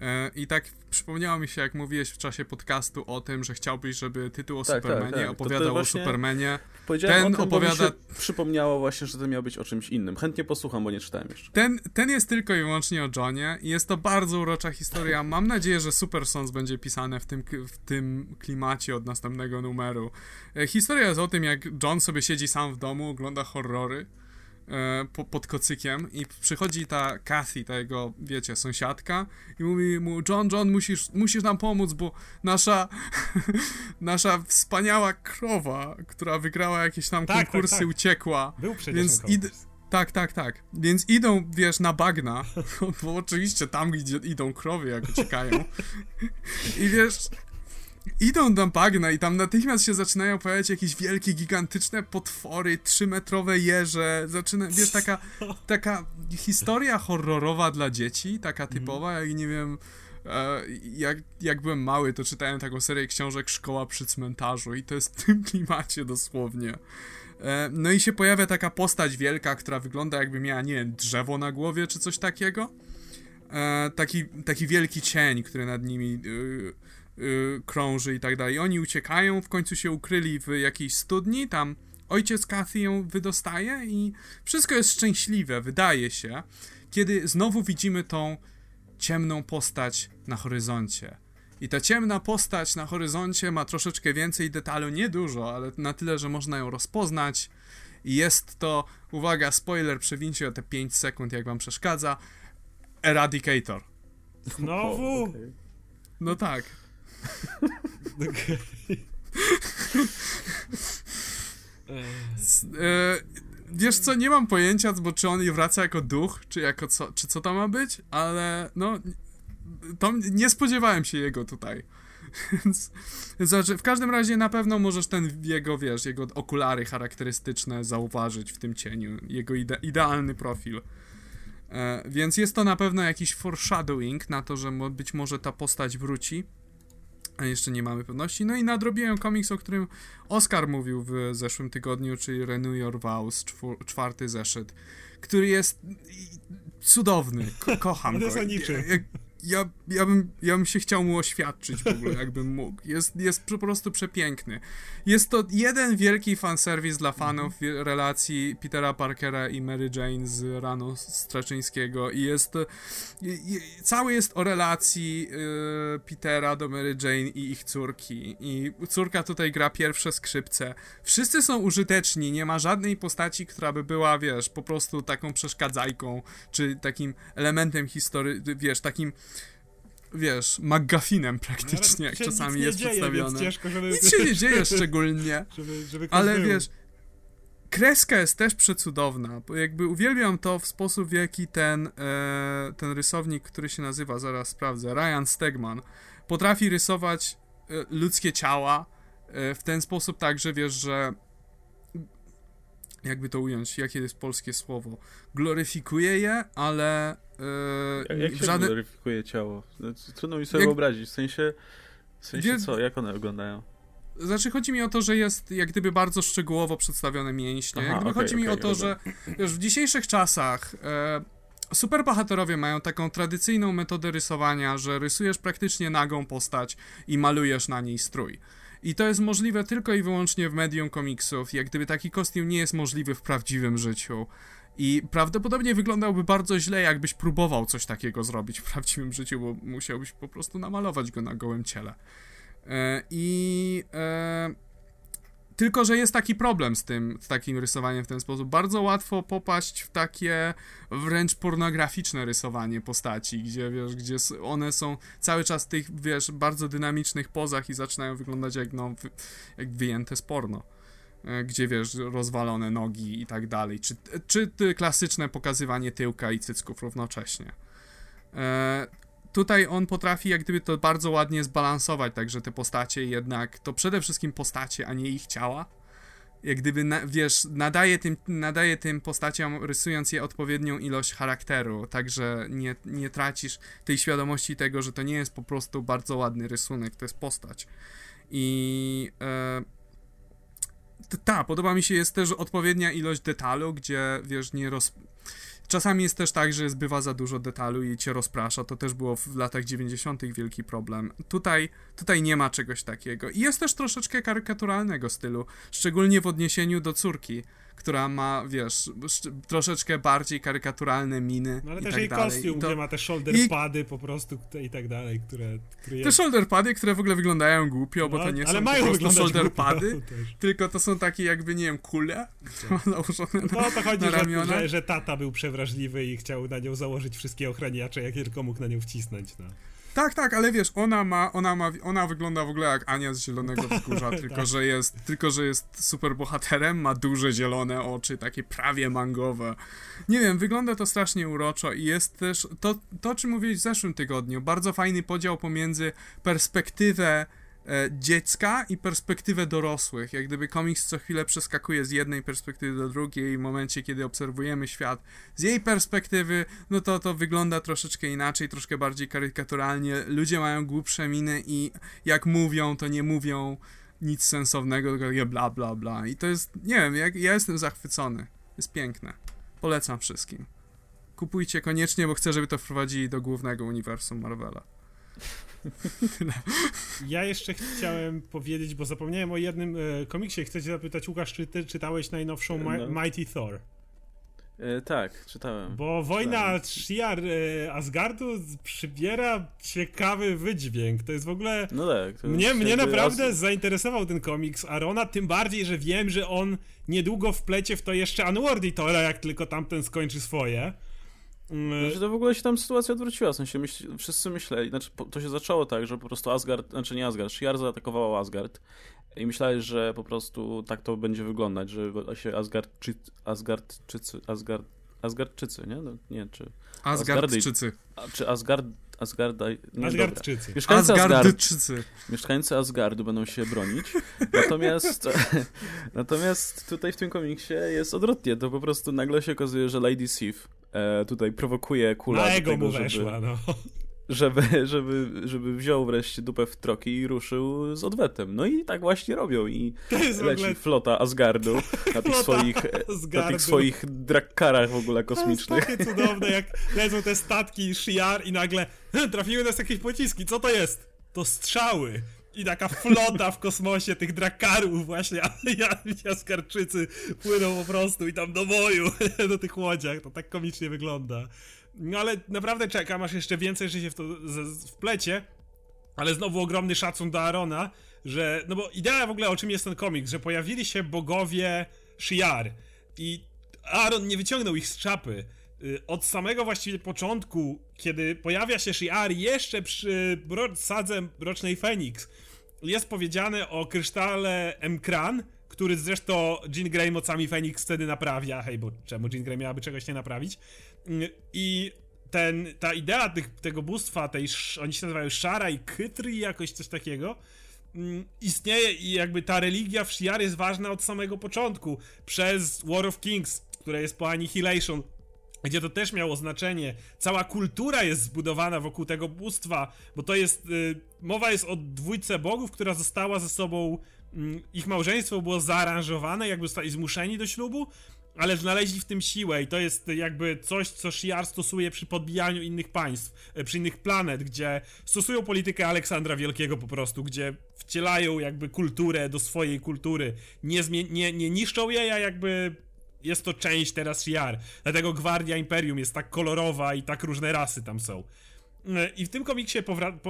E, I tak przypomniało mi się, jak mówiłeś w czasie podcastu o tym, że chciałbyś, żeby tytuł o tak, tak Supermanie tak, tak. opowiadał o Supermanie. Ten o tym, opowiada. Przypomniało właśnie, że to miał być o czymś innym. Chętnie posłucham, bo nie czytałem jeszcze. Ten, ten jest tylko i wyłącznie o Johnie i jest to bardzo urocza historia. Mam nadzieję, że Super Sons będzie pisane w tym, w tym klimacie od następnego numeru. E, historia jest o tym, jak John sobie siedzi sam w domu, ogląda horrory po, pod kocykiem i przychodzi ta Kathy, ta jego, wiecie, sąsiadka i mówi mu, John, John, musisz, musisz nam pomóc, bo nasza nasza wspaniała krowa, która wygrała jakieś tam tak, tak konkursy, tak, tak. uciekła. Był przecież więc id- tak, tak, tak. Więc idą, wiesz, na bagna, bo oczywiście tam, gdzie idą krowy, jak uciekają. I wiesz, idą do bagna i tam natychmiast się zaczynają pojawiać jakieś wielkie, gigantyczne potwory, trzymetrowe jeże, zaczyna, wiesz, taka, taka historia horrorowa dla dzieci, taka mhm. typowa, jak nie wiem, e, jak, jak byłem mały, to czytałem taką serię książek Szkoła przy cmentarzu i to jest w tym klimacie dosłownie. E, no i się pojawia taka postać wielka, która wygląda jakby miała, nie wiem, drzewo na głowie czy coś takiego. E, taki, taki wielki cień, który nad nimi yy, krąży i tak dalej. Oni uciekają, w końcu się ukryli w jakiejś studni, tam ojciec Kathy ją wydostaje i wszystko jest szczęśliwe, wydaje się, kiedy znowu widzimy tą ciemną postać na horyzoncie. I ta ciemna postać na horyzoncie ma troszeczkę więcej detalu, nie dużo, ale na tyle, że można ją rozpoznać. I jest to, uwaga, spoiler, przewincie o te 5 sekund, jak wam przeszkadza, Eradicator. Znowu? No tak. E, wiesz co, nie mam pojęcia, bo czy on wraca jako duch, czy jako co, czy co to ma być, ale no, to nie spodziewałem się jego tutaj. Znaczy, w każdym razie na pewno możesz ten jego, wiesz, jego okulary charakterystyczne zauważyć w tym cieniu, jego ide idealny profil. E, więc jest to na pewno jakiś foreshadowing na to, że być może ta postać wróci a jeszcze nie mamy pewności. No i nadrobiłem komiks, o którym Oscar mówił w zeszłym tygodniu, czyli Renew Your Vows, czwarty zeszyt, który jest cudowny, Ko kocham go. Ja, ja, bym, ja bym się chciał mu oświadczyć w ogóle, jakbym mógł. Jest, jest po prostu przepiękny. Jest to jeden wielki fanserwis dla fanów relacji Petera Parkera i Mary Jane z Rano Straczyńskiego i jest i, i, cały jest o relacji y, Petera do Mary Jane i ich córki i córka tutaj gra pierwsze skrzypce. Wszyscy są użyteczni, nie ma żadnej postaci, która by była, wiesz, po prostu taką przeszkadzajką, czy takim elementem historii, wiesz, takim wiesz, McGuffinem praktycznie, no, jak czasami jest dzieje, przedstawione. Ciężko, żeby... Nic się nie dzieje szczególnie, żeby, żeby ale był. wiesz, kreska jest też przecudowna, bo jakby uwielbiam to w sposób, w jaki ten, e, ten rysownik, który się nazywa, zaraz sprawdzę, Ryan Stegman, potrafi rysować e, ludzkie ciała e, w ten sposób tak, że wiesz, że jakby to ująć, jakie jest polskie słowo, gloryfikuje je, ale Yy, jak się żaden... gloryfikuje ciało? No, trudno mi sobie jak... wyobrazić, w sensie, w sensie Wie... co, jak one wyglądają? Znaczy, chodzi mi o to, że jest jak gdyby bardzo szczegółowo przedstawione mięśnie. Aha, jak gdyby okay, chodzi okay, mi o to, że wiesz, w dzisiejszych czasach e, superbohaterowie mają taką tradycyjną metodę rysowania, że rysujesz praktycznie nagą postać i malujesz na niej strój. I to jest możliwe tylko i wyłącznie w medium komiksów. Jak gdyby taki kostium nie jest możliwy w prawdziwym życiu. I prawdopodobnie wyglądałby bardzo źle, jakbyś próbował coś takiego zrobić w prawdziwym życiu, bo musiałbyś po prostu namalować go na gołym ciele. E, I e, tylko, że jest taki problem z tym, z takim rysowaniem w ten sposób. Bardzo łatwo popaść w takie wręcz pornograficzne rysowanie postaci, gdzie, wiesz, gdzie one są cały czas w tych, wiesz, bardzo dynamicznych pozach i zaczynają wyglądać jak, no, jak wyjęte z porno e, gdzie wiesz, rozwalone nogi i tak dalej, czy, czy klasyczne pokazywanie tyłka i cycków równocześnie. E, tutaj on potrafi jak gdyby to bardzo ładnie zbalansować, także te postacie jednak, to przede wszystkim postacie, a nie ich ciała. Jak gdyby, na, wiesz, nadaje tym, nadaje tym postaciom, rysując je odpowiednią ilość charakteru, także nie, nie tracisz tej świadomości tego, że to nie jest po prostu bardzo ładny rysunek, to jest postać. I e, ta, podoba mi się jest też odpowiednia ilość detalu, gdzie, wiesz, nie roz Czasami jest też tak, że zbywa za dużo detalu i cię rozprasza. To też było w latach 90. wielki problem. Tutaj, tutaj nie ma czegoś takiego. I jest też troszeczkę karykaturalnego stylu, szczególnie w odniesieniu do córki która ma, wiesz, troszeczkę bardziej karykaturalne miny. No ale i też tak jej dalej. kostium, to... gdzie ma te shoulder I... pady po prostu i tak dalej, które. które te shoulder pady, które w ogóle wyglądają głupio, no, bo to nie są po prostu shoulder pady, tylko to są takie jakby, nie wiem, kule tak. nałożone no, na, to chodzi, na ramiona. Że, że, że, tata był przewrażliwy i chciał na nią założyć wszystkie ochraniacze, jakie tylko mógł na nią wcisnąć. No. Tak, tak, ale wiesz, ona ma, ona ma, ona wygląda w ogóle jak Ania z Zielonego Wzgórza, tylko, tak. że jest, tylko, że jest super bohaterem, ma duże zielone oczy, takie prawie mangowe. Nie wiem, wygląda to strasznie uroczo i jest też, to, to czym mówiłeś w zeszłym tygodniu, bardzo fajny podział pomiędzy perspektywę dziecka i perspektywę dorosłych. Jak gdyby komiks co chwilę przeskakuje z jednej perspektywy do drugiej w momencie, kiedy obserwujemy świat z jej perspektywy, no to to wygląda troszeczkę inaczej, troszkę bardziej karykaturalnie. Ludzie mają głupsze miny i jak mówią, to nie mówią nic sensownego, tylko takie bla bla bla. I to jest, nie wiem, jak, ja jestem zachwycony. Jest piękne. Polecam wszystkim. Kupujcie koniecznie, bo chcę, żeby to wprowadzili do głównego uniwersum Marvela. Ja jeszcze chciałem powiedzieć, bo zapomniałem o jednym e, komiksie. Chcę cię zapytać, Łukasz, czy ty czytałeś najnowszą no. Mighty Thor? E, tak, czytałem. Bo wojna Shiar e, Asgardu przybiera ciekawy wydźwięk. To jest w ogóle. No tak. Mnie, mnie naprawdę As... zainteresował ten komiks Arona, tym bardziej, że wiem, że on niedługo wplecie w to jeszcze Unworthy Tora, jak tylko tamten skończy swoje. Znaczy to w ogóle się tam sytuacja odwróciła, w sensie myśl, wszyscy myśleli, znaczy to się zaczęło tak, że po prostu Asgard, znaczy nie Asgard, Shiar zaatakowała Asgard i myślałeś, że po prostu tak to będzie wyglądać, że się Asgard, Asgardczycy, Asgard, Asgardczycy, nie? No, nie, czy... Asgardczycy. Czy Asgard, Asgarda... Nie, Asgardczycy. Mieszkańcy Asgardczycy. Mieszkańcy Asgardu będą się bronić. Natomiast natomiast tutaj w tym komiksie jest odwrotnie. To po prostu nagle się okazuje, że Lady Sif e, tutaj prowokuje kula Na ego mu weszła, żeby, no. Żeby, żeby, żeby wziął wreszcie dupę w troki i ruszył z odwetem. No i tak właśnie robią i leci ogóle... flota Asgardu na tych swoich, Asgardu. na tych swoich drakkarach w ogóle kosmicznych. To jest takie cudowne, jak lecą te statki Shiar i nagle trafiły nas jakieś pociski. Co to jest? To strzały i taka flota w kosmosie tych drakarów właśnie, a jaskarczycy płyną po prostu i tam do boju do tych łodziach, to tak komicznie wygląda. No ale naprawdę czekam, aż jeszcze więcej że się w to wplecie, ale znowu ogromny szacun do Arona, że, no bo idea w ogóle o czym jest ten komiks, że pojawili się bogowie Shiar i Aaron nie wyciągnął ich z czapy, Y, od samego właściwie początku, kiedy pojawia się Shi'ar jeszcze przy sadze Rocznej Feniks, jest powiedziane o krysztale Emkran, który zresztą Jean Grey mocami Feniks wtedy naprawia. Hej, bo czemu Jean Grey miałaby czegoś nie naprawić? Y, I ten, ta idea tych, tego bóstwa, tej, oni się nazywają Szara i Kytri, jakoś coś takiego, y, istnieje i jakby ta religia w Shi'ar jest ważna od samego początku. Przez War of Kings, które jest po Annihilation, gdzie to też miało znaczenie. Cała kultura jest zbudowana wokół tego bóstwa, bo to jest. Y, mowa jest o dwójce bogów, która została ze sobą. Y, ich małżeństwo było zaaranżowane, jakby zostali zmuszeni do ślubu, ale znaleźli w tym siłę i to jest jakby coś, co Shiar stosuje przy podbijaniu innych państw, y, przy innych planet, gdzie stosują politykę Aleksandra Wielkiego po prostu, gdzie wcielają jakby kulturę do swojej kultury, nie, nie, nie niszczą jej, a jakby jest to część teraz Shiar. Dlatego Gwardia Imperium jest tak kolorowa i tak różne rasy tam są. I w tym komiksie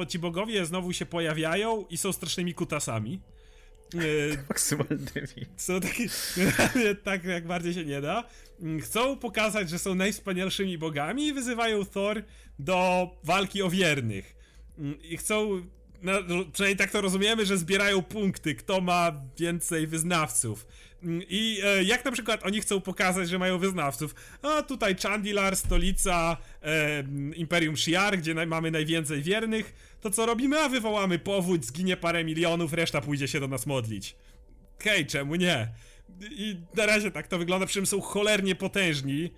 ci bogowie znowu się pojawiają i są strasznymi kutasami. Maksymalnymi. Są takie, tak jak bardziej się nie da. Mm, chcą pokazać, że są najwspanialszymi bogami i wyzywają Thor do walki o wiernych. Mm, I chcą no, przynajmniej tak to rozumiemy, że zbierają punkty, kto ma więcej wyznawców. Mm, I e, jak na przykład oni chcą pokazać, że mają wyznawców, a tutaj Chandilar, stolica e, Imperium Shiar, gdzie mamy najwięcej wiernych, to co robimy? A wywołamy powódź, zginie parę milionów, reszta pójdzie się do nas modlić. Hej, czemu nie? I na razie tak to wygląda, przy czym są cholernie potężni.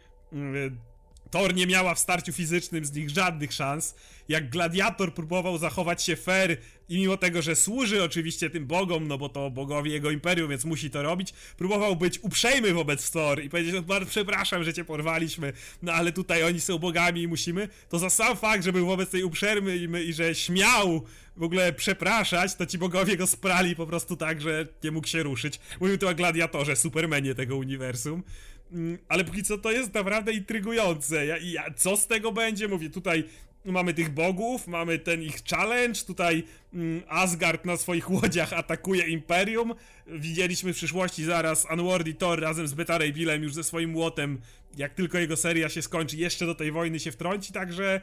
Thor nie miała w starciu fizycznym z nich żadnych szans. Jak gladiator próbował zachować się fair i mimo tego, że służy oczywiście tym bogom, no bo to bogowie jego imperium, więc musi to robić, próbował być uprzejmy wobec Thor i powiedzieć, no bardzo przepraszam, że cię porwaliśmy, no ale tutaj oni są bogami i musimy, to za sam fakt, że był wobec tej uprzejmy i, że śmiał w ogóle przepraszać, to ci bogowie go sprali po prostu tak, że nie mógł się ruszyć. Mówił tu o gladiatorze, supermenie tego uniwersum. Mm, ale póki co to jest naprawdę intrygujące. Ja, ja, co z tego będzie? Mówię, tutaj mamy tych bogów, mamy ten ich challenge, tutaj mm, Asgard na swoich łodziach atakuje Imperium. Widzieliśmy w przyszłości zaraz Unworthy Thor razem z Beta Ray Billem już ze swoim młotem, jak tylko jego seria się skończy, jeszcze do tej wojny się wtrąci, także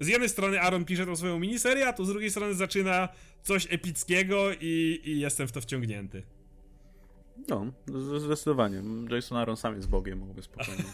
z jednej strony Aaron pisze tą swoją miniserię, a tu z drugiej strony zaczyna coś epickiego i, i jestem w to wciągnięty. No, zdecydowanie. Jason Aaron sam jest Bogiem, mógłby spokojnie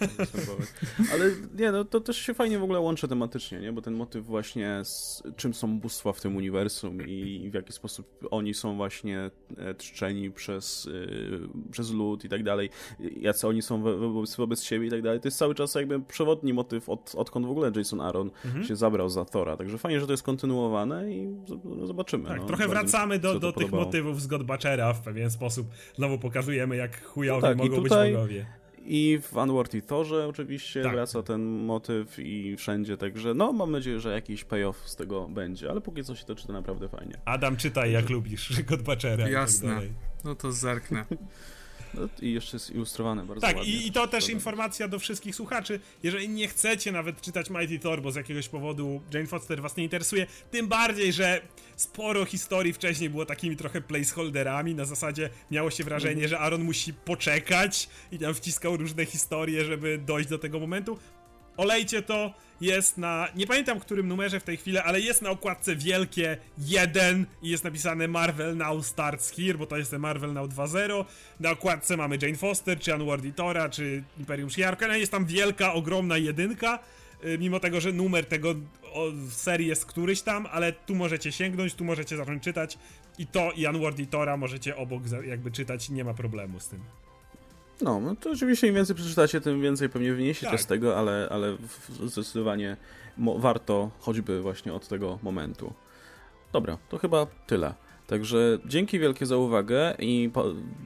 Ale nie, no to też się fajnie w ogóle łączy tematycznie, nie? Bo ten motyw właśnie z czym są bóstwa w tym uniwersum i w jaki sposób oni są właśnie e, trzczeni przez, yy, przez lud i tak dalej, jacy oni są wobec, wobec siebie i tak dalej. To jest cały czas jakby przewodni motyw od, odkąd w ogóle Jason Aaron mhm. się zabrał za Thora. Także fajnie, że to jest kontynuowane i zobaczymy. Tak, no, trochę wracamy do, do tych motywów z God Butchera w pewien sposób. Znowu pokazujemy pokazujemy, jak chujowi no tak, mogą tutaj... być bogowie. I w Unworthy Thorze oczywiście tak. wraca ten motyw i wszędzie, także no mam nadzieję, że jakiś payoff z tego będzie, ale póki co się to czyta naprawdę fajnie. Adam, czytaj jak lubisz, God Butchera Jasne, tak no to zerknę. No, I jeszcze jest ilustrowane bardzo tak, ładnie. Tak, i, i to też informacja do wszystkich słuchaczy. Jeżeli nie chcecie nawet czytać Mighty Thor, bo z jakiegoś powodu Jane Foster was nie interesuje, tym bardziej, że sporo historii wcześniej było takimi trochę placeholderami, na zasadzie miało się wrażenie, mhm. że Aaron musi poczekać i tam wciskał różne historie, żeby dojść do tego momentu. Olejcie to, jest na, nie pamiętam którym numerze w tej chwili, ale jest na okładce wielkie 1 i jest napisane Marvel Now Starts Here, bo to jest Marvel Now 2.0. Na okładce mamy Jane Foster, czy Unworthy Tora, czy Imperium Shi'ar. Jest tam wielka, ogromna jedynka, y, mimo tego, że numer tego serii jest któryś tam, ale tu możecie sięgnąć, tu możecie zacząć czytać i to i Unworthy Tora możecie obok jakby czytać, nie ma problemu z tym. No, no to oczywiście im więcej przeczytacie, tym więcej pewnie wyniesiecie tak. z tego, ale, ale zdecydowanie warto choćby właśnie od tego momentu. Dobra, to chyba tyle. Także dzięki wielkie za uwagę i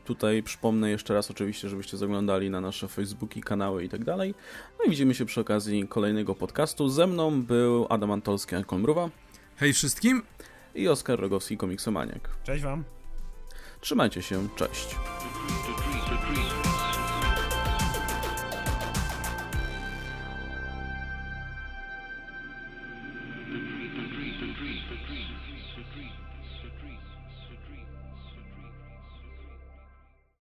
tutaj przypomnę jeszcze raz oczywiście, żebyście zaglądali na nasze Facebooki, kanały i tak dalej. No i widzimy się przy okazji kolejnego podcastu. Ze mną był Adam Antolski, Ankon Mruwa. Hej wszystkim! I Oskar Rogowski, komiksomaniak. Cześć wam. Trzymajcie się, cześć.